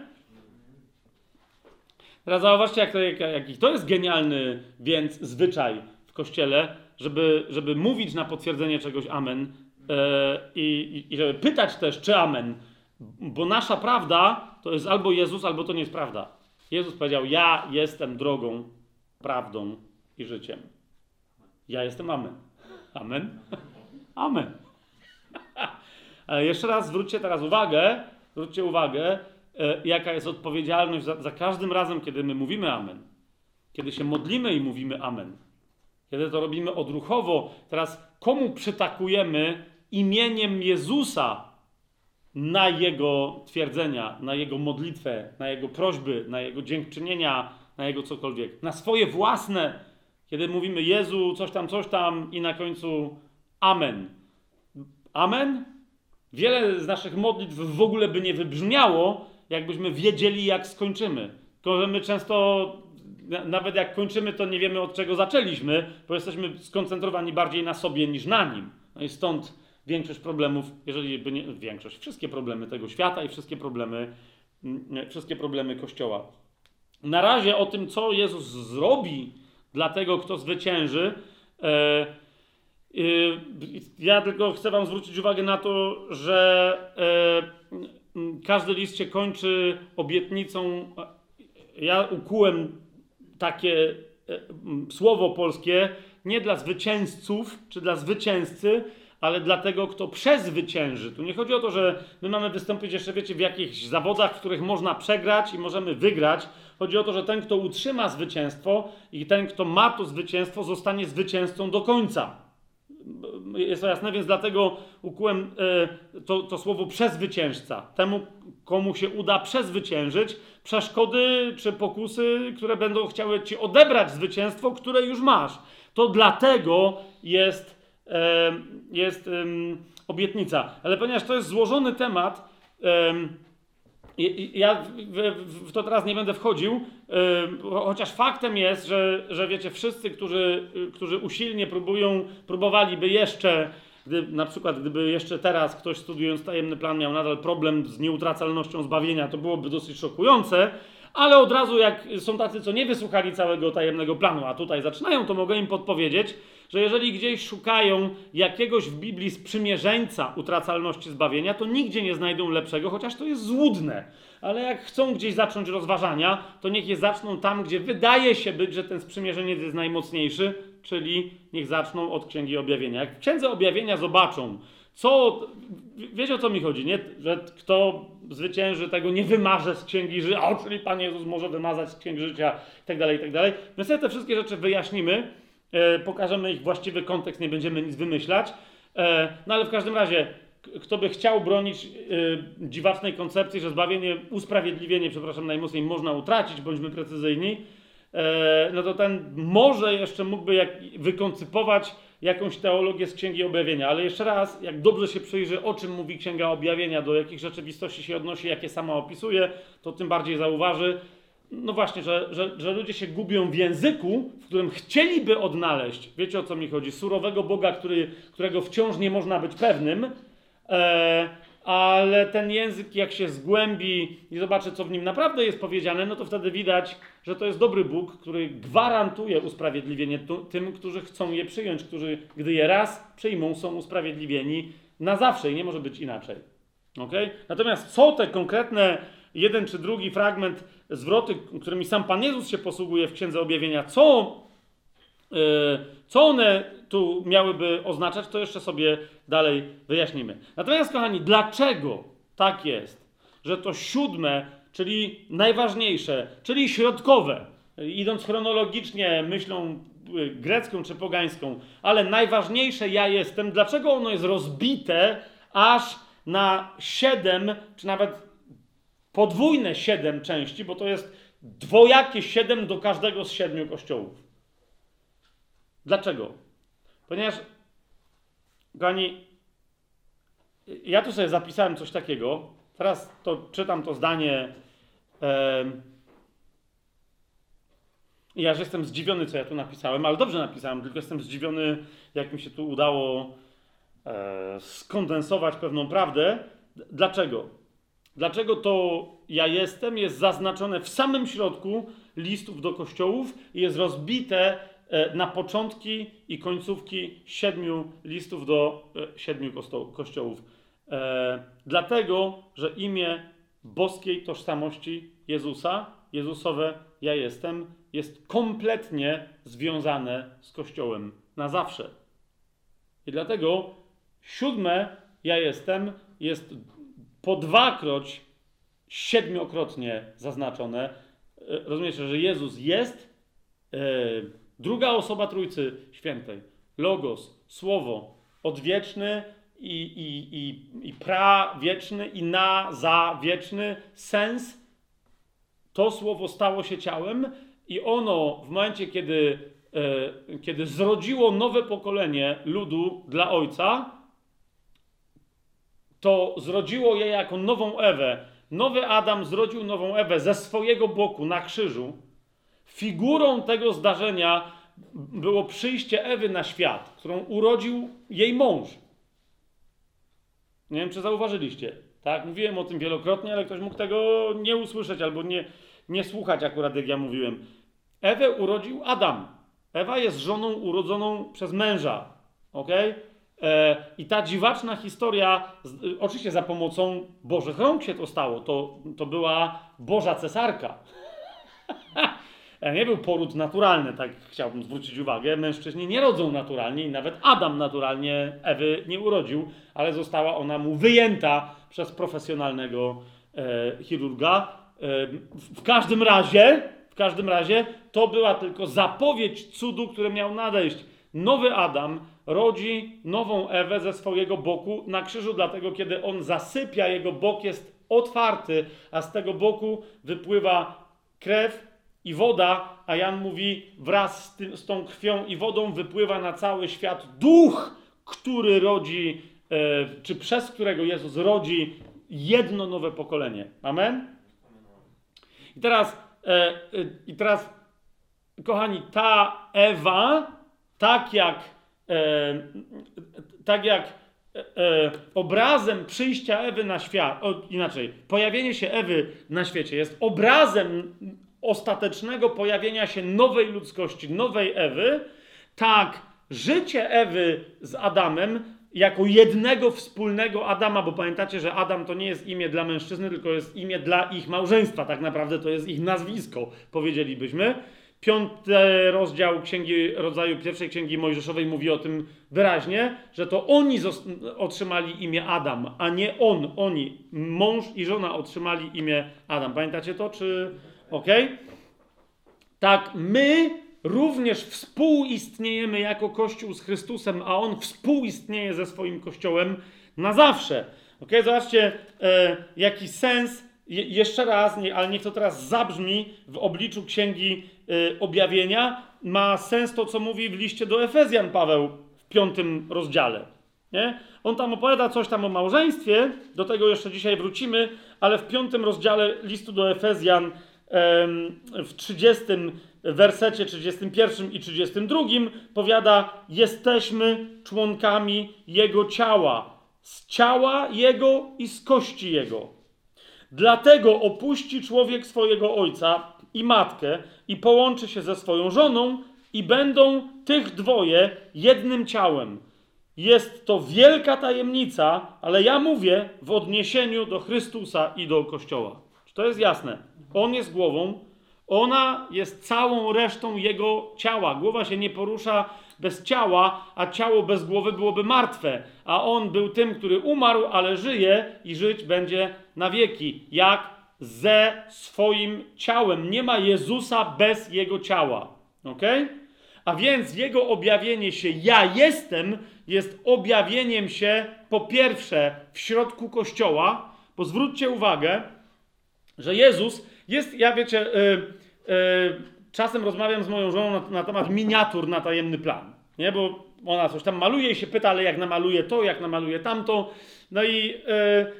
Teraz zauważcie, jak to, jak, jak, to jest genialny więc zwyczaj w kościele, żeby, żeby mówić na potwierdzenie czegoś amen, E, i, i żeby pytać też, czy amen. Bo nasza prawda to jest albo Jezus, albo to nie jest prawda. Jezus powiedział: Ja jestem drogą, prawdą i życiem. Ja jestem amen. Amen. Amen. Ale jeszcze raz zwróćcie teraz uwagę, zwróćcie uwagę, e, jaka jest odpowiedzialność za, za każdym razem, kiedy my mówimy amen. Kiedy się modlimy i mówimy amen. Kiedy to robimy odruchowo, teraz komu przytakujemy imieniem Jezusa na Jego twierdzenia, na Jego modlitwę, na Jego prośby, na Jego dziękczynienia, na Jego cokolwiek. Na swoje własne, kiedy mówimy Jezu, coś tam, coś tam i na końcu Amen. Amen? Wiele z naszych modlitw w ogóle by nie wybrzmiało, jakbyśmy wiedzieli, jak skończymy. Tylko, że my często, nawet jak kończymy, to nie wiemy, od czego zaczęliśmy, bo jesteśmy skoncentrowani bardziej na sobie niż na nim. No i stąd większość problemów, jeżeli by nie większość, wszystkie problemy tego świata i wszystkie problemy, mm, wszystkie problemy Kościoła. Na razie o tym, co Jezus zrobi dla tego, kto zwycięży, e, ja tylko chcę Wam zwrócić uwagę na to, że e, każdy list się kończy obietnicą. Ja ukułem takie e, słowo polskie nie dla zwycięzców czy dla zwycięzcy, ale dla tego, kto przezwycięży. Tu nie chodzi o to, że my mamy wystąpić jeszcze, wiecie, w jakichś zawodach, w których można przegrać i możemy wygrać. Chodzi o to, że ten, kto utrzyma zwycięstwo i ten, kto ma to zwycięstwo, zostanie zwycięzcą do końca. Jest jasne, więc dlatego ukułem e, to, to słowo przezwyciężca. Temu, komu się uda przezwyciężyć przeszkody czy pokusy, które będą chciały ci odebrać zwycięstwo, które już masz. To dlatego jest jest obietnica. Ale ponieważ to jest złożony temat, ja w to teraz nie będę wchodził, chociaż faktem jest, że, że wiecie, wszyscy, którzy, którzy usilnie próbują, próbowaliby jeszcze, gdy, na przykład gdyby jeszcze teraz ktoś studiując tajemny plan miał nadal problem z nieutracalnością zbawienia, to byłoby dosyć szokujące, ale od razu jak są tacy, co nie wysłuchali całego tajemnego planu, a tutaj zaczynają, to mogę im podpowiedzieć, że jeżeli gdzieś szukają jakiegoś w Biblii sprzymierzeńca utracalności zbawienia, to nigdzie nie znajdą lepszego, chociaż to jest złudne. Ale jak chcą gdzieś zacząć rozważania, to niech je zaczną tam, gdzie wydaje się być, że ten sprzymierzeniec jest najmocniejszy, czyli niech zaczną od Księgi Objawienia. Jak w Księdze Objawienia zobaczą, Co, wiecie o co mi chodzi, nie? Że kto zwycięży, tego nie wymarze z księgi życia, a czyli Pan Jezus może wymazać z księgi życia i tak dalej, i tak. My sobie te wszystkie rzeczy wyjaśnimy, e, pokażemy ich właściwy kontekst, nie będziemy nic wymyślać. E, no ale w każdym razie, kto by chciał bronić e, dziwacznej koncepcji, że zbawienie, usprawiedliwienie, przepraszam najmocniej, można utracić, bądźmy precyzyjni, e, no to ten może jeszcze mógłby jak, wykoncypować jakąś teologię z Księgi Objawienia, ale jeszcze raz, jak dobrze się przyjrzy, o czym mówi Księga Objawienia, do jakich rzeczywistości się odnosi, jakie sama opisuje, to tym bardziej zauważy, no właśnie, że, że, że ludzie się gubią w języku, w którym chcieliby odnaleźć, wiecie o co mi chodzi, surowego Boga, który, którego wciąż nie można być pewnym, e, ale ten język, jak się zgłębi i zobaczy, co w nim naprawdę jest powiedziane, no to wtedy widać, że to jest dobry Bóg, który gwarantuje usprawiedliwienie tym, którzy chcą je przyjąć, którzy, gdy je raz przyjmą, są usprawiedliwieni na zawsze i nie może być inaczej. Okay? Natomiast co te konkretne jeden czy drugi fragment, zwroty, którymi sam Pan Jezus się posługuje w Księdze Objawienia, co, yy, co one tu miałyby oznaczać, to jeszcze sobie dalej wyjaśnimy. Natomiast, kochani, dlaczego tak jest, że to siódme, czyli najważniejsze, czyli środkowe, idąc chronologicznie myślą y, grecką czy pogańską, ale najważniejsze ja jestem, dlaczego ono jest rozbite aż na siedem, czy nawet podwójne siedem części, bo to jest dwojakie siedem do każdego z siedmiu kościołów. Dlaczego? Ponieważ, kochani, ja tu sobie zapisałem coś takiego. Teraz to czytam to zdanie. E, ja że jestem zdziwiony, co ja tu napisałem, ale dobrze napisałem, tylko jestem zdziwiony, jak mi się tu udało e, skondensować pewną prawdę. Dlaczego? Dlaczego to ja jestem jest zaznaczone w samym środku listów do kościołów i jest rozbite na początki i końcówki siedmiu listów do e, siedmiu kościołów. E, dlatego, że imię boskiej tożsamości Jezusa, Jezusowe ja jestem, jest kompletnie związane z Kościołem na zawsze. I dlatego siódme ja jestem jest po dwakroć siedmiokrotnie zaznaczone. Rozumiecie, że Jezus jest, Druga osoba Trójcy Świętej, Logos, Słowo, odwieczny i, i, i, i prawieczny i na za wieczny sens. To Słowo stało się ciałem i ono w momencie, kiedy, e, kiedy zrodziło nowe pokolenie ludu dla Ojca, to zrodziło je jako nową Ewę. Nowy Adam zrodził nową Ewę ze swojego boku na krzyżu Figurą tego zdarzenia było przyjście Ewy na świat, którą urodził jej mąż. Nie wiem, czy zauważyliście. Tak, mówiłem o tym wielokrotnie, ale ktoś mógł tego nie usłyszeć albo nie, nie słuchać akurat, jak ja mówiłem. Ewę urodził Adam. Ewa jest żoną urodzoną przez męża. Ok? E, I ta dziwaczna historia, z, oczywiście za pomocą Bożych rąk się to stało. To, to była Boża cesarka. E, nie był poród naturalny, tak chciałbym zwrócić uwagę. Mężczyźni nie rodzą naturalnie i nawet Adam naturalnie Ewy nie urodził, ale została ona mu wyjęta przez profesjonalnego e, chirurga. E, w, każdym razie, w każdym razie to była tylko zapowiedź cudu, który miał nadejść. Nowy Adam rodzi nową Ewę ze swojego boku na krzyżu, dlatego kiedy on zasypia, jego bok jest otwarty, a z tego boku wypływa krew i woda, a Jan mówi, wraz z, tym, z tą krwią i wodą wypływa na cały świat duch, który rodzi, e, czy przez którego Jezus rodzi jedno nowe pokolenie. Amen? I teraz, e, e, i teraz kochani, ta Ewa, tak jak, e, tak jak e, e, obrazem przyjścia Ewy na świat, o, inaczej, pojawienie się Ewy na świecie jest obrazem ostatecznego pojawienia się nowej ludzkości, nowej Ewy, tak życie Ewy z Adamem jako jednego wspólnego Adama, bo pamiętacie, że Adam to nie jest imię dla mężczyzny, tylko jest imię dla ich małżeństwa. Tak naprawdę to jest ich nazwisko, powiedzielibyśmy. Piąty rozdział Księgi Rodzaju, pierwszej Księgi Mojżeszowej mówi o tym wyraźnie, że to oni otrzymali imię Adam, a nie on, oni. Mąż i żona otrzymali imię Adam. Pamiętacie to, czy... Okay? Tak, my również współistniejemy jako Kościół z Chrystusem, a On współistnieje ze swoim Kościołem na zawsze. Ok, zobaczcie, e, jaki sens, je, jeszcze raz, nie, ale niech to teraz zabrzmi w obliczu Księgi e, Objawienia, ma sens to, co mówi w liście do Efezjan Paweł w piątym rozdziale. Nie? On tam opowiada coś tam o małżeństwie, do tego jeszcze dzisiaj wrócimy, ale w piątym rozdziale listu do Efezjan w 30 wersecie 31 i 32 powiada: Jesteśmy członkami Jego ciała, z ciała Jego i z kości Jego. Dlatego opuści człowiek swojego ojca i matkę i połączy się ze swoją żoną, i będą tych dwoje jednym ciałem. Jest to wielka tajemnica, ale ja mówię w odniesieniu do Chrystusa i do Kościoła. To jest jasne? On jest głową, ona jest całą resztą jego ciała. Głowa się nie porusza bez ciała, a ciało bez głowy byłoby martwe. A on był tym, który umarł, ale żyje i żyć będzie na wieki. Jak ze swoim ciałem. Nie ma Jezusa bez jego ciała. Ok? A więc jego objawienie się ja jestem jest objawieniem się po pierwsze w środku kościoła, bo zwróćcie uwagę, że Jezus jest, ja wiecie, yy, yy, czasem rozmawiam z moją żoną na, na, temat miniatur na tajemny plan, nie? Bo ona coś tam maluje i się pyta, ale jak namaluje to, jak namaluje tamto. No i yy,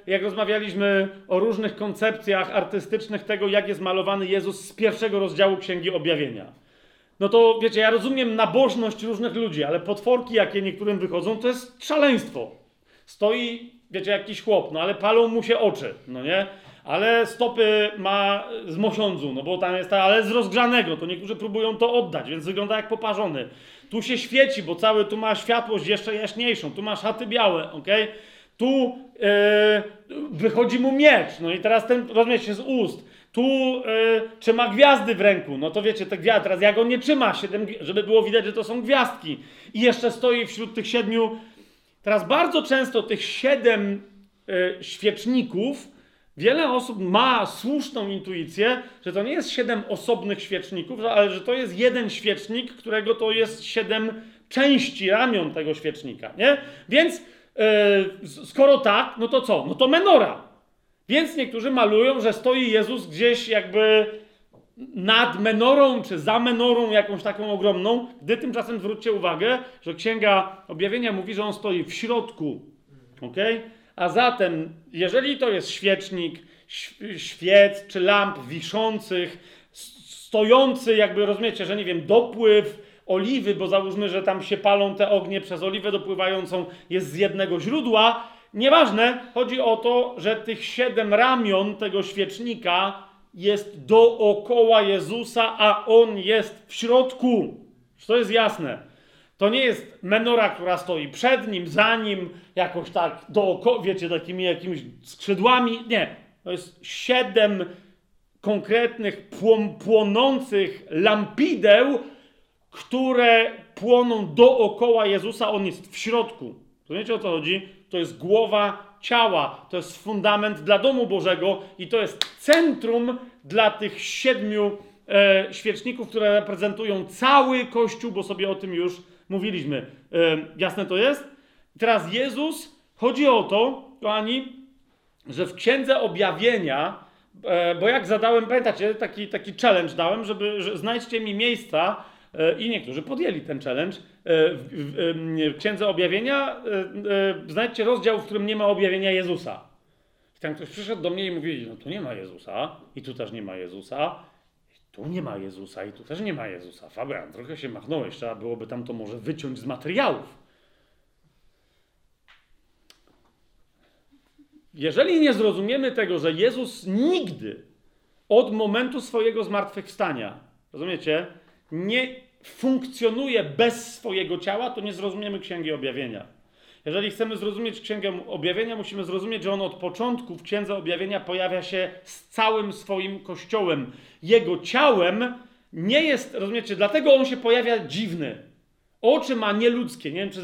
jak rozmawialiśmy o różnych koncepcjach artystycznych tego, jak jest malowany Jezus z pierwszego rozdziału Księgi Objawienia. No to wiecie, ja rozumiem nabożność różnych ludzi, ale potworki, jakie niektórym wychodzą, to jest szaleństwo. Stoi, wiecie, jakiś chłop, no ale palą mu się oczy, no nie? Ale stopy ma z mosiądzu, no bo tam jest ta, ale z rozgrzanego, to niektórzy próbują to oddać, więc wygląda jak poparzony. Tu się świeci, bo cały tu ma światłość jeszcze jaśniejszą, tu ma szaty białe, ok? Tu yy, wychodzi mu miecz, no i teraz ten, rozumiecie, z ust. Tu yy, trzyma gwiazdy w ręku, no to wiecie, te gwiazdy, teraz jak on nie trzyma, siedem, żeby było widać, że to są gwiazdki. I jeszcze stoi wśród tych siedmiu, teraz bardzo często tych siedem yy, świeczników, Wiele osób ma słuszną intuicję, że to nie jest siedem osobnych świeczników, ale że to jest jeden świecznik, którego to jest siedem części ramion tego świecznika, nie? Więc yy, skoro tak, no to co? No to menora. Więc niektórzy malują, że stoi Jezus gdzieś jakby nad menorą, czy za menorą jakąś taką ogromną, gdy tymczasem zwróćcie uwagę, że Księga Objawienia mówi, że on stoi w środku, okej? Okay? A zatem, jeżeli to jest świecznik, świec czy lamp wiszących, stojący, jakby rozumiecie, że nie wiem, dopływ oliwy, bo załóżmy, że tam się palą te ognie przez oliwę dopływającą, jest z jednego źródła. Nieważne, chodzi o to, że tych siedem ramion tego świecznika jest dookoła Jezusa, a on jest w środku. To jest jasne. To nie jest menora, która stoi przed nim, za nim, jakoś tak dookoła, wiecie, takimi jakimiś skrzydłami. Nie. To jest siedem konkretnych, płonących lampideł, które płoną dookoła Jezusa. On jest w środku. To wiecie o co chodzi? To jest głowa ciała. To jest fundament dla domu Bożego i to jest centrum dla tych siedmiu e, świeczników, które reprezentują cały Kościół, bo sobie o tym już mówiliśmy. E, jasne to jest? Teraz Jezus, chodzi o to, kochani, że w Księdze Objawienia, e, bo jak zadałem, pamiętacie, taki, taki challenge dałem, żeby że znajdźcie mi miejsca, e, i niektórzy podjęli ten challenge, e, w, w, w Księdze Objawienia e, znajdźcie rozdział, w którym nie ma objawienia Jezusa. I tam ktoś przyszedł do mnie i mówi, no tu nie ma Jezusa, i tu też nie ma Jezusa, tu nie ma Jezusa i tu też nie ma Jezusa. Fabian, trochę się machnąłeś, trzeba byłoby tam to może wyciąć z materiałów. Jeżeli nie zrozumiemy tego, że Jezus nigdy od momentu swojego zmartwychwstania, rozumiecie, nie funkcjonuje bez swojego ciała, to nie zrozumiemy Księgi Objawienia. Jeżeli chcemy zrozumieć Księgę Objawienia, musimy zrozumieć, że on od początku w Księdze Objawienia pojawia się z całym swoim kościołem. Jego ciałem nie jest, rozumiecie, dlatego on się pojawia dziwny. Oczy ma nieludzkie, nie wiem czy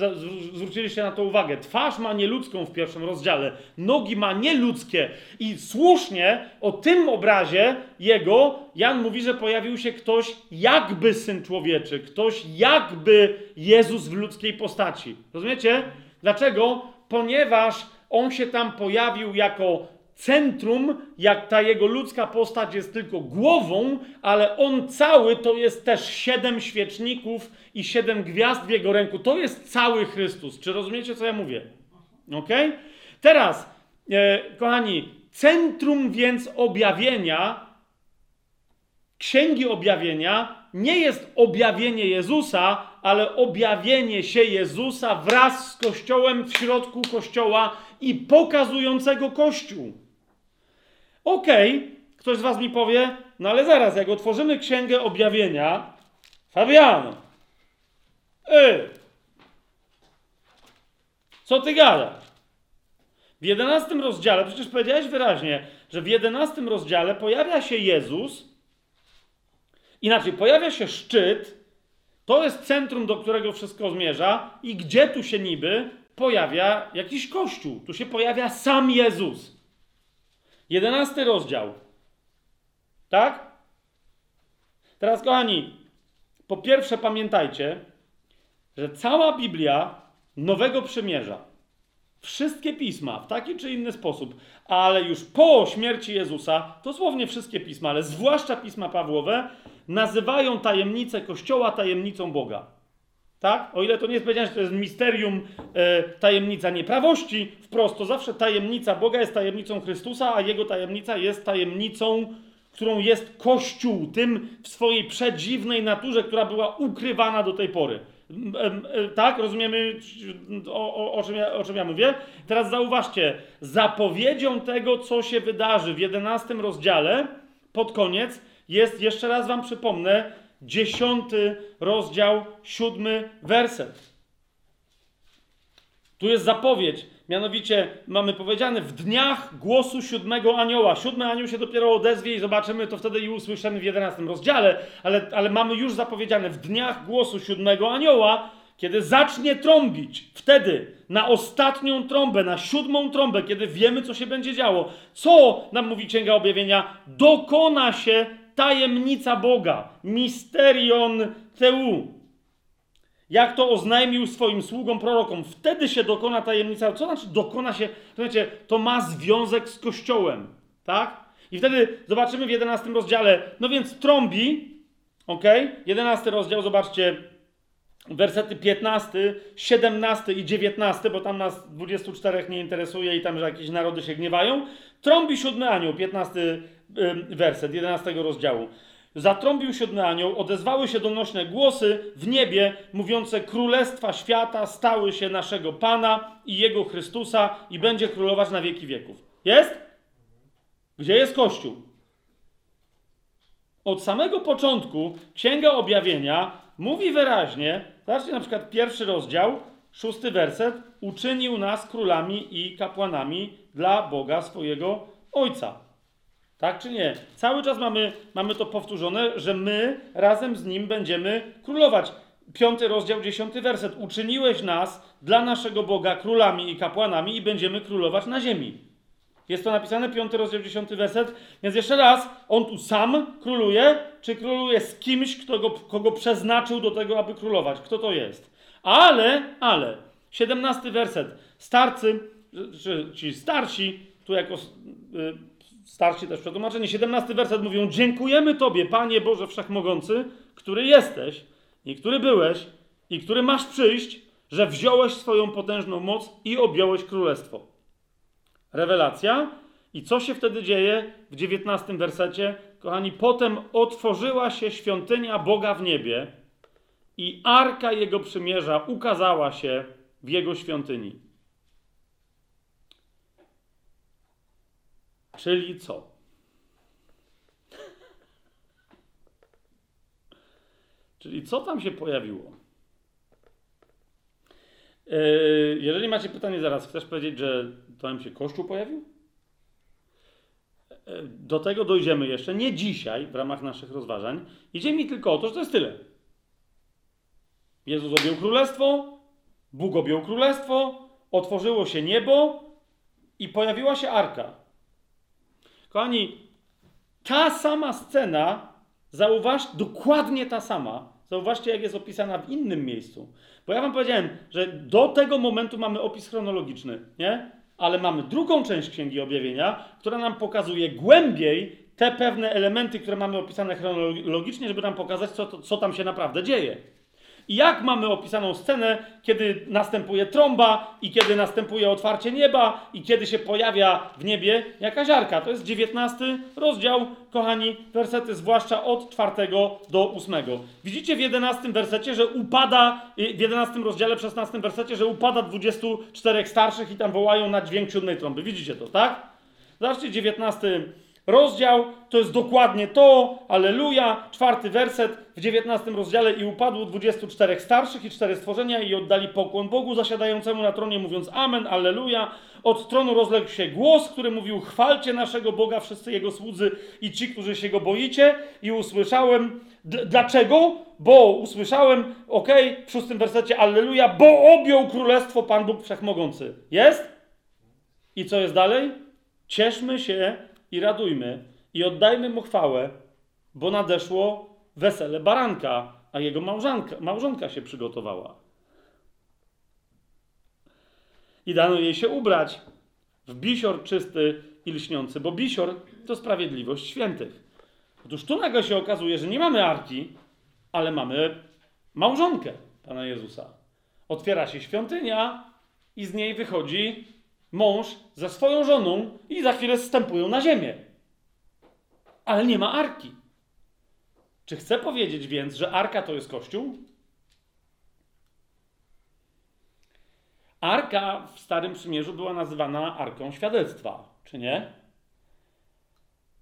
zwróciliście na to uwagę. Twarz ma nieludzką w pierwszym rozdziale, nogi ma nieludzkie. I słusznie o tym obrazie jego Jan mówi, że pojawił się ktoś jakby syn człowieczy, ktoś jakby Jezus w ludzkiej postaci. Rozumiecie? Dlaczego? Ponieważ on się tam pojawił jako centrum, jak ta jego ludzka postać jest tylko głową, ale on cały to jest też siedem świeczników i siedem gwiazd w jego ręku. To jest cały Chrystus. Czy rozumiecie, co ja mówię? Ok? Teraz, e, kochani, centrum więc objawienia, księgi objawienia, nie jest objawienie Jezusa, ale objawienie się Jezusa wraz z Kościołem w środku Kościoła i pokazującego Kościół. Okej, okay, ktoś z Was mi powie, no ale zaraz, jak otworzymy księgę objawienia, Fabiano, y, co ty gadasz? W jedenastym rozdziale, przecież powiedziałeś wyraźnie, że w jedenastym rozdziale pojawia się Jezus, inaczej, pojawia się szczyt, to jest centrum, do którego wszystko zmierza i gdzie tu się niby pojawia jakiś kościół. Tu się pojawia sam Jezus. Jedenasty rozdział. Tak? Teraz, kochani, po pierwsze pamiętajcie, że cała Biblia Nowego Przymierza, wszystkie pisma w taki czy inny sposób, ale już po śmierci Jezusa, dosłownie wszystkie pisma, ale zwłaszcza pisma Pawłowe, nazywają tajemnicę Kościoła tajemnicą Boga. Tak? O ile to nie jest powiedziane, że to jest misterium, e, tajemnica nieprawości, wprost, to zawsze tajemnica Boga jest tajemnicą Chrystusa, a Jego tajemnica jest tajemnicą, którą jest Kościół, tym w swojej przedziwnej naturze, która była ukrywana do tej pory. E, tak? Rozumiemy, o, o, o, czym ja, o czym ja mówię? Teraz zauważcie, zapowiedzią tego, co się wydarzy w 11 rozdziale, pod koniec, jest, jeszcze raz wam przypomnę, dziesiąty rozdział, siódmy werset. Tu jest zapowiedź, mianowicie mamy powiedziane w dniach głosu siódmego anioła. Siódmy anioł się dopiero odezwie i zobaczymy to wtedy i usłyszymy w jedenastym rozdziale, ale, ale mamy już zapowiedziane w dniach głosu siódmego anioła, kiedy zacznie trąbić, wtedy na ostatnią trąbę, na siódmą trąbę, kiedy wiemy, co się będzie działo, co nam mówi Księga Objawienia, dokona się tajemnica Boga, misterion teu. Jak to oznajmił swoim sługom prorokom, wtedy się dokona tajemnica. Co znaczy dokona się? To, znaczy, to ma związek z Kościołem, tak? I wtedy zobaczymy w 11 rozdziale, no więc trąbi, ok? 11 rozdział, zobaczcie, wersety 15, 17 i 19, bo tam nas 24 nie interesuje i tam, że jakieś narody się gniewają. Trąbi siódmy anioł, 15 werset 11 rozdziału. Zatrąbił siódmy anioł, odezwały się donośne głosy w niebie, mówiące: Królestwa świata stały się naszego Pana i Jego Chrystusa i będzie królować na wieki wieków. Jest? Gdzie jest Kościół? Od samego początku Księga Objawienia mówi wyraźnie, zobaczcie na przykład pierwszy rozdział, szósty werset, uczynił nas królami i kapłanami dla Boga swojego Ojca. Tak czy nie? Cały czas mamy, mamy to powtórzone, że my razem z Nim będziemy królować. Piąty rozdział, dziesiąty werset. Uczyniłeś nas dla naszego Boga królami i kapłanami i będziemy królować na ziemi. Jest to napisane, piąty rozdział, dziesiąty werset. Więc jeszcze raz, on tu sam króluje, czy króluje z kimś, kto go, kogo przeznaczył do tego, aby królować? Kto to jest? Ale, ale, siedemnasty werset. Starcy, czy ci starsi, tu jako y, starsi też przetłumaczenie, 17 werset mówią: Dziękujemy Tobie, Panie Boże Wszechmogący, który jesteś i który byłeś i który masz przyjść, że wziąłeś swoją potężną moc i objąłeś królestwo. Rewelacja. I co się wtedy dzieje w 19 wersecie? Kochani, potem otworzyła się świątynia Boga w niebie i arka Jego przymierza ukazała się w Jego świątyni. Czyli co? Czyli co tam się pojawiło? E, jeżeli macie pytanie zaraz, chcesz powiedzieć, że tam się Kościół pojawił? do tego dojdziemy jeszcze, nie dzisiaj w ramach naszych rozważań. Idzie mi tylko o to, że to jest tyle. Jezus objął królestwo, Bóg objął królestwo, otworzyło się niebo i pojawiła się arka. Kochani, ta sama scena, zauważ, dokładnie ta sama, zauważcie, jak jest opisana w innym miejscu. Bo ja wam powiedziałem, że do tego momentu mamy opis chronologiczny, nie? Ale mamy drugą część Księgi Objawienia, która nam pokazuje głębiej te pewne elementy, które mamy opisane chronologicznie, żeby nam pokazać, co, co tam się naprawdę dzieje. I jak mamy opisaną scenę, kiedy następuje trąba i kiedy następuje otwarcie nieba i kiedy się pojawia w niebie jakaś arka. To jest 19 rozdział, kochani, wersety zwłaszcza od 4 do 8. Widzicie w 11 wersecie, że upada, w 11 rozdziale, w 16 wersecie, że upada 24 starszych i tam wołają na dźwięk siódmej trąby. Widzicie to, tak? Zobaczcie 19 rozdział, to jest dokładnie to, aleluja, czwarty werset w dziewiętnastym rozdziale i upadło 24 starszych i cztery stworzenia i oddali pokłon Bogu zasiadającemu na tronie, mówiąc amen, aleluja. Od tronu rozległ się głos, który mówił chwalcie naszego Boga wszyscy Jego słudzy i ci, którzy się Go boicie i usłyszałem, dlaczego? Bo usłyszałem, ok, w szóstym wersecie, alleluja, bo objął królestwo Pan Bóg Wszechmogący. Jest? I co jest dalej? Cieszmy się i radujmy i oddajmy mu chwałę, bo nadeszło wesele baranka, a jego małżonka, małżonka się przygotowała. I dano jej się ubrać w bisior czysty i lśniący, bo bisior to sprawiedliwość świętych. Otóż tu nagle się okazuje, że nie mamy arki, ale mamy małżonkę Pana Jezusa. Otwiera się świątynia i z niej wychodzi mąż ze swoją żoną i za chwilę zstępują na ziemię. Ale nie ma arki. Czy chcę powiedzieć więc, że arka to jest kościół? Arka w Starym Przymierzu była nazywana arką świadectwa, czy nie?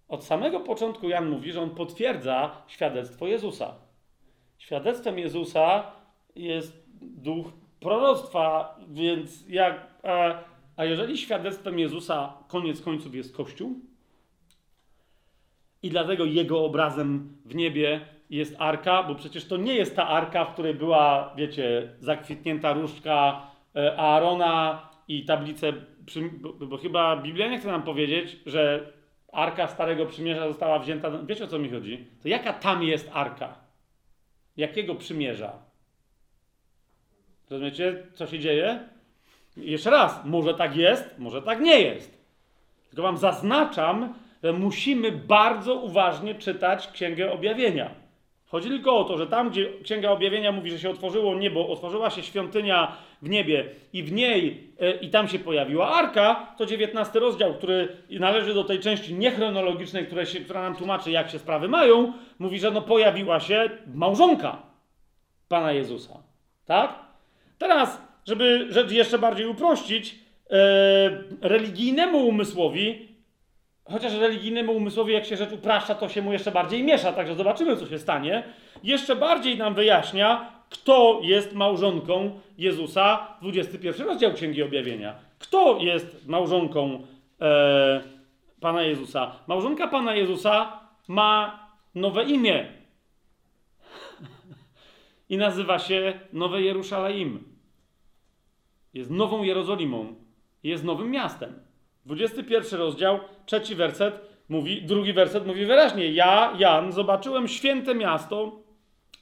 Od samego początku Jan mówi, że on potwierdza świadectwo Jezusa. Świadectwem Jezusa jest duch proroctwa, więc jak. E, a jeżeli świadectwem Jezusa koniec końców jest Kościół, i dlatego jego obrazem w niebie jest arka, bo przecież to nie jest ta arka, w której była, wiecie, zakwitnięta różdżka e, Aarona i tablice, bo, chyba Biblia nie chce nam powiedzieć, że arka Starego Przymierza została wzięta. Wiecie o co mi chodzi? To jaka tam jest arka? Jakiego przymierza? Rozumiecie, co się dzieje? Jeszcze raz, może tak jest, może tak nie jest. Tylko wam zaznaczam, że musimy bardzo uważnie czytać Księgę Objawienia. Chodzi tylko o to, że tam, gdzie Księga Objawienia mówi, że się otworzyło niebo, otworzyła się świątynia w niebie i w niej, e, i tam się pojawiła arka, to 19 rozdział, który należy do tej części niechronologicznej, która, się, która nam tłumaczy, jak się sprawy mają, mówi, że no pojawiła się małżonka Pana Jezusa. Tak? Teraz żeby rzecz jeszcze bardziej uprościć, e, religijnemu umysłowi, chociaż religijnemu umysłowi, jak się rzecz upraszcza, to się mu jeszcze bardziej miesza, także zobaczymy, co się stanie, jeszcze bardziej nam wyjaśnia, kto jest małżonką Jezusa, 21 rozdział Księgi Objawienia. Kto jest małżonką e, Pana Jezusa? Małżonka Pana Jezusa ma nowe imię i nazywa się Nowe Jerusalem jest nową Jerozolimą, jest nowym miastem. 21 rozdział, trzeci werset mówi, drugi werset mówi wyraźnie: Ja, Jan, zobaczyłem święte miasto,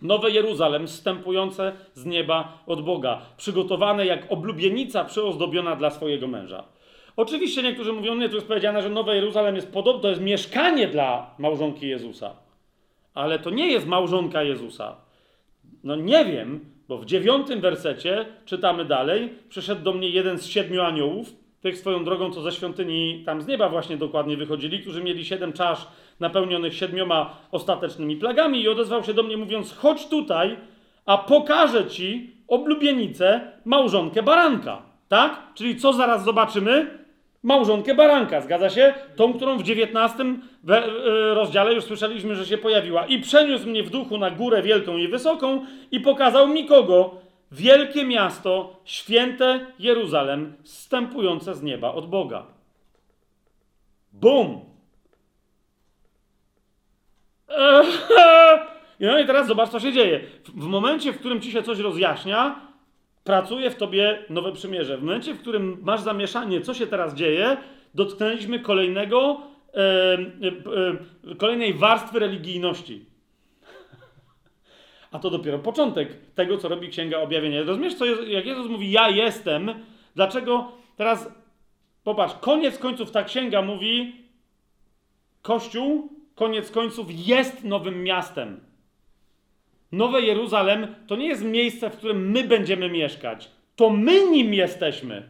nowe Jeruzalem, wstępujące z nieba od Boga, przygotowane jak oblubienica przyozdobiona dla swojego męża. Oczywiście niektórzy mówią, nie, tu jest powiedziane, że Nowe Jeruzalem jest podobne, to jest mieszkanie dla małżonki Jezusa. Ale to nie jest małżonka Jezusa. No nie wiem, bo w dziewiątym wersecie czytamy dalej: Przyszedł do mnie jeden z siedmiu aniołów, tych swoją drogą, co ze świątyni tam z nieba właśnie dokładnie wychodzili, którzy mieli siedem czasz napełnionych siedmioma ostatecznymi plagami, i odezwał się do mnie, mówiąc: Chodź tutaj, a pokażę ci oblubienicę, małżonkę baranka. Tak? Czyli co zaraz zobaczymy? Małżonkę baranka, zgadza się? Tą, którą w XIX e, rozdziale już słyszeliśmy, że się pojawiła. I przeniósł mnie w duchu na górę wielką i wysoką i pokazał mi kogo? Wielkie miasto, święte Jeruzalem, zstępujące z nieba od Boga. Bum! No i teraz zobacz, co się dzieje. W momencie, w którym ci się coś rozjaśnia, pracuje w tobie nowe przymierze. W momencie, w którym masz zamieszanie, co się teraz dzieje, dotknęliśmy kolejnego, e, e, kolejnej warstwy religijności. A to dopiero początek tego, co robi Księga Objawienia. Rozumiesz, co jest, jak Jezus mówi, ja jestem, dlaczego teraz, popatrz, koniec końców ta księga mówi, Kościół, koniec końców, jest nowym miastem. Nowe Jeruzalem to nie jest miejsce, w którym my będziemy mieszkać. To my nim jesteśmy.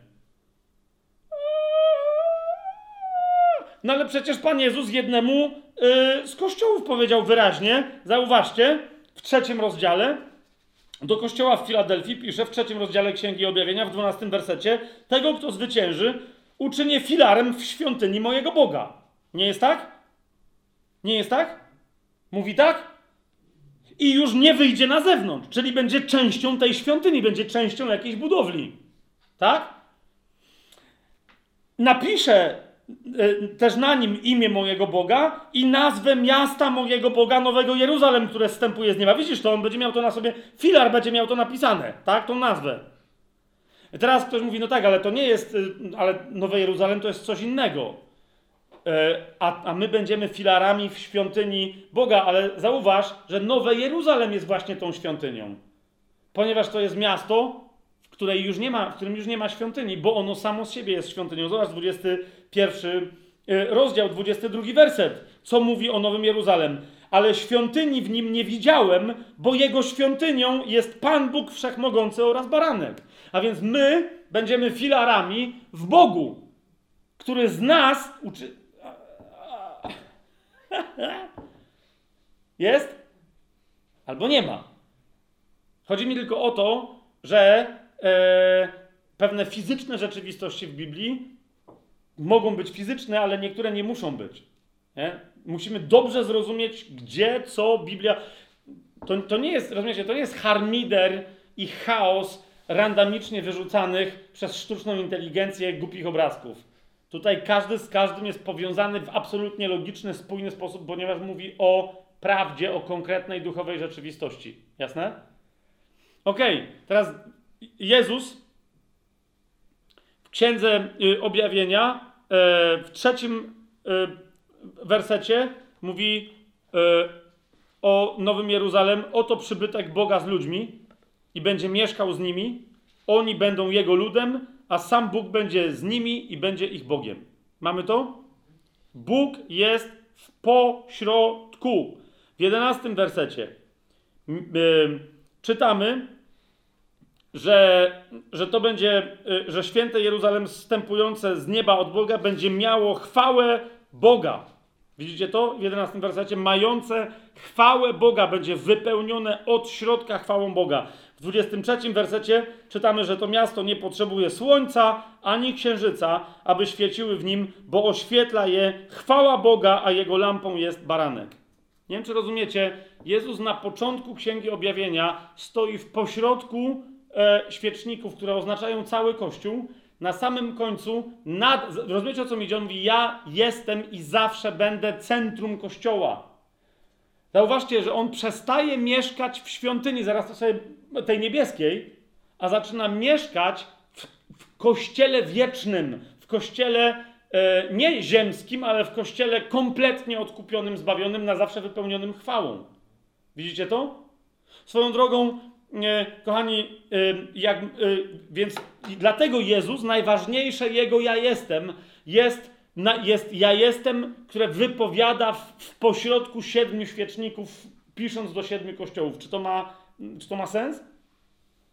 No ale przecież Pan Jezus jednemu yy, z kościołów powiedział wyraźnie, zauważcie, w trzecim rozdziale, do kościoła w Filadelfii pisze w trzecim rozdziale Księgi Objawienia, w dwunastym wersecie, tego, kto zwycięży, uczynię filarem w świątyni mojego Boga. Nie jest tak? Nie jest tak? Mówi tak? I już nie wyjdzie na zewnątrz, czyli będzie częścią tej świątyni, będzie częścią jakiejś budowli. Tak? Napiszę E, też na nim imię mojego Boga i nazwę miasta mojego Boga, Nowego Jeruzalem, które zstępuje z nieba. Widzisz to? On będzie miał to na sobie, filar będzie miał to napisane, tak? Tą nazwę. Teraz ktoś mówi, no tak, ale to nie jest, y, ale Nowe Jeruzalem to jest coś innego. E, a, a my będziemy filarami w świątyni Boga, ale zauważ, że Nowe Jeruzalem jest właśnie tą świątynią. Ponieważ to jest miasto, której już nie ma, w którym już nie ma świątyni, bo ono samo z siebie jest świątynią. Zobacz 21 y, rozdział, 22 werset, co mówi o Nowym Jeruzalem. Ale świątyni w nim nie widziałem, bo jego świątynią jest Pan Bóg Wszechmogący oraz Baranek. A więc my będziemy filarami w Bogu, który z nas. Jest? Albo nie ma. Chodzi mi tylko o to, że e, pewne fizyczne rzeczywistości w Biblii mogą być fizyczne, ale niektóre nie muszą być. Nie? Musimy dobrze zrozumieć, gdzie, co Biblia. To, to nie jest, rozumiecie, to nie jest harmider i chaos randomicznie wyrzucanych przez sztuczną inteligencję głupich obrazków. Tutaj każdy z każdym jest powiązany w absolutnie logiczny, spójny sposób, ponieważ mówi o prawdzie, o konkretnej duchowej rzeczywistości. Jasne? Okej, okay, teraz Jezus w Księdze y, Objawienia e, w trzecim e, wersecie mówi e, o Nowym Jeruzalem. Oto przybytek Boga z ludźmi i będzie mieszkał z nimi. Oni będą Jego ludem, a sam Bóg będzie z nimi i będzie ich Bogiem. Mamy to? Bóg jest w pośrodku. W jedenastym wersecie czytamy, że, że to będzie, y, że święte Jeruzalem zstępujące z nieba od Boga będzie miało chwałę Boga. Widzicie to w 11 wersecie? Mające chwałę Boga będzie wypełnione od środka chwałą Boga. W 23 wersecie czytamy, że to miasto nie potrzebuje słońca ani księżyca, aby świeciły w nim, bo oświetla je chwała Boga, a jego lampą jest baranek. Nie wiem, czy rozumiecie, Jezus na początku Księgi Objawienia stoi w pośrodku e, świeczników, które oznaczają cały Kościół, na samym końcu, nad, rozumiecie o co mi idzie? On mówi, ja jestem i zawsze będę centrum Kościoła. Zauważcie, że on przestaje mieszkać w świątyni, zaraz to sobie, tej niebieskiej, a zaczyna mieszkać w, w kościele wiecznym, w kościele e, nie ziemskim, ale w kościele kompletnie odkupionym, zbawionym, na zawsze wypełnionym chwałą. Widzicie to? Swoją drogą, kochani, jak, więc dlatego Jezus, najważniejsze Jego ja jestem, jest, jest ja jestem, które wypowiada w, w pośrodku siedmiu świeczników, pisząc do siedmiu kościołów. Czy to ma, czy to ma sens?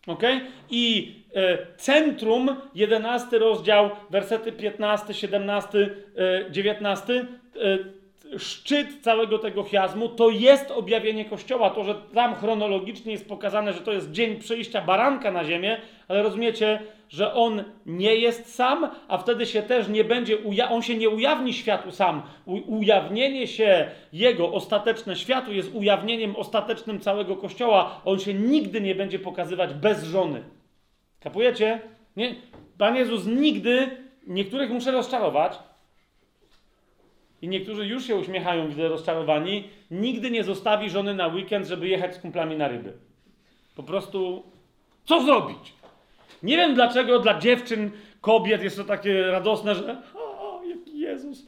Ok? I e, centrum, 11 rozdział, wersety 15, 17, e, 19, e, szczyt całego tego chiasmu to jest objawienie Kościoła. To, że tam chronologicznie jest pokazane, że to jest dzień przyjścia baranka na ziemię, ale rozumiecie, że on nie jest sam, a wtedy się też nie będzie, on się nie ujawni światu sam. U ujawnienie się jego ostateczne światu jest ujawnieniem ostatecznym całego Kościoła. On się nigdy nie będzie pokazywać bez żony. Kapujecie? Nie? Pan Jezus nigdy, niektórych muszę rozczarować, i niektórzy już się uśmiechają, widzę rozczarowani, nigdy nie zostawi żony na weekend, żeby jechać z kumplami na ryby. Po prostu co zrobić? Nie wiem dlaczego dla dziewczyn, kobiet jest to takie radosne, że o, jaki Jezus.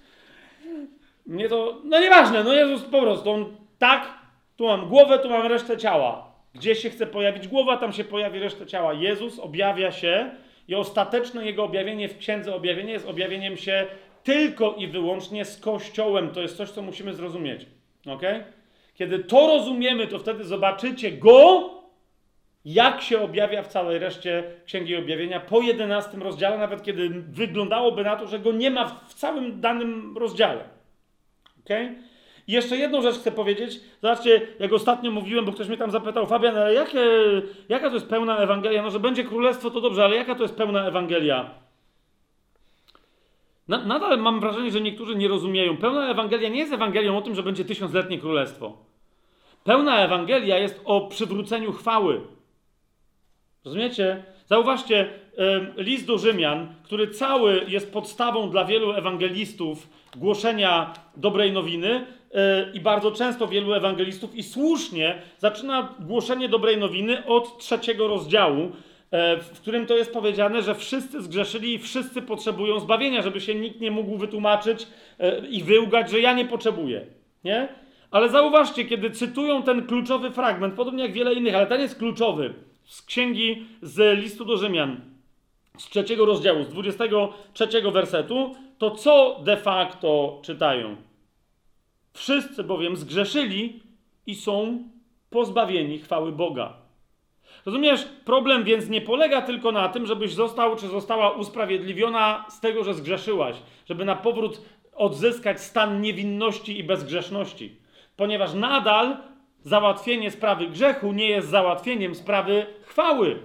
Mnie to, no nieważne, no Jezus po prostu, on tak, tu mam głowę, tu mam resztę ciała. Gdzie się chce pojawić głowa, tam się pojawi resztę ciała. Jezus objawia się i ostateczne jego objawienie w Księdze Objawienia jest objawieniem się tylko i wyłącznie z Kościołem. To jest coś, co musimy zrozumieć. ok? Kiedy to rozumiemy, to wtedy zobaczycie Go, jak się objawia w całej reszcie Księgi Objawienia po 11 rozdziale, nawet kiedy wyglądałoby na to, że Go nie ma w całym danym rozdziale. ok? I jeszcze jedną rzecz chcę powiedzieć. Zobaczcie, jak ostatnio mówiłem, bo ktoś mnie tam zapytał, Fabian, ale jakie, jaka to jest pełna Ewangelia? No, że będzie królestwo, to dobrze, ale jaka to jest pełna Ewangelia? Nadal mam wrażenie, że niektórzy nie rozumieją. Pełna Ewangelia nie jest Ewangelią o tym, że będzie tysiącletnie królestwo. Pełna Ewangelia jest o przywróceniu chwały. Rozumiecie? Zauważcie, list do Rzymian, który cały jest podstawą dla wielu ewangelistów głoszenia dobrej nowiny, e, i bardzo często wielu ewangelistów, i słusznie, zaczyna głoszenie dobrej nowiny od trzeciego rozdziału, w którym to jest powiedziane, że wszyscy zgrzeszyli i wszyscy potrzebują zbawienia, żeby się nikt nie mógł wytłumaczyć e, i wyłgać, że ja nie potrzebuję. Nie? Ale zauważcie, kiedy cytują ten kluczowy fragment, podobnie jak wiele innych, ale ten jest kluczowy, z księgi, z listu do Rzymian, z trzeciego rozdziału, z 23 wersetu, to co de facto czytają? Wszyscy bowiem zgrzeszyli i są pozbawieni chwały Boga. Rozumiesz? Problem więc nie polega tylko na tym, żebyś został czy została usprawiedliwiona z tego, że zgrzeszyłaś, żeby na powrót odzyskać stan niewinności i bezgrzeszności. Ponieważ nadal załatwienie sprawy grzechu nie jest załatwieniem sprawy chwały.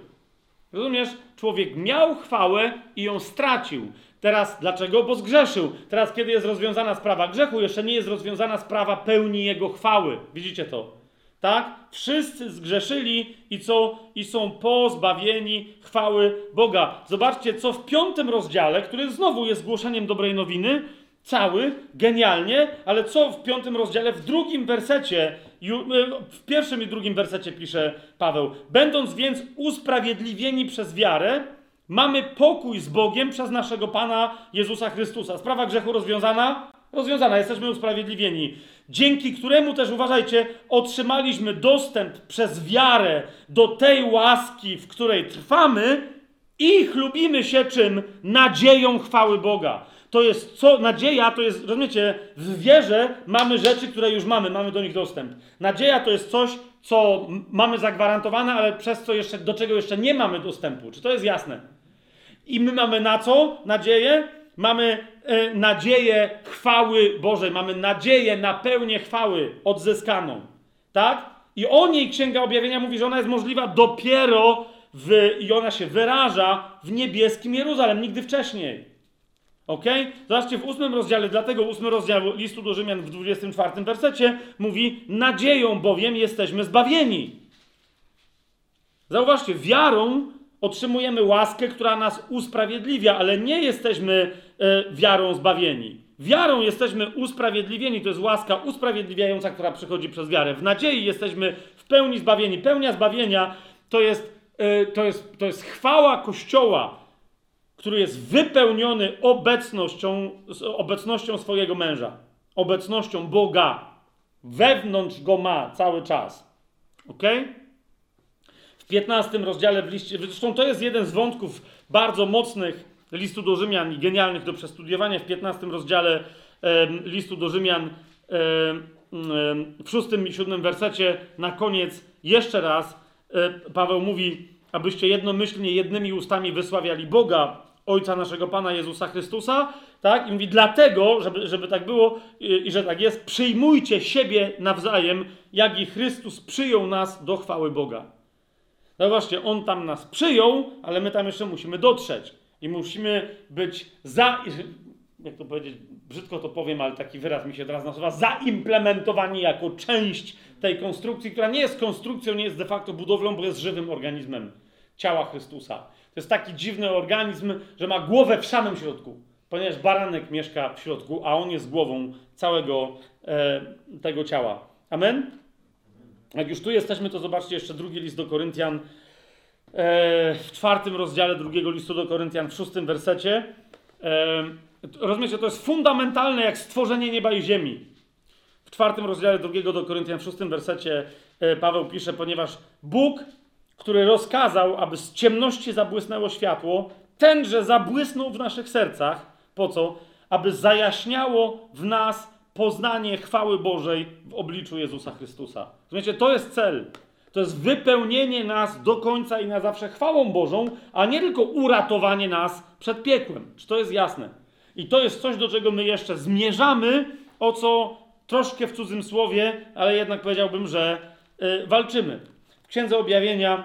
Rozumiesz? Człowiek miał chwałę i ją stracił. Teraz dlaczego? Bo zgrzeszył. Teraz, kiedy jest rozwiązana sprawa grzechu, jeszcze nie jest rozwiązana sprawa pełni jego chwały. Widzicie to? Tak? Wszyscy zgrzeszyli i co? I są pozbawieni chwały Boga. Zobaczcie, co w piątym rozdziale, który znowu jest głoszeniem dobrej nowiny, cały, genialnie, ale co w piątym rozdziale, w drugim wersecie, e, w pierwszym i drugim wersecie pisze Paweł. Będąc więc usprawiedliwieni przez wiarę, mamy pokój z Bogiem przez naszego Pana Jezusa Chrystusa. Sprawa grzechu rozwiązana? Rozwiązana, jesteśmy usprawiedliwieni dzięki któremu też, uważajcie, otrzymaliśmy dostęp przez wiarę do tej łaski, w której trwamy i chlubimy się czym? Nadzieją chwały Boga. To jest co? Nadzieja to jest, rozumiecie, w wierze mamy rzeczy, które już mamy, mamy do nich dostęp. Nadzieja to jest coś, co mamy zagwarantowane, ale przez co jeszcze, do czego jeszcze nie mamy dostępu. Czy to jest jasne? I my mamy na co nadzieję? Mamy e, nadzieję chwały Bożej, mamy nadzieję na pełnię chwały odzyskaną. Tak? I o niej Księga Objawienia mówi, że ona jest możliwa dopiero w, i ona się wyraża w niebieskim Jeruzalem, nigdy wcześniej. Ok? Zobaczcie, w ósmym rozdziale, dlatego ósmy rozdział listu do Rzymian w 24 wersecie mówi: Nadzieją bowiem jesteśmy zbawieni. Zauważcie, wiarą otrzymujemy łaskę, która nas usprawiedliwia, ale nie jesteśmy wiarą zbawieni. Wiarą jesteśmy usprawiedliwieni, to jest łaska usprawiedliwiająca, która przychodzi przez wiarę. W nadziei jesteśmy w pełni zbawieni. Pełnia zbawienia to jest, e, to jest, to jest chwała Kościoła, który jest wypełniony obecnością, obecnością swojego męża, obecnością Boga. Wewnątrz go ma cały czas. Okay? w 15 rozdziale w liście. Zresztą to jest jeden z wątków bardzo mocnych listu do Rzymian genialnych do przestudiowania w 15 rozdziale listu do Rzymian w szóstym i siódmym wersecie. Na koniec jeszcze raz e, Paweł mówi, abyście jednomyślnie jednymi ustami wysławiali Boga, Ojca naszego Pana Jezusa Chrystusa, tak? I mówi, dlatego, żeby, żeby tak było i, i że tak jest, przyjmujcie siebie nawzajem, jak i Chrystus przyjął nas do chwały Boga. No właśnie, on tam nas przyjął, ale my tam jeszcze musimy dotrzeć. I musimy być za, jak to powiedzieć, brzydko to powiem, ale taki wyraz mi się teraz nasuwa, zaimplementowani jako część tej konstrukcji, która nie jest konstrukcją, nie jest de facto budowlą, bo jest żywym organizmem ciała Chrystusa. To jest taki dziwny organizm, że ma głowę w samym środku. ponieważ baranek mieszka w środku, a on jest głową całego e, tego ciała. Amen? Jak już tu jesteśmy, to zobaczcie jeszcze drugi list do Koryntian, w czwartym rozdziale drugiego listu do Koryntian, w szóstym wersecie. E, rozumiecie, to jest fundamentalne jak stworzenie nieba i ziemi. W czwartym rozdziale drugiego do Koryntian, w szóstym wersecie e, Paweł pisze, ponieważ Bóg, który rozkazał, aby z ciemności zabłysnęło światło, tenże zabłysnął w naszych sercach. Po co? Aby zajaśniało w nas poznanie chwały Bożej w obliczu Jezusa Chrystusa. Rozumiecie, to jest cel. To jest wypełnienie nas do końca i na zawsze chwałą Bożą, a nie tylko uratowanie nas przed piekłem. Czy to jest jasne? I to jest coś, do czego my jeszcze zmierzamy, o co troszkę w cudzym słowie, ale jednak powiedziałbym, że y, walczymy. W Księdze Objawienia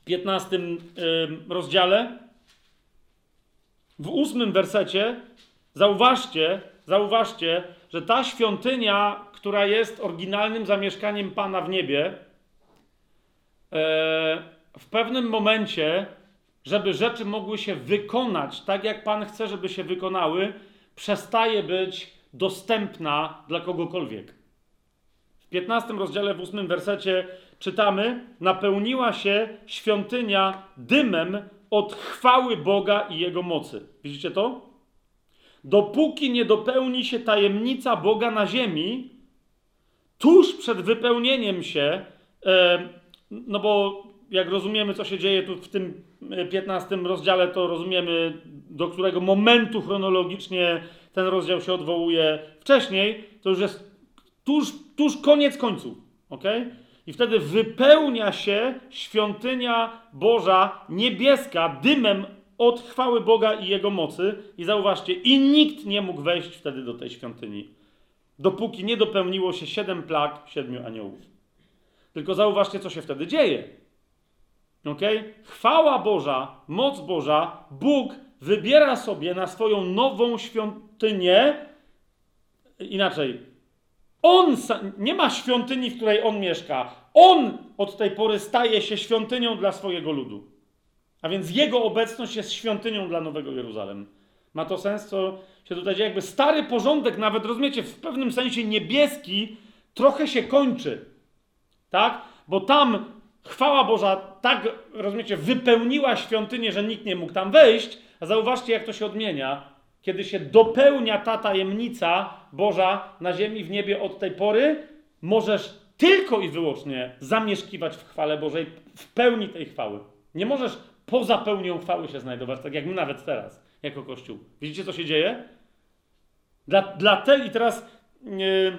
w 15 y, rozdziale, w ósmym wersecie, zauważcie, zauważcie, że ta świątynia, która jest oryginalnym zamieszkaniem Pana w niebie, w pewnym momencie, żeby rzeczy mogły się wykonać tak, jak Pan chce, żeby się wykonały, przestaje być dostępna dla kogokolwiek. W 15 rozdziale, w 8 wersecie czytamy: Napełniła się świątynia dymem od chwały Boga i jego mocy. Widzicie to? dopóki nie dopełni się tajemnica Boga na ziemi, tuż przed wypełnieniem się, e, no bo jak rozumiemy, co się dzieje tu w tym 15 rozdziale, to rozumiemy, do którego momentu chronologicznie ten rozdział się odwołuje wcześniej, to już jest tuż, tuż koniec końców. ok? I wtedy wypełnia się świątynia Boża niebieska dymem od chwały Boga i Jego mocy. I zauważcie, i nikt nie mógł wejść wtedy do tej świątyni, dopóki nie dopełniło się siedem plag siedmiu aniołów. Tylko zauważcie, co się wtedy dzieje. Ok? Chwała Boża, moc Boża, Bóg wybiera sobie na swoją nową świątynię. Inaczej, on nie ma świątyni, w której on mieszka. On od tej pory staje się świątynią dla swojego ludu. A więc jego obecność jest świątynią dla Nowego Jeruzalem. Ma to sens, co się tutaj dzieje? Jakby stary porządek, nawet rozumiecie, w pewnym sensie niebieski, trochę się kończy. Tak? Bo tam chwała Boża tak, rozumiecie, wypełniła świątynię, że nikt nie mógł tam wejść. A zauważcie, jak to się odmienia. Kiedy się dopełnia ta tajemnica Boża na ziemi, w niebie od tej pory, możesz tylko i wyłącznie zamieszkiwać w chwale Bożej, w pełni tej chwały. Nie możesz poza pełnią chwały się znajdować, tak jak my nawet teraz, jako Kościół. Widzicie, co się dzieje? Dla, dla tej, i teraz yy,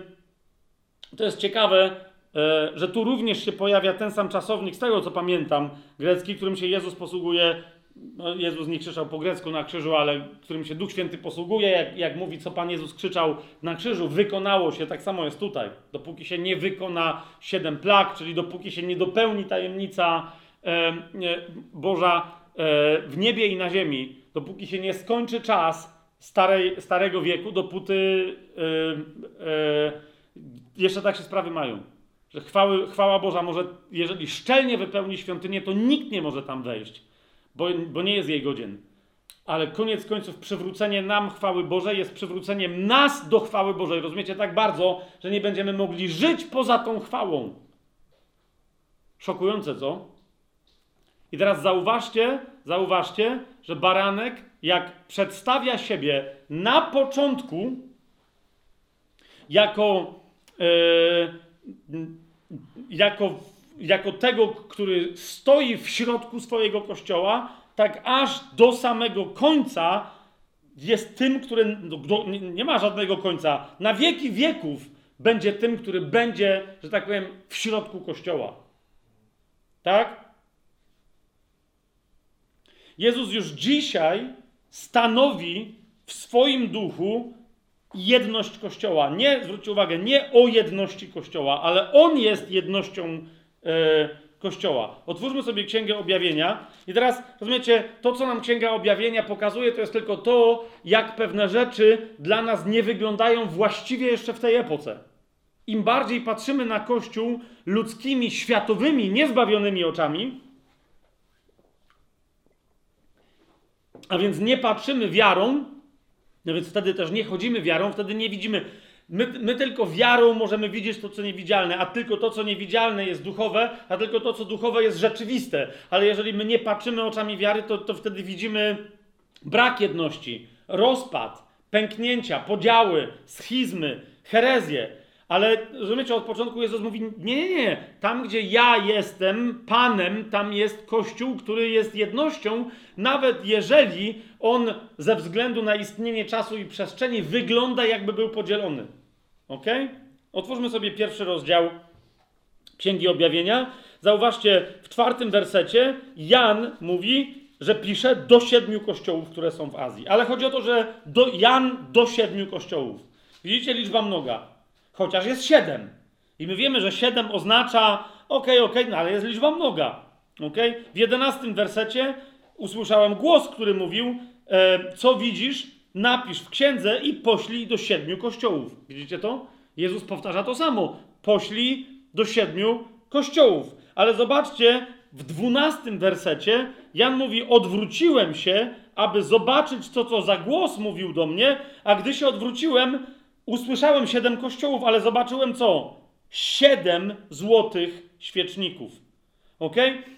to jest ciekawe, że tu również się pojawia ten sam czasownik, z tego co pamiętam, grecki, którym się Jezus posługuje. No, Jezus nie krzyczał po grecku na krzyżu, ale którym się Duch Święty posługuje, jak, jak mówi, co Pan Jezus krzyczał na krzyżu, wykonało się, tak samo jest tutaj. Dopóki się nie wykona siedem plag, czyli dopóki się nie dopełni tajemnica Boża e, w niebie i na ziemi, dopóki się nie skończy czas starej, starego wieku, dopóty e, e, jeszcze tak się sprawy mają. Że chwały, chwała Boża może, jeżeli szczelnie wypełni świątynię, to nikt nie może tam wejść, bo, bo nie jest jej godzien. Ale koniec końców przywrócenie nam chwały Bożej jest przywróceniem nas do chwały Bożej. Rozumiecie tak bardzo, że nie będziemy mogli żyć poza tą chwałą. Szokujące, co? I teraz zauważcie, zauważcie, że baranek, jak przedstawia siebie na początku jako, e, jako, jako tego, który stoi w środku swojego kościoła, tak aż do samego końca jest tym, który nie ma żadnego końca. Na wieki wieków będzie tym, który będzie, że tak powiem, w środku kościoła. Tak? Jezus już dzisiaj stanowi w swoim duchu jedność Kościoła. Nie, zwróćcie uwagę, nie o jedności Kościoła, ale On jest jednością e, Kościoła. Otwórzmy sobie Księgę Objawienia i teraz, rozumiecie, to co nam Księga Objawienia pokazuje, to jest tylko to, jak pewne rzeczy dla nas nie wyglądają właściwie jeszcze w tej epoce. Im bardziej patrzymy na Kościół ludzkimi, światowymi, niezbawionymi oczami, A więc nie patrzymy wiarą, No więc wtedy też nie chodzimy wiarą, wtedy nie widzimy. My, my tylko wiarą możemy widzieć to, co niewidzialne, a tylko to, co niewidzialne jest duchowe, a tylko to, co duchowe jest rzeczywiste. Ale jeżeli my nie patrzymy oczami wiary, to, to wtedy widzimy brak jedności, rozpad, pęknięcia, podziały, schizmy, herezję. Ale rozumiecie, od początku Jezus mówi: Nie, nie, nie. Tam, gdzie ja jestem Panem, tam jest Kościół, który jest jednością, nawet jeżeli on ze względu na istnienie czasu i przestrzeni wygląda, jakby był podzielony. Ok? Otwórzmy sobie pierwszy rozdział Księgi Objawienia. Zauważcie, w czwartym wersecie Jan mówi, że pisze do siedmiu kościołów, które są w Azji. Ale chodzi o to, że do, Jan do siedmiu kościołów. Widzicie, liczba mnoga. Chociaż jest siedem. I my wiemy, że siedem oznacza, okej, okay, okej, okay, no ale jest liczba mnoga. Okay? W jedenastym wersecie usłyszałem głos, który mówił, e, co widzisz, napisz w księdze i poślij do siedmiu kościołów. Widzicie to? Jezus powtarza to samo. Poślij do siedmiu kościołów. Ale zobaczcie, w dwunastym wersecie Jan mówi: Odwróciłem się, aby zobaczyć, co to za głos mówił do mnie, a gdy się odwróciłem, usłyszałem siedem kościołów, ale zobaczyłem co? Siedem złotych świeczników. Ok?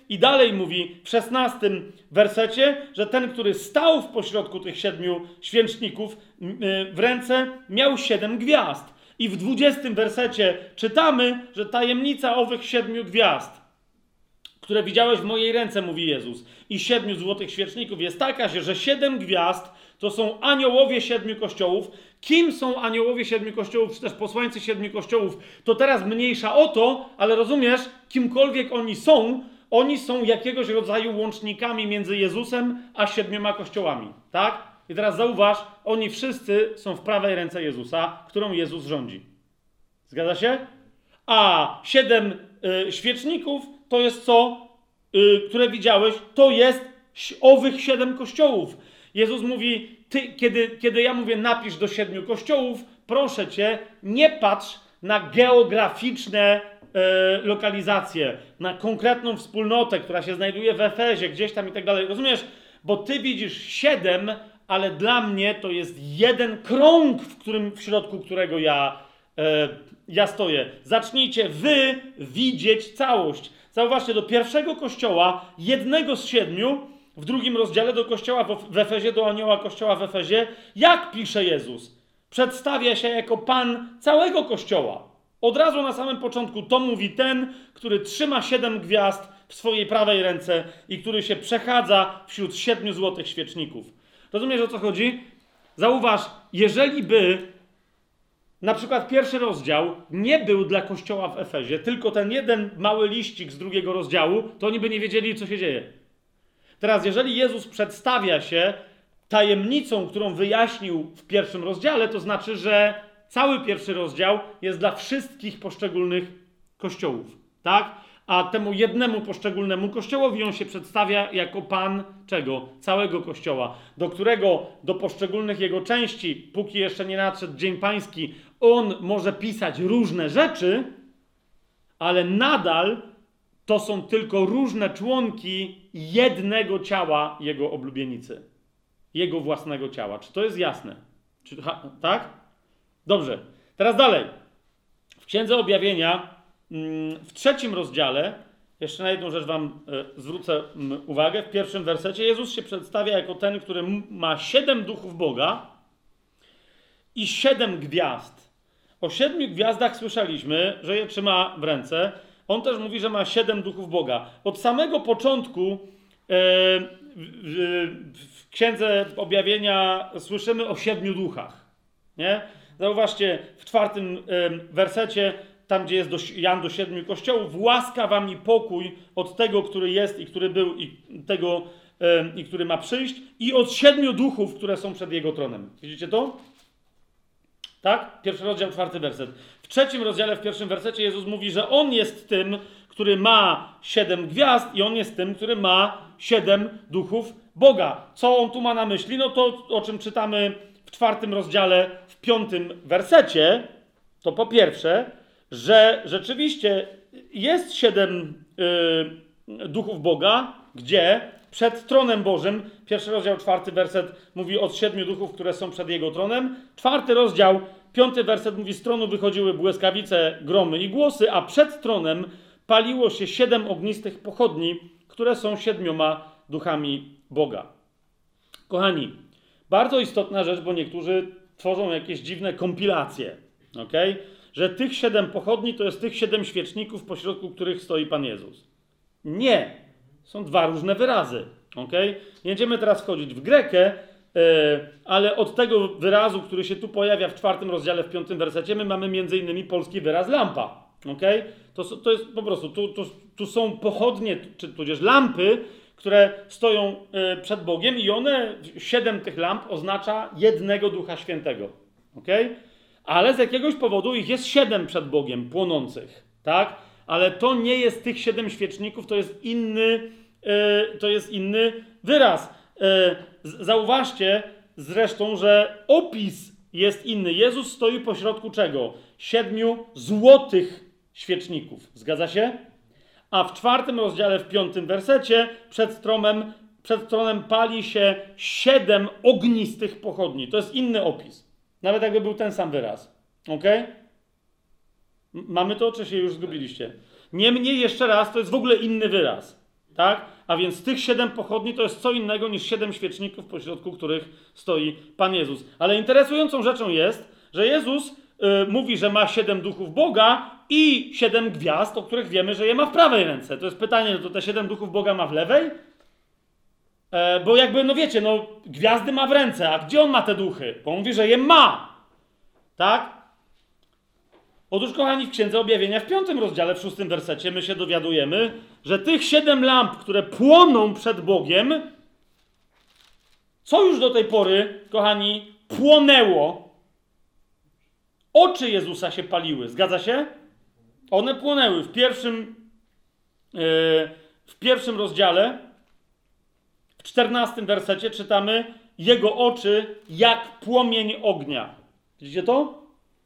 I dalej mówi w szesnastym wersecie, że ten, który stał w pośrodku tych siedmiu świeczników y, w ręce, miał siedem gwiazd. I w dwudziestym wersecie czytamy, że tajemnica owych siedmiu gwiazd które widziałeś w mojej ręce, mówi Jezus, i siedmiu złotych świeczników jest taka, że siedem gwiazd to są aniołowie siedmiu kościołów. Kim są aniołowie siedmiu kościołów, czy też posłańcy siedmiu kościołów, to teraz mniejsza o to, ale rozumiesz, kimkolwiek oni są, oni są jakiegoś rodzaju łącznikami między Jezusem a siedmioma kościołami, tak? I teraz zauważ, oni wszyscy są w prawej ręce Jezusa, którą Jezus rządzi. Zgadza się? A siedem y, świeczników to jest co, yy, które widziałeś, to jest owych siedem kościołów. Jezus mówi, ty, kiedy, kiedy ja mówię napisz do siedmiu kościołów, proszę cię, nie patrz na geograficzne yy, lokalizacje, na konkretną wspólnotę, która się znajduje w Efezie, gdzieś tam i tak dalej. Rozumiesz? Bo ty widzisz siedem, ale dla mnie to jest jeden krąg, w którym, w środku którego ja, yy, ja stoję. Zacznijcie wy widzieć całość. Zauważcie, do pierwszego kościoła, jednego z siedmiu, w drugim rozdziale do kościoła w Efezie, do anioła kościoła w Efezie, jak pisze Jezus? Przedstawia się jako Pan całego kościoła. Od razu na samym początku to mówi ten, który trzyma siedem gwiazd w swojej prawej ręce i który się przechadza wśród siedmiu złotych świeczników. Rozumiesz o co chodzi? Zauważ, jeżeli by na przykład pierwszy rozdział nie był dla kościoła w Efezie, tylko ten jeden mały liścik z drugiego rozdziału, to oni by nie wiedzieli, co się dzieje. Teraz, jeżeli Jezus przedstawia się tajemnicą, którą wyjaśnił w pierwszym rozdziale, to znaczy, że cały pierwszy rozdział jest dla wszystkich poszczególnych kościołów. Tak? a temu jednemu poszczególnemu kościołowi on się przedstawia jako Pan czego? Całego kościoła, do którego, do poszczególnych jego części, póki jeszcze nie nadszedł Dzień Pański, on może pisać różne rzeczy, ale nadal to są tylko różne członki jednego ciała jego oblubienicy. Jego własnego ciała. Czy to jest jasne? Czy, ha, tak? Dobrze. Teraz dalej. W Księdze Objawienia Mm, w trzecim rozdziale, jeszcze na jedną rzecz Wam e, zwrócę uwagę, w pierwszym wersecie Jezus się przedstawia jako ten, który ma siedem duchów Boga i siedem gwiazd. O siedmiu gwiazdach słyszeliśmy, że je trzyma w ręce. On też mówi, że ma siedem duchów Boga. Od samego początku e, w Księdze Objawienia słyszymy o siedmiu duchach. Nie? Zauważcie, w czwartym wersecie tam gdzie jest do, Jan do siedmiu kościołów, łaska wam i pokój od tego, który jest i który był i tego, i który ma przyjść i od siedmiu duchów, które są przed jego tronem. Widzicie to? Tak? Pierwszy rozdział, czwarty werset. Trzecim rozdziale, w pierwszym wersecie Jezus mówi, że On jest tym, który ma siedem gwiazd i On jest tym, który ma siedem duchów Boga. Co On tu ma na myśli? No to, o czym czytamy w czwartym rozdziale, w piątym wersecie, to po pierwsze, że rzeczywiście jest siedem duchów Boga, gdzie przed tronem Bożym, pierwszy rozdział, czwarty werset mówi od siedmiu duchów, które są przed jego tronem, czwarty rozdział, piąty werset mówi z tronu wychodziły błyskawice, gromy i głosy, a przed tronem paliło się siedem ognistych pochodni, które są siedmioma duchami Boga. Kochani, bardzo istotna rzecz, bo niektórzy tworzą jakieś dziwne kompilacje, ok? Że tych siedem pochodni to jest tych siedem świeczników, pośrodku których stoi Pan Jezus. Nie. Są dwa różne wyrazy, ok? Nie będziemy teraz wchodzić w Grekę, ale od tego wyrazu, który się tu pojawia w czwartym rozdziale, w piątym wersecie, my mamy między innymi polski wyraz lampa, ok? To, to jest po prostu, tu, tu, tu są pochodnie, czy tudzież lampy, które stoją e, przed Bogiem i one, siedem tych lamp oznacza jednego Ducha Świętego. ok? Ale z jakiegoś powodu ich jest siedem przed Bogiem płonących, tak? Ale to nie jest tych siedem świeczników, to jest inny, e, to jest inny wyraz. Zauważcie zresztą, że opis jest inny. Jezus stoi pośrodku czego? Siedmiu złotych świeczników. Zgadza się? A w czwartym rozdziale, w piątym wersecie, przed tronem, przed tronem pali się siedem ognistych pochodni. To jest inny opis. Nawet jakby był ten sam wyraz. Ok? Mamy to, czy się już zgubiliście? Niemniej, jeszcze raz, to jest w ogóle inny wyraz. Tak? A więc tych siedem pochodni to jest co innego niż siedem świeczników, pośrodku których stoi Pan Jezus. Ale interesującą rzeczą jest, że Jezus yy, mówi, że ma siedem duchów Boga, i siedem gwiazd, o których wiemy, że je ma w prawej ręce. To jest pytanie, to te siedem duchów Boga ma w lewej? E, bo jakby, no wiecie, no gwiazdy ma w ręce, a gdzie on ma te duchy? Bo on mówi, że je ma. Tak? Otóż, kochani, w Księdze Objawienia w piątym rozdziale, w szóstym wersecie, my się dowiadujemy, że tych siedem lamp, które płoną przed Bogiem, co już do tej pory, kochani, płonęło, oczy Jezusa się paliły. Zgadza się? One płonęły w pierwszym, yy, w pierwszym rozdziale, w czternastym wersecie czytamy jego oczy jak płomień ognia. Widzicie to?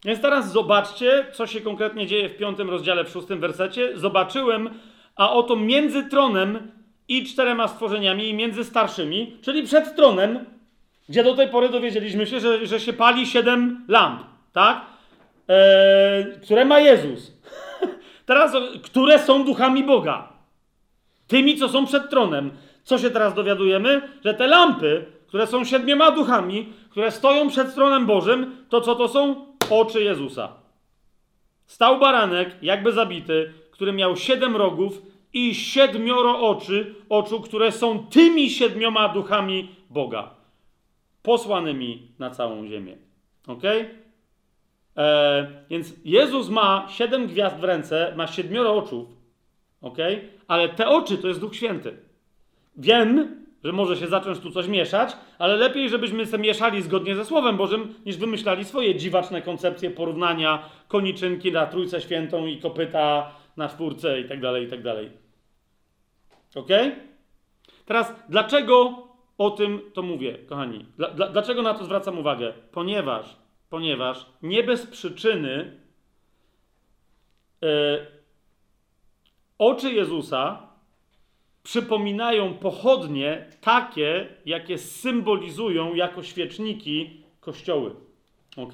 Więc teraz zobaczcie, co się konkretnie dzieje w piątym rozdziale, w szóstym wersecie. Zobaczyłem, a oto między tronem i czterema stworzeniami, i między starszymi, czyli przed tronem, gdzie do tej pory dowiedzieliśmy się, że, że się pali siedem lamp, tak? Eee, które ma Jezus. Teraz, które są duchami Boga. Tymi, co są przed tronem. Co się teraz dowiadujemy? Że te lampy, które są siedmioma duchami, które stoją przed tronem Bożym, to co to są? Oczy Jezusa. Stał baranek, jakby zabity, który miał siedem rogów i siedmioro oczy, oczu, które są tymi siedmioma duchami Boga, posłanymi na całą ziemię. Okej? Okay? E, więc Jezus ma siedem gwiazd w ręce, ma siedmioro oczów, ok? Ale te oczy to jest Duch Święty. Wiem, że może się zacząć tu coś mieszać, ale lepiej, żebyśmy się mieszali zgodnie ze Słowem Bożym, niż wymyślali swoje dziwaczne koncepcje porównania koniczynki na Trójcę Świętą i kopyta na czwórce i tak dalej, i tak dalej. Ok? Teraz, dlaczego o tym to mówię, kochani? Dla, dla, dlaczego na to zwracam uwagę? Ponieważ ponieważ nie bez przyczyny e, oczy Jezusa przypominają pochodnie takie, jakie symbolizują jako świeczniki kościoły. Ok?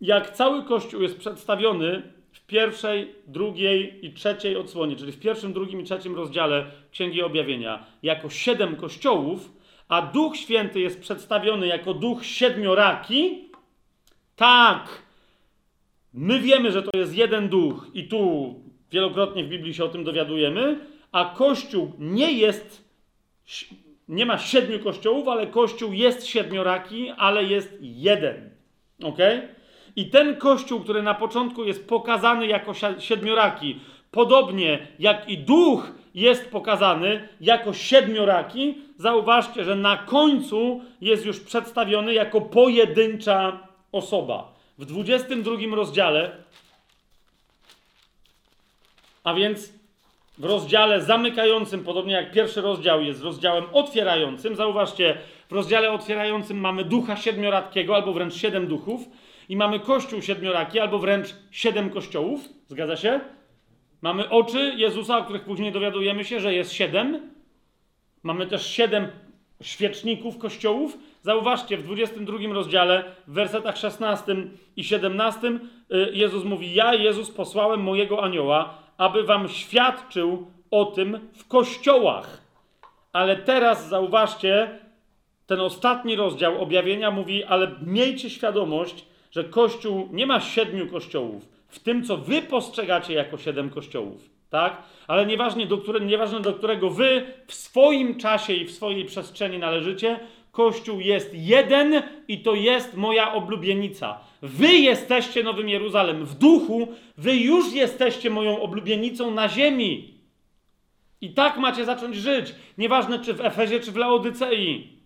Jak cały kościół jest przedstawiony w pierwszej, drugiej i trzeciej odsłonie, czyli w pierwszym, drugim i trzecim rozdziale Księgi Objawienia, jako siedem kościołów, a Duch Święty jest przedstawiony jako duch siedmioraki, tak, my wiemy, że to jest jeden duch i tu wielokrotnie w Biblii się o tym dowiadujemy, a Kościół nie jest, nie ma siedmiu kościołów, ale Kościół jest siedmioraki, ale jest jeden. Ok? I ten Kościół, który na początku jest pokazany jako siedmioraki, podobnie jak i duch jest pokazany jako siedmioraki, zauważcie, że na końcu jest już przedstawiony jako pojedyncza osoba. W 22 rozdziale, a więc w rozdziale zamykającym, podobnie jak pierwszy rozdział jest rozdziałem otwierającym, zauważcie, w rozdziale otwierającym mamy ducha siedmiorakiego, albo wręcz siedem duchów, i mamy kościół siedmioraki, albo wręcz siedem kościołów, zgadza się? Mamy oczy Jezusa, o których później dowiadujemy się, że jest siedem. Mamy też siedem świeczników kościołów. Zauważcie, w 22 rozdziale, w wersetach 16 i 17 y, Jezus mówi: Ja, Jezus, posłałem mojego anioła, aby wam świadczył o tym w kościołach. Ale teraz zauważcie, ten ostatni rozdział objawienia mówi: Ale miejcie świadomość, że Kościół nie ma siedmiu kościołów. W tym, co wy postrzegacie jako siedem kościołów, tak? Ale nieważne do, które, nieważne, do którego wy w swoim czasie i w swojej przestrzeni należycie, Kościół jest jeden i to jest moja oblubienica. Wy jesteście Nowym Jeruzalem. W duchu wy już jesteście moją oblubienicą na ziemi. I tak macie zacząć żyć. Nieważne czy w Efezie, czy w Laodycei.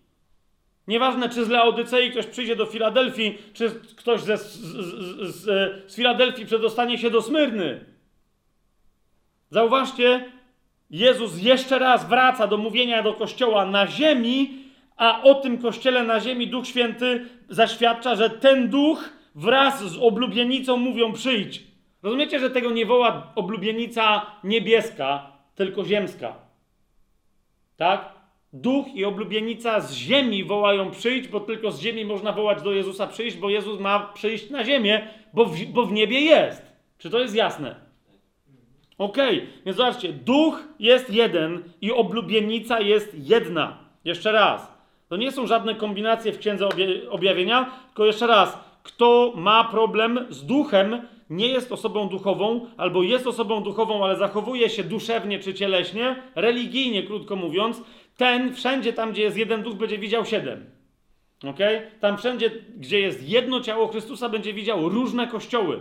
Nieważne, czy z Laodycei ktoś przyjdzie do Filadelfii, czy ktoś ze, z, z, z, z Filadelfii przedostanie się do Smyrny. Zauważcie, Jezus jeszcze raz wraca do mówienia do kościoła na ziemi, a o tym kościele na ziemi Duch Święty zaświadcza, że ten duch wraz z oblubienicą mówią: przyjdź. Rozumiecie, że tego nie woła oblubienica niebieska, tylko ziemska. Tak? Duch i oblubienica z ziemi wołają przyjdź, bo tylko z ziemi można wołać do Jezusa przyjść, bo Jezus ma przyjść na ziemię, bo w, bo w niebie jest. Czy to jest jasne? Okej, okay. więc zobaczcie, duch jest jeden i oblubienica jest jedna. Jeszcze raz. To nie są żadne kombinacje w Księdze Objawienia, tylko jeszcze raz. Kto ma problem z duchem, nie jest osobą duchową, albo jest osobą duchową, ale zachowuje się duszewnie czy cieleśnie, religijnie, krótko mówiąc, ten wszędzie tam, gdzie jest jeden duch, będzie widział siedem. Ok? Tam wszędzie, gdzie jest jedno ciało Chrystusa, będzie widział różne kościoły.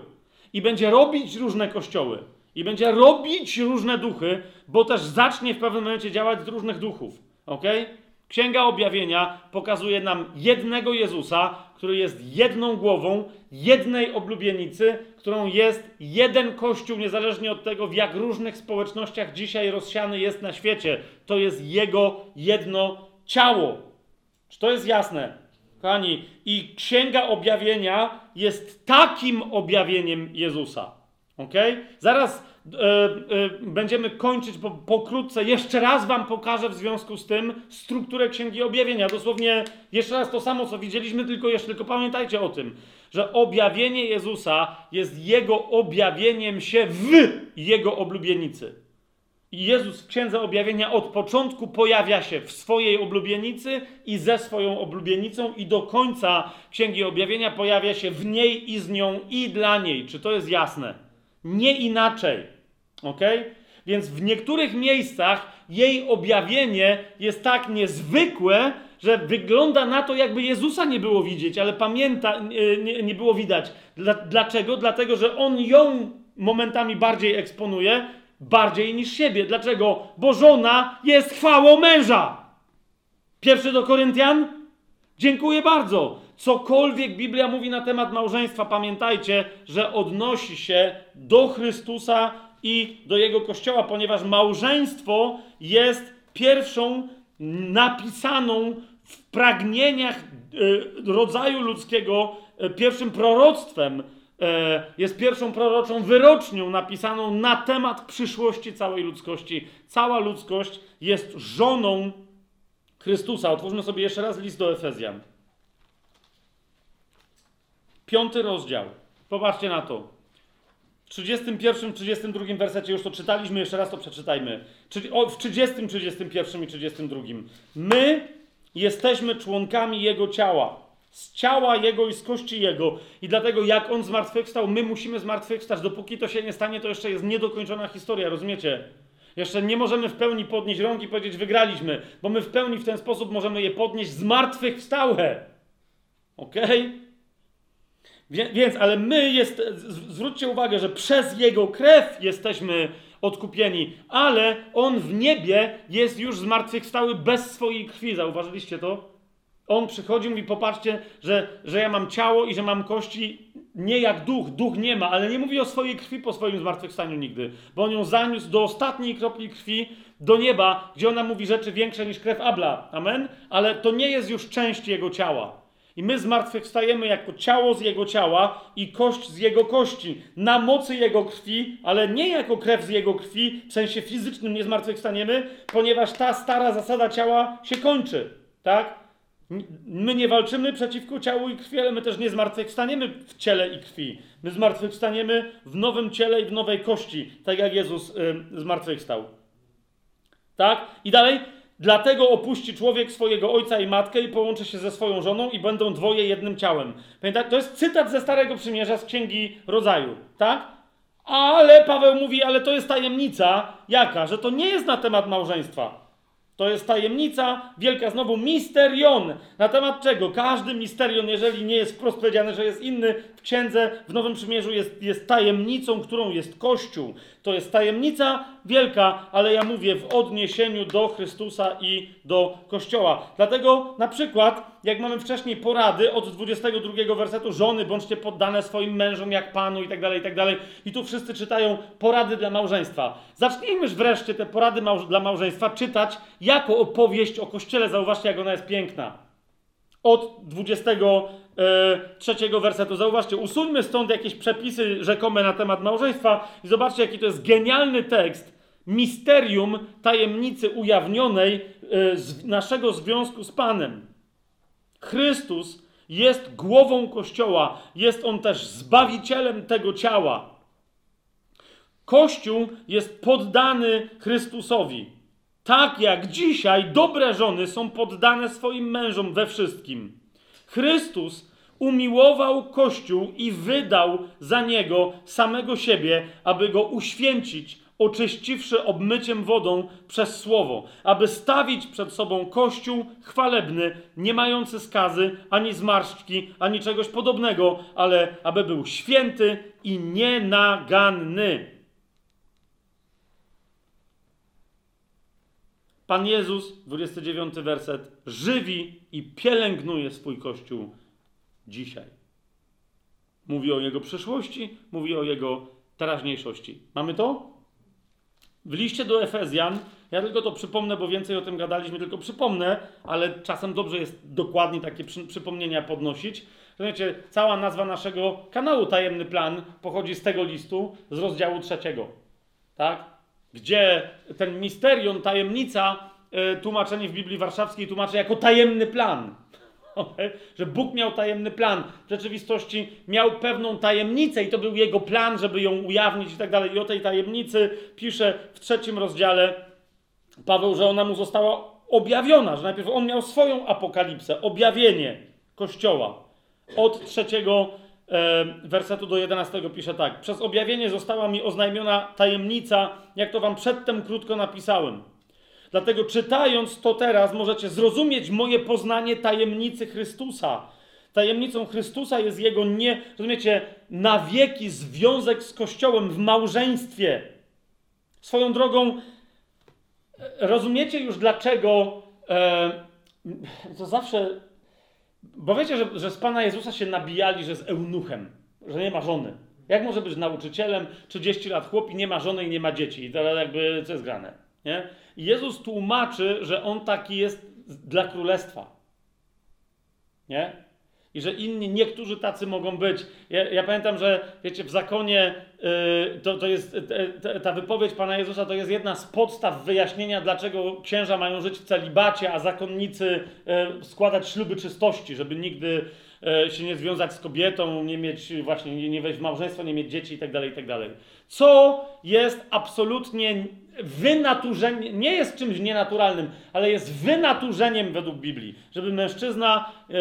I będzie robić różne kościoły. I będzie robić różne duchy, bo też zacznie w pewnym momencie działać z różnych duchów. Ok? Księga Objawienia pokazuje nam jednego Jezusa, który jest jedną głową, jednej oblubienicy, którą jest jeden Kościół, niezależnie od tego, w jak różnych społecznościach dzisiaj rozsiany jest na świecie. To jest Jego jedno ciało. Czy to jest jasne? Kochani, i Księga Objawienia jest takim objawieniem Jezusa. Ok? Zaraz będziemy kończyć po, pokrótce. Jeszcze raz Wam pokażę w związku z tym strukturę Księgi Objawienia. Dosłownie jeszcze raz to samo, co widzieliśmy, tylko jeszcze tylko pamiętajcie o tym, że objawienie Jezusa jest Jego objawieniem się w Jego oblubienicy. I Jezus w Księdze Objawienia od początku pojawia się w swojej oblubienicy i ze swoją oblubienicą i do końca Księgi Objawienia pojawia się w niej i z nią i dla niej. Czy to jest jasne? Nie inaczej. Ok? Więc w niektórych miejscach jej objawienie jest tak niezwykłe, że wygląda na to, jakby Jezusa nie było widzieć, ale pamięta, nie, nie było widać. Dlaczego? Dlatego, że on ją momentami bardziej eksponuje, bardziej niż siebie. Dlaczego? Bo żona jest chwałą męża. Pierwszy do Koryntian? Dziękuję bardzo. Cokolwiek Biblia mówi na temat małżeństwa, pamiętajcie, że odnosi się do Chrystusa i do Jego Kościoła, ponieważ małżeństwo jest pierwszą napisaną w pragnieniach e, rodzaju ludzkiego, e, pierwszym proroctwem, e, jest pierwszą proroczą wyrocznią napisaną na temat przyszłości całej ludzkości. Cała ludzkość jest żoną Chrystusa. Otwórzmy sobie jeszcze raz list do Efezjan. Piąty rozdział. Popatrzcie na to. W 31, 32 wersecie już to czytaliśmy, jeszcze raz to przeczytajmy. Czyli w 30, 31 i 32. My jesteśmy członkami Jego ciała. Z ciała Jego i z kości Jego. I dlatego jak On zmartwychwstał, my musimy zmartwychwstać. Dopóki to się nie stanie, to jeszcze jest niedokończona historia, rozumiecie? Jeszcze nie możemy w pełni podnieść rąk i powiedzieć wygraliśmy, bo my w pełni w ten sposób możemy je podnieść zmartwychwstałe. Okej? Okay? Więc, ale my jest, zwróćcie uwagę, że przez Jego krew jesteśmy odkupieni, ale On w niebie jest już zmartwychwstały bez swojej krwi. Zauważyliście to? On przychodzi i mówi, popatrzcie, że, że ja mam ciało i że mam kości, nie jak duch, duch nie ma, ale nie mówi o swojej krwi po swoim zmartwychwstaniu nigdy, bo on ją zaniósł do ostatniej kropli krwi, do nieba, gdzie ona mówi rzeczy większe niż krew Abla. Amen? Ale to nie jest już część jego ciała. I my zmartwychwstajemy jako ciało z jego ciała i kość z jego kości, na mocy jego krwi, ale nie jako krew z jego krwi, w sensie fizycznym nie zmartwychwstaniemy, ponieważ ta stara zasada ciała się kończy, tak? My nie walczymy przeciwko ciału i krwi, ale my też nie zmartwychwstaniemy w ciele i krwi. My zmartwychwstaniemy w nowym ciele i w nowej kości, tak jak Jezus y, zmartwychwstał. Tak? I dalej, Dlatego opuści człowiek swojego ojca i matkę i połączy się ze swoją żoną i będą dwoje jednym ciałem. Pamiętaj, to jest cytat ze Starego Przymierza z Księgi Rodzaju, tak? Ale Paweł mówi, ale to jest tajemnica jaka? Że to nie jest na temat małżeństwa. To jest tajemnica wielka, znowu misterion. Na temat czego? Każdy misterion, jeżeli nie jest wprost powiedziane, że jest inny, księdze, w Nowym Przymierzu jest, jest tajemnicą, którą jest Kościół. To jest tajemnica wielka, ale ja mówię w odniesieniu do Chrystusa i do Kościoła. Dlatego na przykład, jak mamy wcześniej porady od 22 wersetu, żony bądźcie poddane swoim mężom jak Panu i tak dalej, i tak dalej. I tu wszyscy czytają porady dla małżeństwa. Zacznijmy wreszcie te porady dla małżeństwa czytać jako opowieść o Kościele. Zauważcie, jak ona jest piękna. Od 23 e, wersetu. Zauważcie, usuńmy stąd jakieś przepisy rzekome na temat małżeństwa i zobaczcie, jaki to jest genialny tekst. Misterium tajemnicy ujawnionej e, naszego związku z Panem. Chrystus jest głową Kościoła, jest on też zbawicielem tego ciała. Kościół jest poddany Chrystusowi. Tak jak dzisiaj dobre żony są poddane swoim mężom we wszystkim. Chrystus umiłował Kościół i wydał za niego samego siebie, aby go uświęcić, oczyściwszy obmyciem wodą przez słowo, aby stawić przed sobą Kościół chwalebny, nie mający skazy, ani zmarszczki, ani czegoś podobnego, ale aby był święty i nienaganny. Pan Jezus, 29 werset, żywi i pielęgnuje swój Kościół dzisiaj. Mówi o jego przyszłości, mówi o jego teraźniejszości. Mamy to? W liście do Efezjan, ja tylko to przypomnę, bo więcej o tym gadaliśmy, tylko przypomnę, ale czasem dobrze jest dokładnie takie przy, przypomnienia podnosić. Rozumiecie, cała nazwa naszego kanału Tajemny Plan pochodzi z tego listu, z rozdziału trzeciego. Tak? Gdzie ten misterion, tajemnica, e, tłumaczenie w Biblii Warszawskiej tłumaczy jako tajemny plan. Że Bóg miał tajemny plan. W rzeczywistości miał pewną tajemnicę i to był jego plan, żeby ją ujawnić i tak dalej. I o tej tajemnicy pisze w trzecim rozdziale Paweł, że ona mu została objawiona, że najpierw on miał swoją apokalipsę, objawienie Kościoła. Od trzeciego wersetu do 11 pisze tak. Przez objawienie została mi oznajmiona tajemnica, jak to wam przedtem krótko napisałem. Dlatego czytając to teraz możecie zrozumieć moje poznanie tajemnicy Chrystusa. Tajemnicą Chrystusa jest jego nie, rozumiecie, na wieki związek z Kościołem w małżeństwie. Swoją drogą, e, rozumiecie już dlaczego, e, to zawsze bo wiecie, że, że z Pana Jezusa się nabijali, że jest eunuchem, że nie ma żony. Jak może być nauczycielem, 30 lat chłop i nie ma żony i nie ma dzieci? I teraz jakby co jest grane? Nie? I Jezus tłumaczy, że On taki jest dla królestwa. Nie? I że inni, niektórzy tacy mogą być. Ja, ja pamiętam, że wiecie, w zakonie yy, to, to jest yy, ta wypowiedź Pana Jezusa to jest jedna z podstaw wyjaśnienia, dlaczego księża mają żyć w celibacie, a zakonnicy yy, składać śluby czystości, żeby nigdy y, się nie związać z kobietą, nie mieć właśnie, nie, wejść w małżeństwo, nie mieć dzieci itd., tak itd. Tak Co jest absolutnie wynaturzeniem, nie jest czymś nienaturalnym, ale jest wynaturzeniem według Biblii. Żeby mężczyzna e,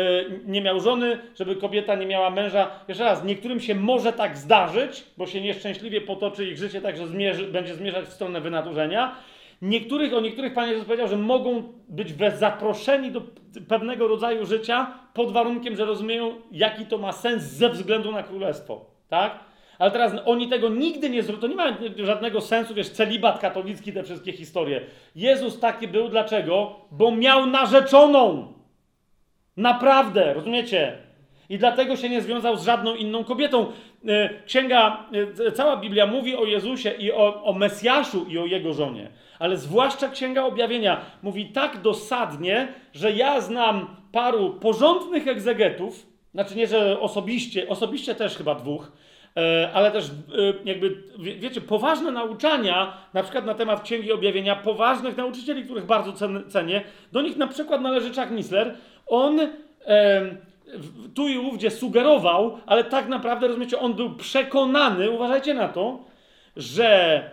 nie miał żony, żeby kobieta nie miała męża. Jeszcze raz, niektórym się może tak zdarzyć, bo się nieszczęśliwie potoczy ich życie tak, że zmierzy, będzie zmierzać w stronę wynaturzenia. Niektórych, o niektórych Pan Jezus powiedział, że mogą być zaproszeni do pewnego rodzaju życia pod warunkiem, że rozumieją, jaki to ma sens ze względu na królestwo. Tak? Ale teraz oni tego nigdy nie zrobili. To nie ma żadnego sensu, wiesz, celibat katolicki, te wszystkie historie. Jezus taki był, dlaczego? Bo miał narzeczoną. Naprawdę, rozumiecie? I dlatego się nie związał z żadną inną kobietą. e, księga, e, cała Biblia mówi o Jezusie i o, o Mesjaszu i o jego żonie. Ale zwłaszcza księga objawienia mówi tak dosadnie, że ja znam paru porządnych egzegetów, znaczy nie, że osobiście, osobiście też chyba dwóch, ale też jakby, wiecie, poważne nauczania, na przykład na temat Księgi Objawienia, poważnych nauczycieli, których bardzo cenię. Do nich na przykład należy Chuck Missler. On tu i ówdzie sugerował, ale tak naprawdę, rozumiecie, on był przekonany, uważajcie na to, że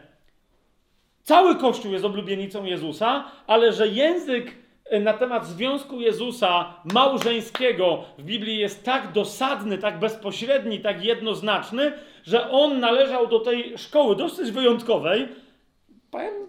cały Kościół jest oblubienicą Jezusa, ale że język e, na temat związku Jezusa małżeńskiego w Biblii jest tak dosadny, tak bezpośredni, tak jednoznaczny, że on należał do tej szkoły dosyć wyjątkowej. Powiem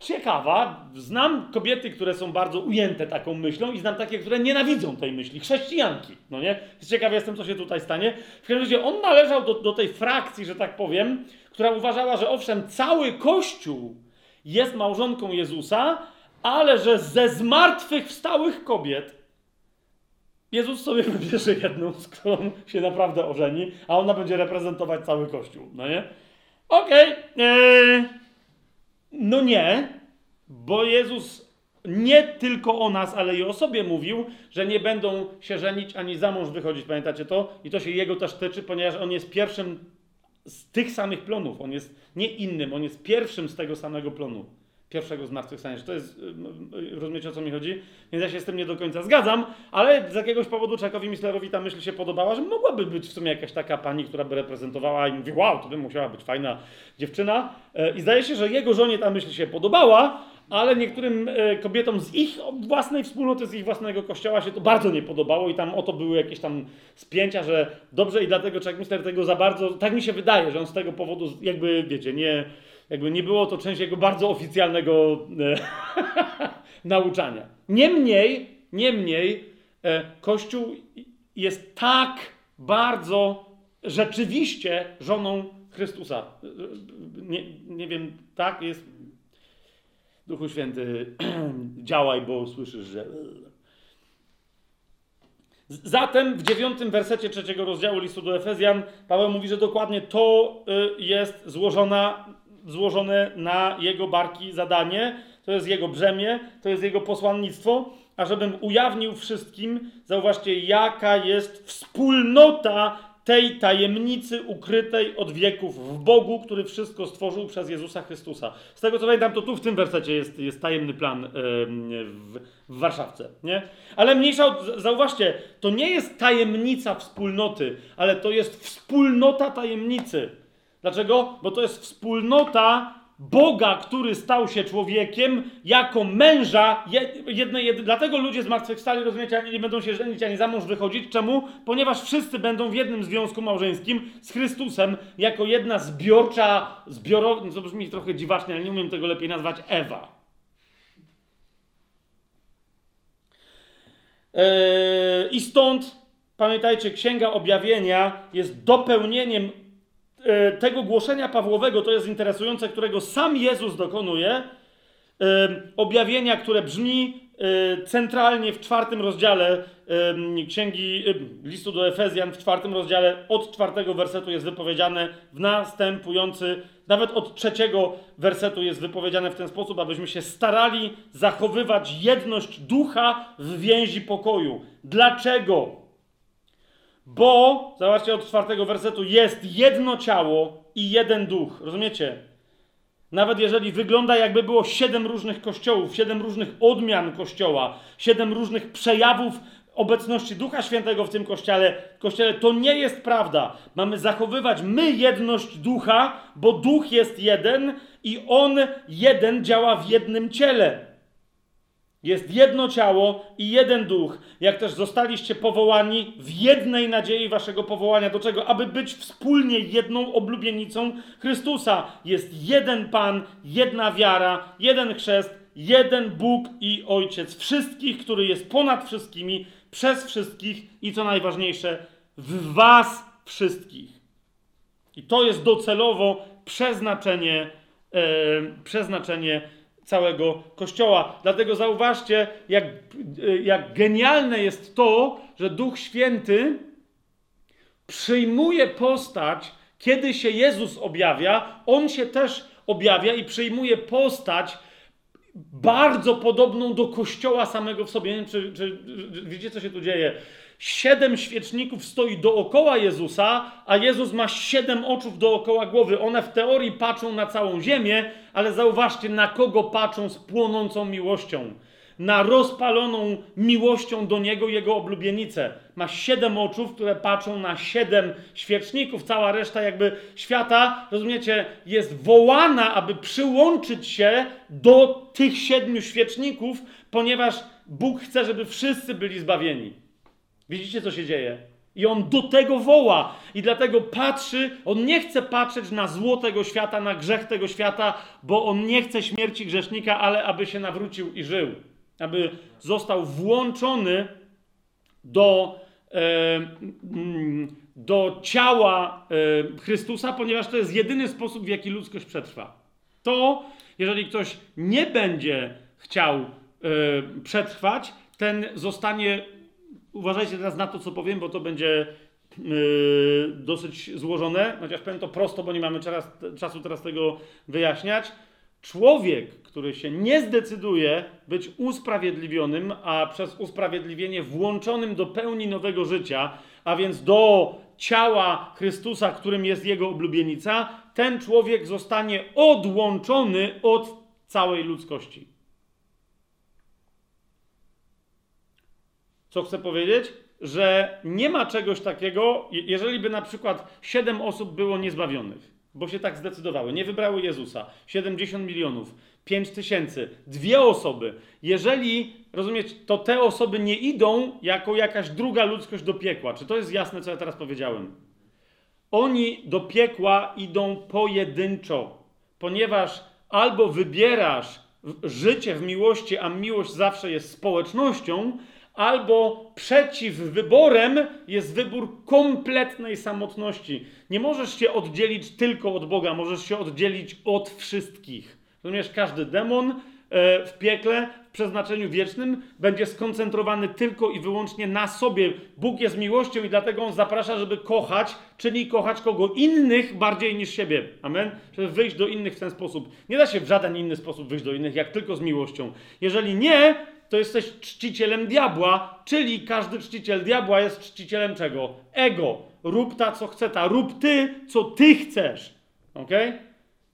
ciekawa. Znam kobiety, które są bardzo ujęte taką myślą i znam takie, które nienawidzą tej myśli. Chrześcijanki, no nie? Ciekaw jestem, co się tutaj stanie. W każdym razie on należał do, do tej frakcji, że tak powiem, która uważała, że owszem, cały Kościół jest małżonką Jezusa, ale że ze zmartwychwstałych kobiet Jezus sobie wybierze jedną, z którą się naprawdę ożeni, a ona będzie reprezentować cały Kościół, no nie? Okej. Okay. Eee... No nie, bo Jezus nie tylko o nas, ale i o sobie mówił, że nie będą się żenić ani za mąż wychodzić. Pamiętacie to? I to się jego też tyczy, ponieważ on jest pierwszym z tych samych plonów. On jest nie innym, on jest pierwszym z tego samego plonu pierwszego zmartwychwstania. To jest, rozumiecie o co mi chodzi? Więc ja się z tym nie do końca zgadzam, ale z jakiegoś powodu Czakowi Mislerowi ta myśl się podobała, że mogłaby być w sumie jakaś taka pani, która by reprezentowała i mówi, wow, to by musiała być fajna dziewczyna. E, I zdaje się, że jego żonie ta myśl się podobała, ale niektórym e, kobietom z ich własnej wspólnoty, z ich własnego kościoła się to bardzo nie podobało i tam oto były jakieś tam spięcia, że dobrze i dlatego Chuck Mister tego za bardzo, tak mi się wydaje, że on z tego powodu jakby, wiecie, nie jakby nie było to część jego bardzo oficjalnego e, nauczania. Niemniej, niemniej, e, Kościół jest tak bardzo rzeczywiście żoną Chrystusa. E, nie, nie wiem, tak jest. Duchu Święty, działaj, bo słyszysz, że. Zatem w dziewiątym wersecie trzeciego rozdziału listu do Efezjan Paweł mówi, że dokładnie to jest złożona złożone na jego barki zadanie, to jest jego brzemię, to jest jego posłannictwo, ażebym ujawnił wszystkim, zauważcie, jaka jest wspólnota tej tajemnicy ukrytej od wieków w Bogu, który wszystko stworzył przez Jezusa Chrystusa. Z tego co pamiętam, to tu w tym wersecie jest, jest tajemny plan yy, w, w Warszawce. Nie? Ale mniejsza, zauważcie, to nie jest tajemnica wspólnoty, ale to jest wspólnota tajemnicy. Dlaczego? Bo to jest wspólnota Boga, który stał się człowiekiem, jako męża jednej, jedy, dlatego ludzie zmartwychwstali, rozumiecie, ani nie będą się żenić, ani za mąż wychodzić. Czemu? Ponieważ wszyscy będą w jednym związku małżeńskim z Chrystusem, jako jedna zbiorcza, zbiorowa, no to brzmi trochę dziwacznie, ale nie umiem tego lepiej nazwać, Ewa. Eee, I stąd, pamiętajcie, Księga Objawienia jest dopełnieniem tego głoszenia Pawłowego, to jest interesujące, którego sam Jezus dokonuje, e, objawienia, które brzmi e, centralnie w czwartym rozdziale księgi listu do Efezjan, w czwartym rozdziale od czwartego wersetu jest wypowiedziane w następujący, nawet od trzeciego wersetu jest wypowiedziane w ten sposób, abyśmy się starali zachowywać jedność ducha w więzi pokoju. Dlaczego? Bo, zobaczcie od czwartego wersetu, jest jedno ciało i jeden duch. Rozumiecie? Nawet jeżeli wygląda, jakby było siedem różnych kościołów, siedem różnych odmian kościoła, siedem różnych przejawów obecności Ducha Świętego w tym kościele, kościele, to nie jest prawda. Mamy zachowywać my jedność ducha, bo duch jest jeden i on jeden działa w jednym ciele. Jest jedno ciało i jeden duch, jak też zostaliście powołani w jednej nadziei waszego powołania. Do czego? Aby być wspólnie jedną oblubienicą Chrystusa. Jest jeden Pan, jedna wiara, jeden chrzest, jeden Bóg i Ojciec wszystkich, który jest ponad wszystkimi, przez wszystkich i co najważniejsze, w was wszystkich. I to jest docelowo przeznaczenie, e, przeznaczenie całego Kościoła. Dlatego zauważcie, jak, jak genialne jest to, że Duch Święty przyjmuje postać, kiedy się Jezus objawia, on się też objawia i przyjmuje postać bardzo podobną do kościoła samego w sobie. Nie wiem, czy, czy, czy widzicie, co się tu dzieje? Siedem świeczników stoi dookoła Jezusa, a Jezus ma siedem oczów dookoła głowy. One w teorii patrzą na całą ziemię, ale zauważcie, na kogo patrzą z płonącą miłością na rozpaloną miłością do Niego Jego oblubienicę. Ma siedem oczów, które patrzą na siedem świeczników. Cała reszta jakby świata, rozumiecie, jest wołana, aby przyłączyć się do tych siedmiu świeczników, ponieważ Bóg chce, żeby wszyscy byli zbawieni. Widzicie, co się dzieje? I on do tego woła. I dlatego patrzy, on nie chce patrzeć na zło tego świata, na grzech tego świata, bo on nie chce śmierci grzesznika, ale aby się nawrócił i żył aby został włączony do, e, mm, do ciała e, Chrystusa, ponieważ to jest jedyny sposób, w jaki ludzkość przetrwa. To, jeżeli ktoś nie będzie chciał e, przetrwać, ten zostanie. Uważajcie teraz na to, co powiem, bo to będzie dosyć złożone, chociaż powiem to prosto, bo nie mamy teraz, czasu teraz tego wyjaśniać. Człowiek, który się nie zdecyduje być usprawiedliwionym, a przez usprawiedliwienie włączonym do pełni nowego życia, a więc do ciała Chrystusa, którym jest jego oblubienica, ten człowiek zostanie odłączony od całej ludzkości. Co chcę powiedzieć? Że nie ma czegoś takiego, jeżeli by na przykład siedem osób było niezbawionych bo się tak zdecydowały. Nie wybrały Jezusa. 70 milionów, 5 tysięcy, dwie osoby. Jeżeli, rozumiecie, to te osoby nie idą jako jakaś druga ludzkość do piekła. Czy to jest jasne, co ja teraz powiedziałem? Oni do piekła idą pojedynczo, ponieważ albo wybierasz życie w miłości, a miłość zawsze jest społecznością, albo przeciw wyborem jest wybór kompletnej samotności. Nie możesz się oddzielić tylko od Boga, możesz się oddzielić od wszystkich. Rozumiesz, każdy demon e, w piekle, w przeznaczeniu wiecznym będzie skoncentrowany tylko i wyłącznie na sobie. Bóg jest miłością i dlatego On zaprasza, żeby kochać, czyli kochać kogo innych bardziej niż siebie. Amen? Żeby wyjść do innych w ten sposób. Nie da się w żaden inny sposób wyjść do innych, jak tylko z miłością. Jeżeli nie, to jesteś czcicielem diabła, czyli każdy czciciel diabła jest czcicielem czego? Ego. Rób ta, co chce ta. Rób ty, co ty chcesz. Ok?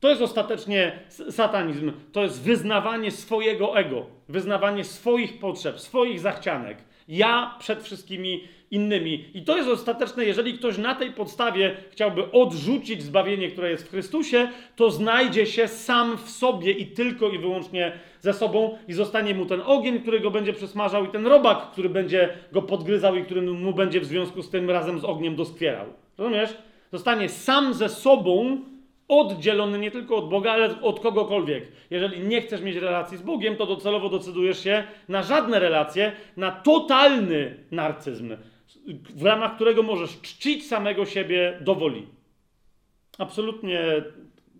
To jest ostatecznie satanizm. To jest wyznawanie swojego ego, wyznawanie swoich potrzeb, swoich zachcianek. Ja przed wszystkimi innymi. I to jest ostateczne, jeżeli ktoś na tej podstawie chciałby odrzucić zbawienie, które jest w Chrystusie, to znajdzie się sam w sobie i tylko i wyłącznie ze sobą i zostanie mu ten ogień, który go będzie przesmażał i ten robak, który będzie go podgryzał i który mu będzie w związku z tym razem z ogniem doskwierał. Rozumiesz? Zostanie sam ze sobą oddzielony nie tylko od Boga, ale od kogokolwiek. Jeżeli nie chcesz mieć relacji z Bogiem, to docelowo decydujesz się na żadne relacje, na totalny narcyzm, w ramach którego możesz czcić samego siebie do woli. Absolutnie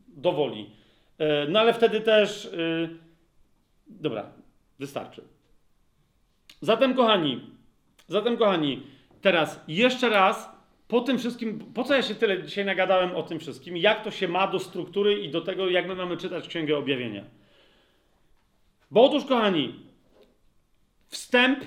do woli. E, no ale wtedy też. E, dobra, wystarczy. Zatem, kochani, zatem, kochani, teraz jeszcze raz po tym wszystkim, po co ja się tyle dzisiaj nagadałem o tym wszystkim, jak to się ma do struktury i do tego, jak my mamy czytać Księgę Objawienia. Bo otóż, kochani, wstęp,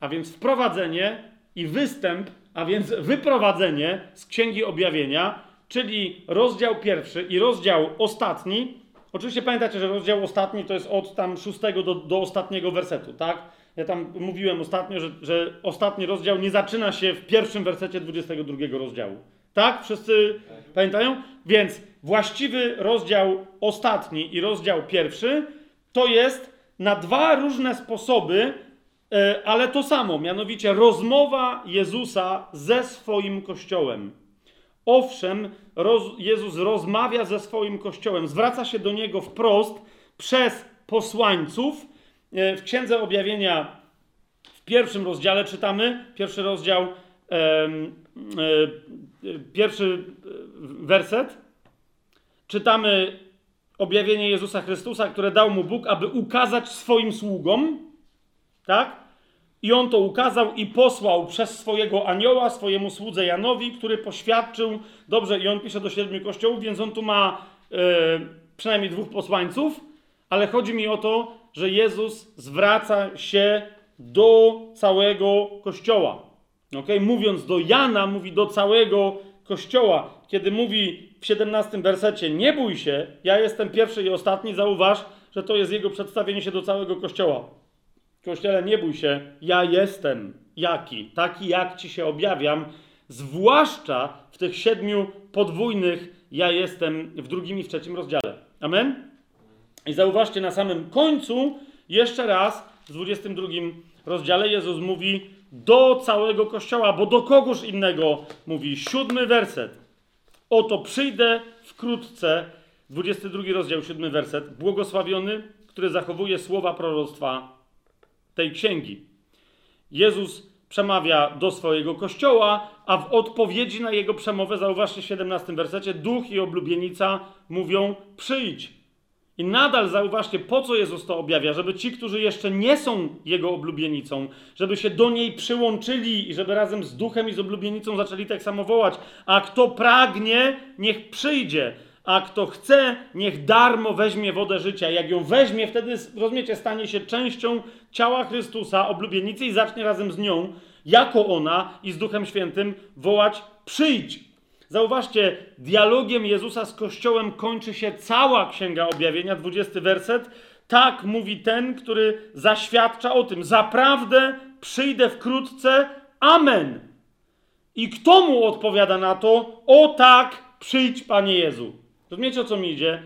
a więc wprowadzenie i występ, a więc wyprowadzenie z Księgi Objawienia, czyli rozdział pierwszy i rozdział ostatni. Oczywiście pamiętacie, że rozdział ostatni to jest od tam szóstego do, do ostatniego wersetu, tak? Ja tam mówiłem ostatnio, że, że ostatni rozdział nie zaczyna się w pierwszym wersecie 22 rozdziału. Tak? Wszyscy pamiętają? Więc właściwy rozdział ostatni i rozdział pierwszy to jest na dwa różne sposoby, e, ale to samo, mianowicie rozmowa Jezusa ze swoim kościołem. Owszem, roz, Jezus rozmawia ze swoim kościołem, zwraca się do niego wprost przez posłańców, w Księdze Objawienia w pierwszym rozdziale czytamy, pierwszy rozdział, e, e, pierwszy werset, czytamy objawienie Jezusa Chrystusa, które dał mu Bóg, aby ukazać swoim sługom, tak? I on to ukazał i posłał przez swojego anioła, swojemu słudze Janowi, który poświadczył, dobrze, i on pisze do siedmiu kościołów, więc on tu ma e, przynajmniej dwóch posłańców, ale chodzi mi o to, że Jezus zwraca się do całego kościoła. Okay? Mówiąc do Jana, mówi do całego kościoła. Kiedy mówi w 17 wersecie, nie bój się, ja jestem pierwszy i ostatni, zauważ, że to jest jego przedstawienie się do całego kościoła. Kościele, nie bój się, ja jestem jaki, taki jak ci się objawiam, zwłaszcza w tych siedmiu podwójnych ja jestem w drugim i w trzecim rozdziale. Amen? I zauważcie na samym końcu, jeszcze raz, w 22 rozdziale Jezus mówi do całego kościoła, bo do kogoż innego mówi siódmy werset. Oto przyjdę wkrótce, 22 rozdział, siódmy werset, błogosławiony, który zachowuje słowa proroctwa tej księgi. Jezus przemawia do swojego kościoła, a w odpowiedzi na jego przemowę, zauważcie w 17 wersecie, duch i oblubienica mówią: przyjdź. I nadal zauważcie, po co Jezus to objawia, żeby ci, którzy jeszcze nie są Jego oblubienicą, żeby się do niej przyłączyli i żeby razem z duchem i z oblubienicą zaczęli tak samo wołać. A kto pragnie, niech przyjdzie. A kto chce, niech darmo weźmie wodę życia. Jak ją weźmie, wtedy, rozumiecie, stanie się częścią ciała Chrystusa, oblubienicy i zacznie razem z nią, jako ona i z Duchem Świętym wołać: przyjdź. Zauważcie, dialogiem Jezusa z Kościołem kończy się cała Księga Objawienia, 20 werset. Tak mówi ten, który zaświadcza o tym. Zaprawdę przyjdę wkrótce. Amen. I kto mu odpowiada na to? O tak, przyjdź, Panie Jezu. Rozumiecie, o co mi idzie?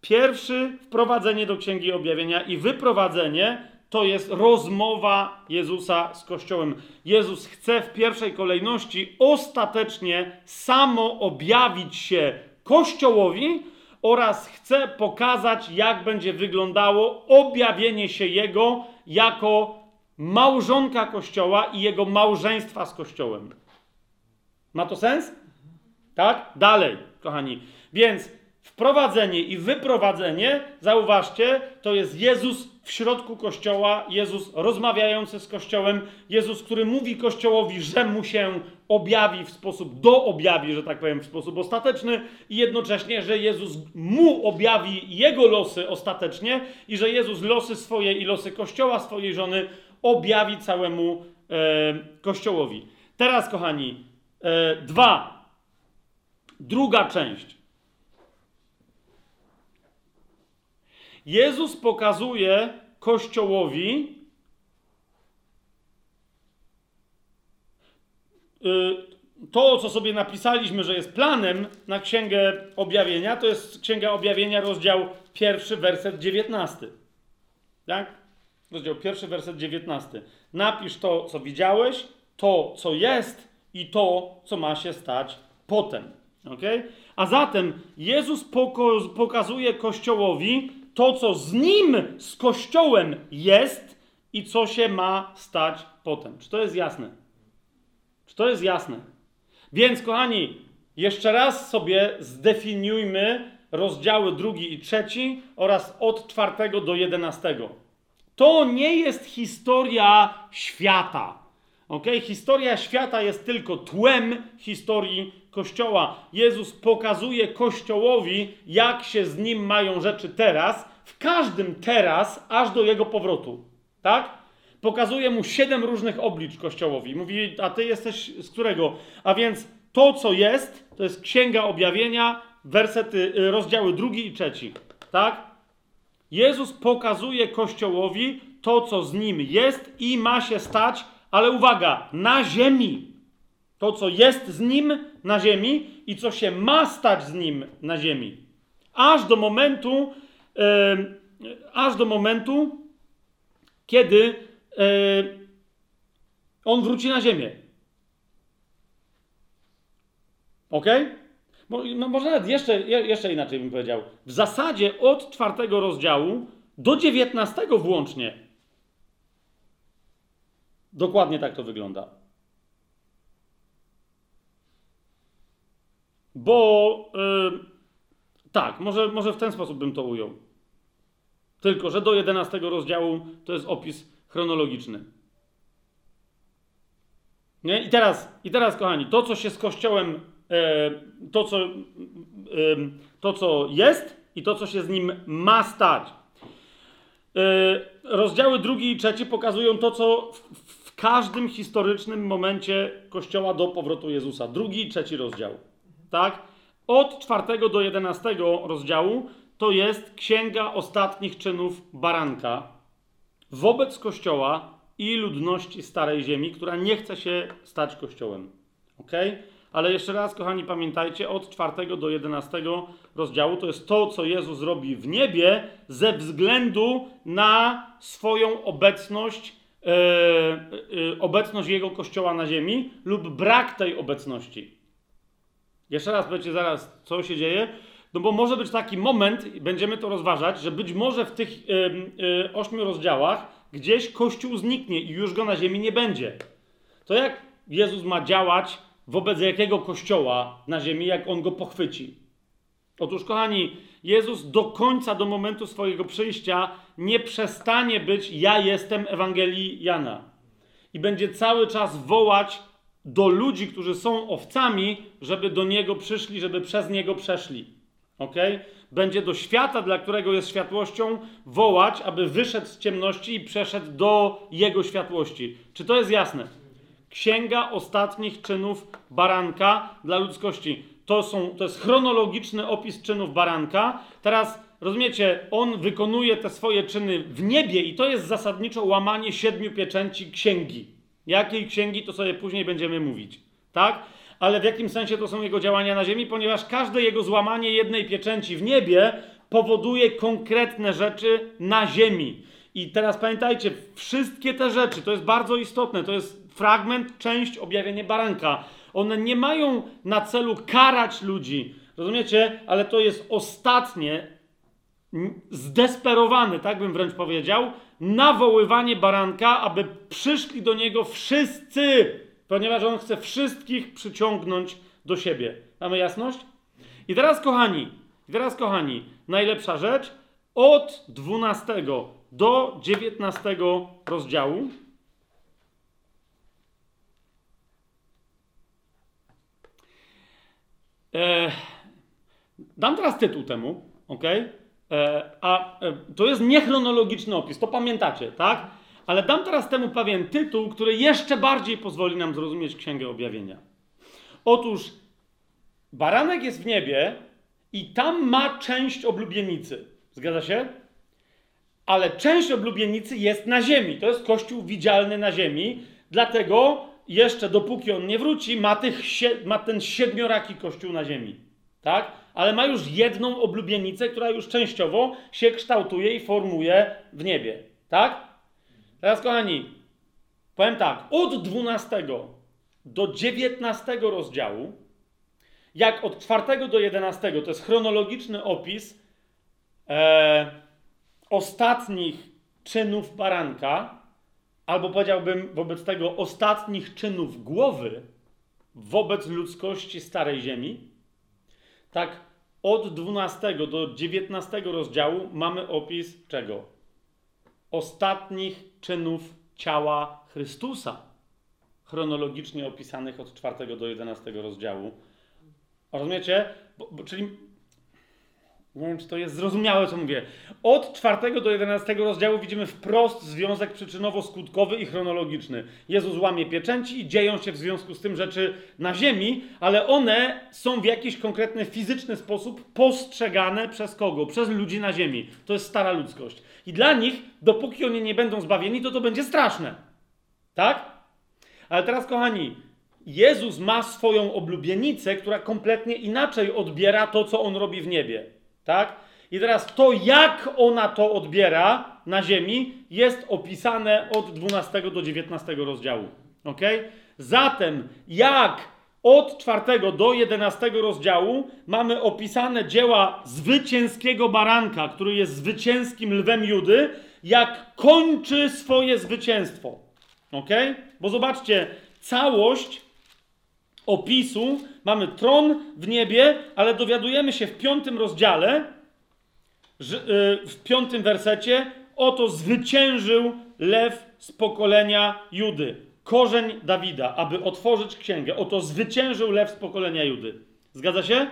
Pierwszy wprowadzenie do Księgi Objawienia i wyprowadzenie to jest rozmowa Jezusa z Kościołem. Jezus chce w pierwszej kolejności ostatecznie samo objawić się Kościołowi oraz chce pokazać, jak będzie wyglądało objawienie się Jego jako małżonka Kościoła i jego małżeństwa z Kościołem. Ma to sens? Tak? Dalej, kochani. Więc wprowadzenie i wyprowadzenie, zauważcie, to jest Jezus w środku kościoła, Jezus rozmawiający z kościołem, Jezus, który mówi kościołowi, że mu się objawi w sposób, doobjawi, że tak powiem, w sposób ostateczny i jednocześnie, że Jezus mu objawi jego losy ostatecznie i że Jezus losy swoje i losy kościoła swojej żony objawi całemu e, kościołowi. Teraz, kochani, e, dwa. Druga część. Jezus pokazuje Kościołowi y, to, co sobie napisaliśmy, że jest planem na Księgę Objawienia, to jest Księga Objawienia, rozdział pierwszy, werset 19. Tak? Rozdział pierwszy, werset 19. Napisz to, co widziałeś, to, co jest i to, co ma się stać potem. Okay? A zatem Jezus pokazuje Kościołowi to, co z nim, z Kościołem jest i co się ma stać potem. Czy to jest jasne? Czy to jest jasne? Więc, kochani, jeszcze raz sobie zdefiniujmy rozdziały drugi i trzeci oraz od czwartego do jedenastego. To nie jest historia świata. Ok? Historia świata jest tylko tłem historii Kościoła. Jezus pokazuje Kościołowi, jak się z nim mają rzeczy teraz, w każdym teraz, aż do jego powrotu. Tak? Pokazuje mu siedem różnych oblicz Kościołowi. Mówi, a ty jesteś z którego? A więc to, co jest, to jest Księga Objawienia, wersety, y, rozdziały drugi i trzeci. Tak? Jezus pokazuje Kościołowi to, co z nim jest i ma się stać, ale uwaga, na ziemi. To, co jest z nim na ziemi i co się ma stać z nim na ziemi. Aż do momentu, aż do momentu, kiedy on wróci na ziemię. Ok? No, może nawet jeszcze, jeszcze inaczej bym powiedział. W zasadzie od czwartego rozdziału do dziewiętnastego włącznie. Dokładnie tak to wygląda. Bo yy, tak, może, może w ten sposób bym to ujął. Tylko, że do 11 rozdziału to jest opis chronologiczny. Nie? I, teraz, I teraz, kochani, to, co się z Kościołem, e, to, co, e, to, co jest i to, co się z nim ma stać. E, rozdziały drugi i trzeci pokazują to, co w, w każdym historycznym momencie Kościoła do powrotu Jezusa. Drugi i trzeci rozdział. Tak? Od czwartego do jedenastego rozdziału to jest księga ostatnich czynów baranka wobec Kościoła i ludności Starej Ziemi, która nie chce się stać Kościołem. Ok? Ale jeszcze raz, kochani, pamiętajcie, od 4 do 11 rozdziału to jest to, co Jezus robi w niebie ze względu na swoją obecność, obecność Jego Kościoła na ziemi lub brak tej obecności. Jeszcze raz powiecie zaraz, co się dzieje. No bo może być taki moment, będziemy to rozważać, że być może w tych y, ośmiu rozdziałach gdzieś Kościół zniknie i już go na ziemi nie będzie. To jak Jezus ma działać wobec jakiego Kościoła na ziemi, jak on go pochwyci? Otóż, kochani, Jezus do końca, do momentu swojego przyjścia nie przestanie być ja jestem Ewangelii Jana. I będzie cały czas wołać do ludzi, którzy są owcami, żeby do Niego przyszli, żeby przez Niego przeszli. Ok? Będzie do świata, dla którego jest światłością, wołać, aby wyszedł z ciemności i przeszedł do Jego światłości. Czy to jest jasne? Księga ostatnich czynów baranka dla ludzkości. To, są, to jest chronologiczny opis czynów baranka. Teraz rozumiecie, on wykonuje te swoje czyny w niebie i to jest zasadniczo łamanie siedmiu pieczęci księgi. Jakiej księgi, to sobie później będziemy mówić. Tak? Ale w jakim sensie to są jego działania na ziemi? Ponieważ każde jego złamanie jednej pieczęci w niebie powoduje konkretne rzeczy na ziemi. I teraz pamiętajcie, wszystkie te rzeczy, to jest bardzo istotne, to jest fragment, część objawienia baranka. One nie mają na celu karać ludzi, rozumiecie? Ale to jest ostatnie, zdesperowane, tak bym wręcz powiedział, nawoływanie baranka, aby przyszli do niego wszyscy, ponieważ on chce wszystkich przyciągnąć do siebie. Mamy jasność? I teraz, kochani, i teraz, kochani, najlepsza rzecz od 12 do 19 rozdziału. E, dam teraz tytuł temu, ok? E, a e, to jest niechronologiczny opis, to pamiętacie, tak? Ale dam teraz temu pewien tytuł, który jeszcze bardziej pozwoli nam zrozumieć Księgę Objawienia. Otóż baranek jest w niebie i tam ma część oblubienicy. Zgadza się? Ale część oblubienicy jest na ziemi. To jest kościół widzialny na ziemi. Dlatego jeszcze dopóki on nie wróci, ma, tych, ma ten siedmioraki kościół na ziemi. Tak? Ale ma już jedną oblubienicę, która już częściowo się kształtuje i formuje w niebie. Tak? Teraz, kochani, powiem tak, od 12 do 19 rozdziału, jak od 4 do 11, to jest chronologiczny opis e, ostatnich czynów baranka, albo powiedziałbym wobec tego ostatnich czynów głowy wobec ludzkości Starej Ziemi, tak od 12 do 19 rozdziału mamy opis czego? ostatnich czynów ciała Chrystusa, chronologicznie opisanych od 4 do 11 rozdziału. Rozumiecie? Bo, bo, czyli nie wiem, czy to jest zrozumiałe, co mówię. Od 4 do 11 rozdziału widzimy wprost związek przyczynowo-skutkowy i chronologiczny. Jezus łamie pieczęci i dzieją się w związku z tym rzeczy na ziemi, ale one są w jakiś konkretny fizyczny sposób postrzegane przez kogo? Przez ludzi na ziemi. To jest stara ludzkość. I dla nich, dopóki oni nie będą zbawieni, to to będzie straszne. Tak? Ale teraz, kochani, Jezus ma swoją oblubienicę, która kompletnie inaczej odbiera to, co on robi w niebie. Tak? I teraz to, jak ona to odbiera na ziemi, jest opisane od 12 do 19 rozdziału. Ok? Zatem, jak od 4 do 11 rozdziału mamy opisane dzieła zwycięskiego baranka, który jest zwycięskim lwem Judy, jak kończy swoje zwycięstwo. Ok? Bo zobaczcie, całość opisu mamy tron w niebie, ale dowiadujemy się w piątym rozdziale, yy, w piątym wersecie, oto zwyciężył lew z pokolenia Judy. korzeń Dawida, aby otworzyć księgę. Oto zwyciężył lew z pokolenia Judy. Zgadza się?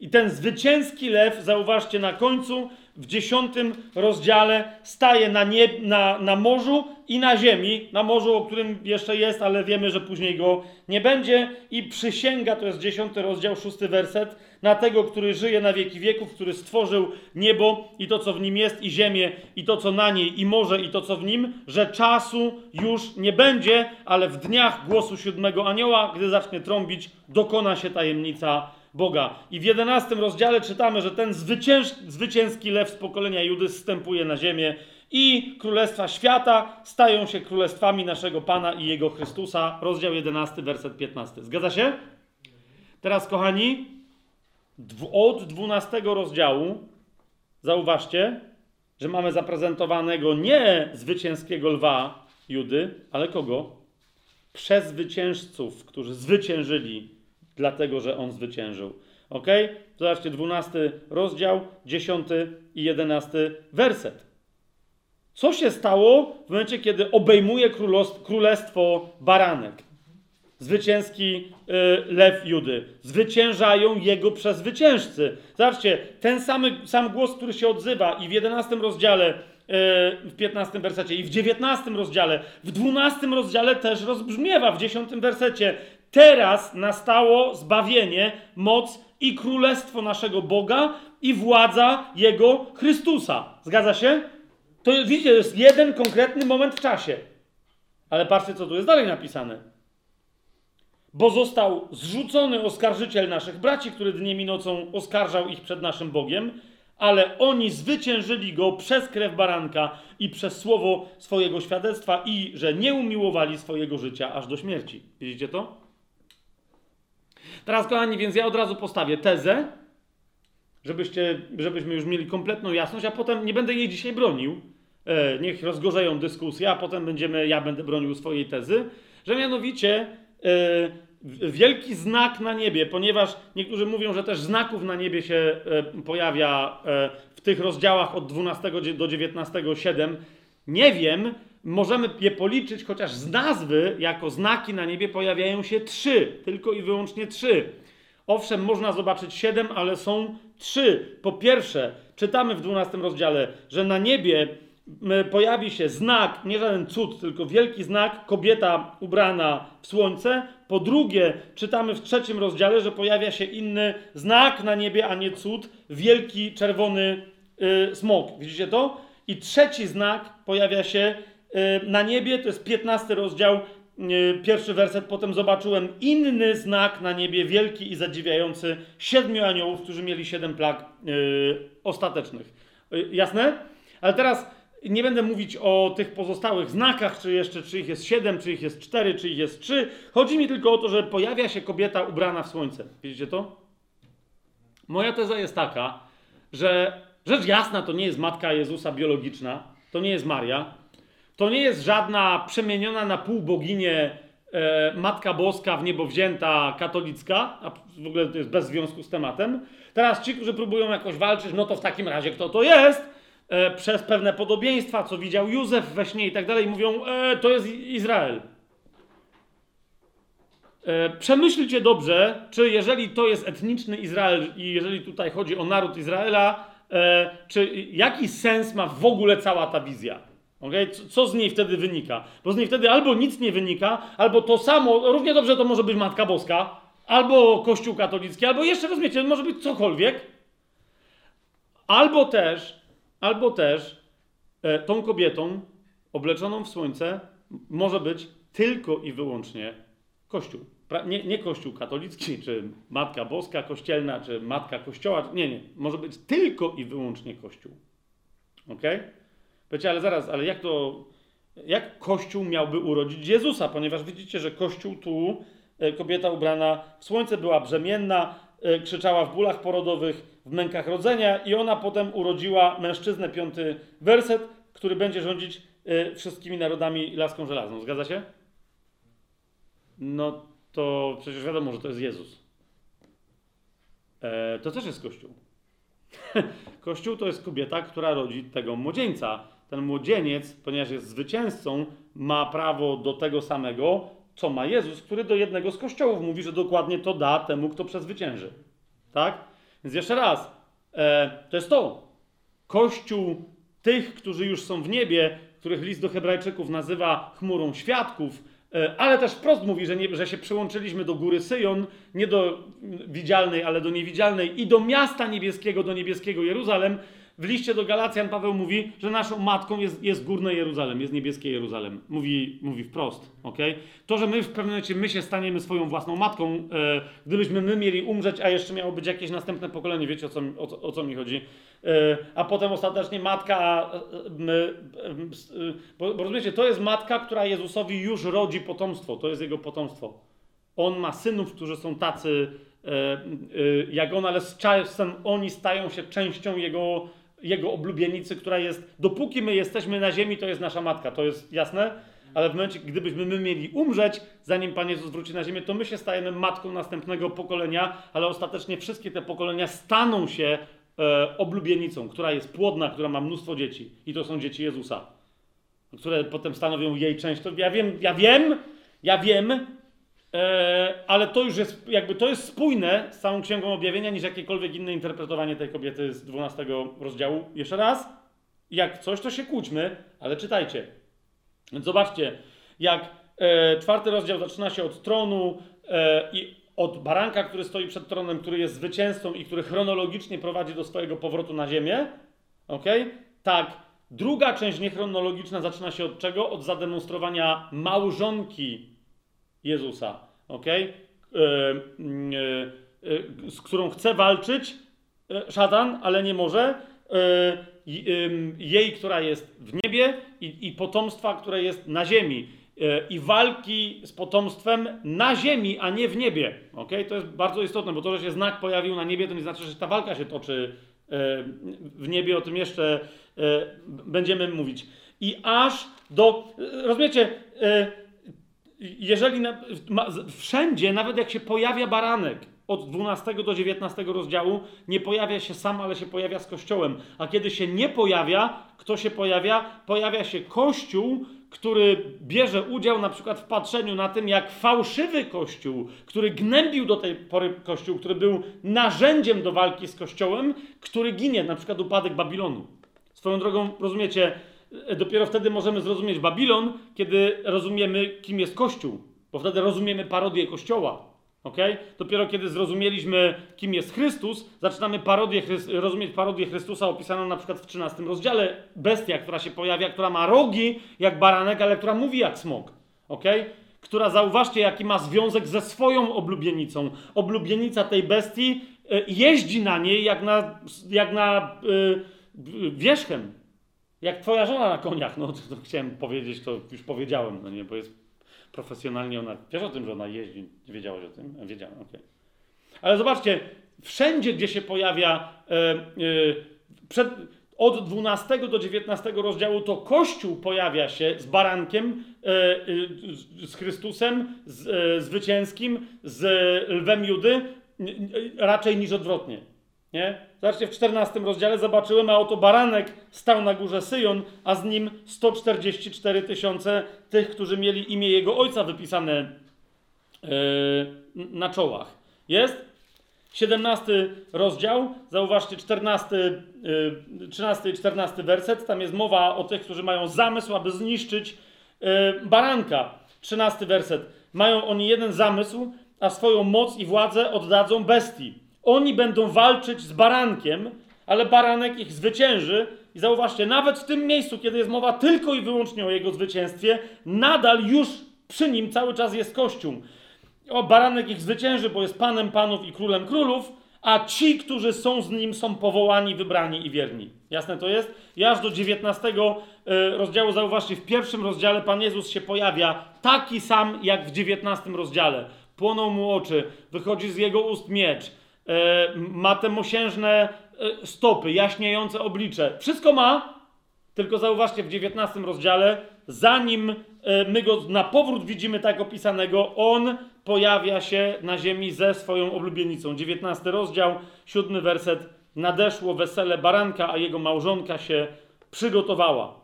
I ten zwycięski lew, zauważcie na końcu, w dziesiątym rozdziale, staje na, nie, na, na morzu i na ziemi. Na morzu, o którym jeszcze jest, ale wiemy, że później go nie będzie. I przysięga, to jest dziesiąty rozdział, szósty werset, na tego, który żyje na wieki wieków, który stworzył niebo i to, co w nim jest, i ziemię, i to, co na niej, i morze, i to, co w nim, że czasu już nie będzie, ale w dniach głosu siódmego anioła, gdy zacznie trąbić, dokona się tajemnica Boga. I w jedenastym rozdziale czytamy, że ten zwycięż, zwycięski lew z pokolenia Judy zstępuje na ziemię i królestwa świata stają się królestwami naszego Pana i Jego Chrystusa. Rozdział 11, werset 15. Zgadza się? Teraz, kochani, od 12 rozdziału zauważcie, że mamy zaprezentowanego nie zwycięskiego lwa Judy, ale kogo? Przezwyciężców, którzy zwyciężyli dlatego że on zwyciężył. Ok? Zobaczcie, 12 rozdział, 10 i 11 werset. Co się stało w momencie, kiedy obejmuje królestwo baranek? Zwycięski y, lew Judy. Zwyciężają jego przezwyciężcy. Zobaczcie, ten samy, sam głos, który się odzywa i w 11 rozdziale y, w 15 wersecie i w 19 rozdziale, w 12 rozdziale też rozbrzmiewa w 10 wersecie. Teraz nastało zbawienie, moc i królestwo naszego Boga i władza Jego Chrystusa. Zgadza się? To widzicie, to jest jeden konkretny moment w czasie. Ale patrzcie, co tu jest dalej napisane. Bo został zrzucony oskarżyciel naszych braci, który dniem i nocą oskarżał ich przed naszym Bogiem, ale oni zwyciężyli go przez krew baranka i przez słowo swojego świadectwa i że nie umiłowali swojego życia aż do śmierci. Widzicie to? Teraz, kochani, więc ja od razu postawię tezę, żebyście, żebyśmy już mieli kompletną jasność, a potem nie będę jej dzisiaj bronił. E, niech rozgorzeją dyskusję, a potem będziemy, ja będę bronił swojej tezy, że mianowicie e, wielki znak na niebie, ponieważ niektórzy mówią, że też znaków na niebie się e, pojawia e, w tych rozdziałach od 12 do 19, 7. Nie wiem, możemy je policzyć, chociaż z nazwy jako znaki na niebie pojawiają się trzy, tylko i wyłącznie trzy. Owszem, można zobaczyć siedem, ale są trzy. Po pierwsze, czytamy w 12 rozdziale, że na niebie pojawi się znak, nie żaden cud, tylko wielki znak, kobieta ubrana w słońce. Po drugie, czytamy w trzecim rozdziale, że pojawia się inny znak na niebie, a nie cud, wielki czerwony y, smok. Widzicie to? I trzeci znak pojawia się na niebie, to jest 15 rozdział, y, pierwszy werset, potem zobaczyłem inny znak na niebie, wielki i zadziwiający, siedmiu aniołów, którzy mieli siedem plag yy, ostatecznych. Jasne? Ale teraz nie będę mówić o tych pozostałych znakach, czy jeszcze, czy ich jest siedem, czy ich jest cztery, czy ich jest trzy. Chodzi mi tylko o to, że pojawia się kobieta ubrana w słońce. Widzicie to? Moja teza jest taka, że rzecz jasna to nie jest matka Jezusa biologiczna, to nie jest Maria, to nie jest żadna przemieniona na pół boginię e, Matka Boska w niebo wzięta katolicka, a w ogóle to jest bez związku z tematem. Teraz ci, którzy próbują jakoś walczyć, no to w takim razie kto to jest? E, przez pewne podobieństwa, co widział Józef we śnie i tak dalej, mówią, e, to jest Izrael. E, przemyślcie dobrze, czy jeżeli to jest etniczny Izrael i jeżeli tutaj chodzi o naród Izraela, e, czy jaki sens ma w ogóle cała ta wizja? Okay? Co z niej wtedy wynika? Bo z niej wtedy albo nic nie wynika, albo to samo, równie dobrze to może być Matka Boska, albo Kościół katolicki, albo jeszcze, rozumiecie, może być cokolwiek. Albo też, albo też e, tą kobietą obleczoną w słońce może być tylko i wyłącznie Kościół. Nie, nie, Kościół katolicki, czy Matka Boska Kościelna, czy Matka Kościoła. Nie, nie. Może być tylko i wyłącznie Kościół. Okej? Okay? Powiecie, ale zaraz, ale jak to, jak Kościół miałby urodzić Jezusa? Ponieważ widzicie, że Kościół tu, e, kobieta ubrana w słońce była brzemienna, e, krzyczała w bólach porodowych, w mękach rodzenia i ona potem urodziła mężczyznę, piąty werset, który będzie rządzić e, wszystkimi narodami laską żelazną. Zgadza się? No to przecież wiadomo, że to jest Jezus. to też jest Kościół. Kościół to jest kobieta, która rodzi tego młodzieńca ten młodzieniec, ponieważ jest zwycięzcą, ma prawo do tego samego, co ma Jezus, który do jednego z kościołów mówi, że dokładnie to da temu, kto przezwycięży. Tak? Więc jeszcze raz, e, to jest to. Kościół tych, którzy już są w niebie, których list do Hebrajczyków nazywa chmurą świadków, e, ale też wprost mówi, że, nie, że się przyłączyliśmy do góry Syjon, nie do widzialnej, ale do niewidzialnej i do miasta niebieskiego, do niebieskiego Jeruzalem. W liście do Galacjan Paweł mówi, że naszą matką jest, jest górne Jeruzalem, jest niebieskie Jeruzalem. Mówi, mówi wprost, ok? To, że my w pewnym momencie my się staniemy swoją własną matką, e, gdybyśmy my mieli umrzeć, a jeszcze miało być jakieś następne pokolenie, wiecie o co, o, o co mi chodzi? E, a potem ostatecznie matka, e, e, my, e, bo, rozumiecie, to jest matka, która Jezusowi już rodzi potomstwo, to jest jego potomstwo. On ma synów, którzy są tacy jak on, ale z czasem oni stają się częścią jego, jego oblubienicy, która jest, dopóki my jesteśmy na ziemi, to jest nasza matka, to jest jasne? Ale w momencie, gdybyśmy my mieli umrzeć, zanim Pan Jezus wróci na ziemię, to my się stajemy matką następnego pokolenia, ale ostatecznie wszystkie te pokolenia staną się e, oblubienicą, która jest płodna, która ma mnóstwo dzieci. I to są dzieci Jezusa które potem stanowią jej część. To ja wiem, ja wiem, ja wiem, ale to już jest, jakby to jest spójne z całą Księgą Objawienia niż jakiekolwiek inne interpretowanie tej kobiety z 12 rozdziału. Jeszcze raz, jak coś, to się kłóćmy, ale czytajcie. Więc zobaczcie, jak e, czwarty rozdział zaczyna się od tronu e, i od baranka, który stoi przed tronem, który jest zwycięzcą i który chronologicznie prowadzi do swojego powrotu na ziemię. Ok? Tak. Druga część niechronologiczna zaczyna się od czego? Od zademonstrowania małżonki Jezusa. Ok? E, e, e, z którą chce walczyć szatan, ale nie może. Jej, która jest w niebie, i, i potomstwa, które jest na ziemi. I walki z potomstwem na ziemi, a nie w niebie. Okay? To jest bardzo istotne, bo to, że się znak pojawił na niebie, to nie znaczy, że ta walka się toczy w niebie. O tym jeszcze będziemy mówić. I aż do. Rozumiecie? Jeżeli na, ma, wszędzie, nawet jak się pojawia baranek od 12 do 19 rozdziału, nie pojawia się sam, ale się pojawia z kościołem. A kiedy się nie pojawia, kto się pojawia? Pojawia się kościół, który bierze udział na przykład w patrzeniu na tym, jak fałszywy kościół, który gnębił do tej pory kościół, który był narzędziem do walki z kościołem, który ginie, na przykład upadek Babilonu. Swoją drogą, rozumiecie, dopiero wtedy możemy zrozumieć Babilon, kiedy rozumiemy, kim jest Kościół, bo wtedy rozumiemy parodię Kościoła. Okay? Dopiero kiedy zrozumieliśmy, kim jest Chrystus, zaczynamy parodię, rozumieć parodię Chrystusa opisaną na przykład w 13 rozdziale. Bestia, która się pojawia, która ma rogi jak baranek, ale która mówi jak smok. Okay? Która, zauważcie, jaki ma związek ze swoją oblubienicą. Oblubienica tej bestii e, jeździ na niej jak na, jak na e, wierzchem. Jak twoja żona na koniach, no to, to chciałem powiedzieć, to już powiedziałem, no nie, bo jest profesjonalnie ona. Wiesz o tym, że ona jeździ? Nie wiedziałeś o tym? Ja Wiedziałem, okej. Ale zobaczcie, wszędzie, gdzie się pojawia e, e, przed, od 12 do 19 rozdziału, to Kościół pojawia się z barankiem, e, e, z- Chrystusem, z, e, zwycięskim, z lwem Judy, raczej niż odwrotnie. Nie? Zobaczcie, w 14 rozdziale zobaczyłem, a oto baranek stał na górze Syjon, a z nim 144 tysiące tych, którzy mieli imię jego ojca wypisane yy, na czołach. Jest? 17 rozdział, zauważcie 14, yy, 13 i 14 werset, tam jest mowa o tych, którzy mają zamysł, aby zniszczyć yy, baranka. 13 werset. Mają oni jeden zamysł, a swoją moc i władzę oddadzą bestii. Oni będą walczyć z barankiem, ale baranek ich zwycięży. I zauważcie, nawet w tym miejscu, kiedy jest mowa tylko i wyłącznie o jego zwycięstwie, nadal już przy nim cały czas jest Kościół. O, baranek ich zwycięży, bo jest Panem Panów i Królem Królów, a ci, którzy są z nim, są powołani, wybrani i wierni. Jasne to jest? I aż do 19 e, rozdziału, zauważcie, w pierwszym rozdziale Pan Jezus się pojawia taki sam jak w 19 rozdziale. Płoną mu oczy, wychodzi z jego ust miecz, ma te mosiężne e, stopy, jaśniejące oblicze. Wszystko ma, tylko zauważcie w 19 rozdziale, zanim e, my go na powrót widzimy tak opisanego, on pojawia się na ziemi ze swoją oblubienicą. 19 rozdział, 7 werset. Nadeszło wesele baranka, a jego małżonka się przygotowała.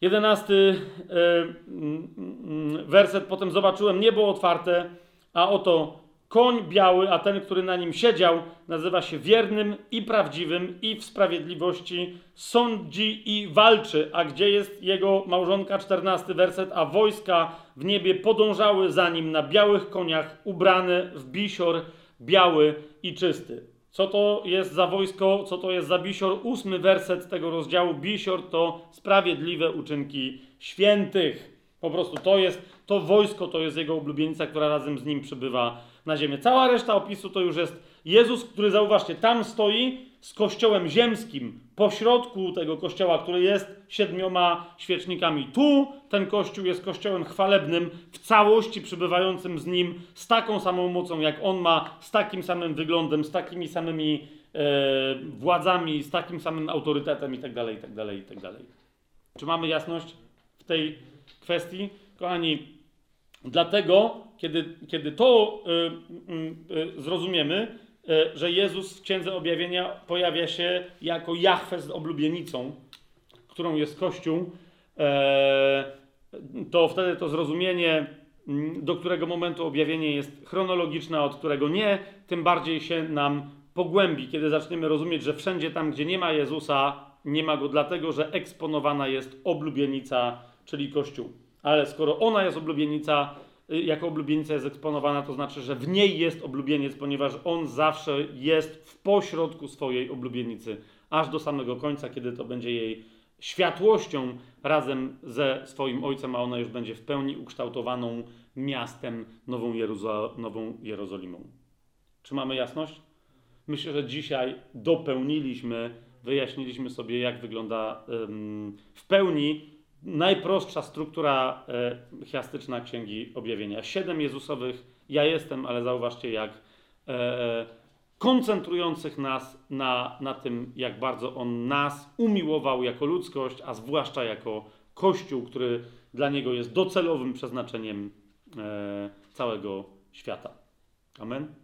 Jedenasty e, mm, mm, werset. Potem zobaczyłem niebo otwarte, a oto koń biały, a ten, który na nim siedział, nazywa się wiernym i prawdziwym i w sprawiedliwości sądzi i walczy. A gdzie jest jego małżonka? Czternasty werset. A wojska w niebie podążały za nim na białych koniach, ubrane w bisior biały i czysty. Co to jest za wojsko? Co to jest za bisior? Ósmy werset tego rozdziału. Bisior to sprawiedliwe uczynki świętych. Po prostu to jest, to wojsko to jest jego ulubienica, która razem z nim przybywa na ziemię. Cała reszta opisu to już jest Jezus, który zauważcie, tam stoi z kościołem ziemskim, pośrodku tego kościoła, który jest siedmioma świecznikami. Tu ten kościół jest kościołem chwalebnym, w całości przybywającym z nim, z taką samą mocą, jak on ma, z takim samym wyglądem, z takimi samymi e, władzami, z takim samym autorytetem itd., itd., itd. Czy mamy jasność w tej kwestii? Kochani, dlatego, kiedy, kiedy to y, y, y, zrozumiemy, y, że Jezus w Księdze Objawienia pojawia się jako Jahwe z oblubienicą, którą jest Kościół, e, to wtedy to zrozumienie, mm, do którego momentu objawienie jest chronologiczne, a od którego nie, tym bardziej się nam pogłębi, kiedy zaczniemy rozumieć, że wszędzie tam, gdzie nie ma Jezusa, nie ma go dlatego, że eksponowana jest oblubienica, czyli Kościół. Ale skoro ona jest oblubienica, y, jako oblubienica jest eksponowana, to znaczy, że w niej jest oblubieniec, ponieważ on zawsze jest w pośrodku swojej oblubienicy, aż do samego końca, kiedy to będzie jej światłością razem ze swoim ojcem, a ona już będzie w pełni ukształtowaną miastem, Nową, Jeruzo- Nową Jerozolimą. Czy mamy jasność? Myślę, że dzisiaj dopełniliśmy, wyjaśniliśmy sobie, jak wygląda ym, w pełni najprostsza struktura e, chiastyczna Księgi Objawienia. Siedem Jezusowych ja jestem, ale zauważcie, jak e, koncentrujących nas na, na tym, jak bardzo On nas umiłował jako ludzkość, a zwłaszcza jako Kościół, który dla Niego jest docelowym przeznaczeniem e, całego świata. Amen?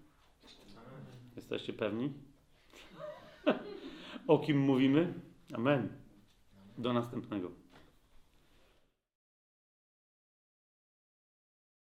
Jesteście pewni? o kim mówimy? Amen. Do następnego.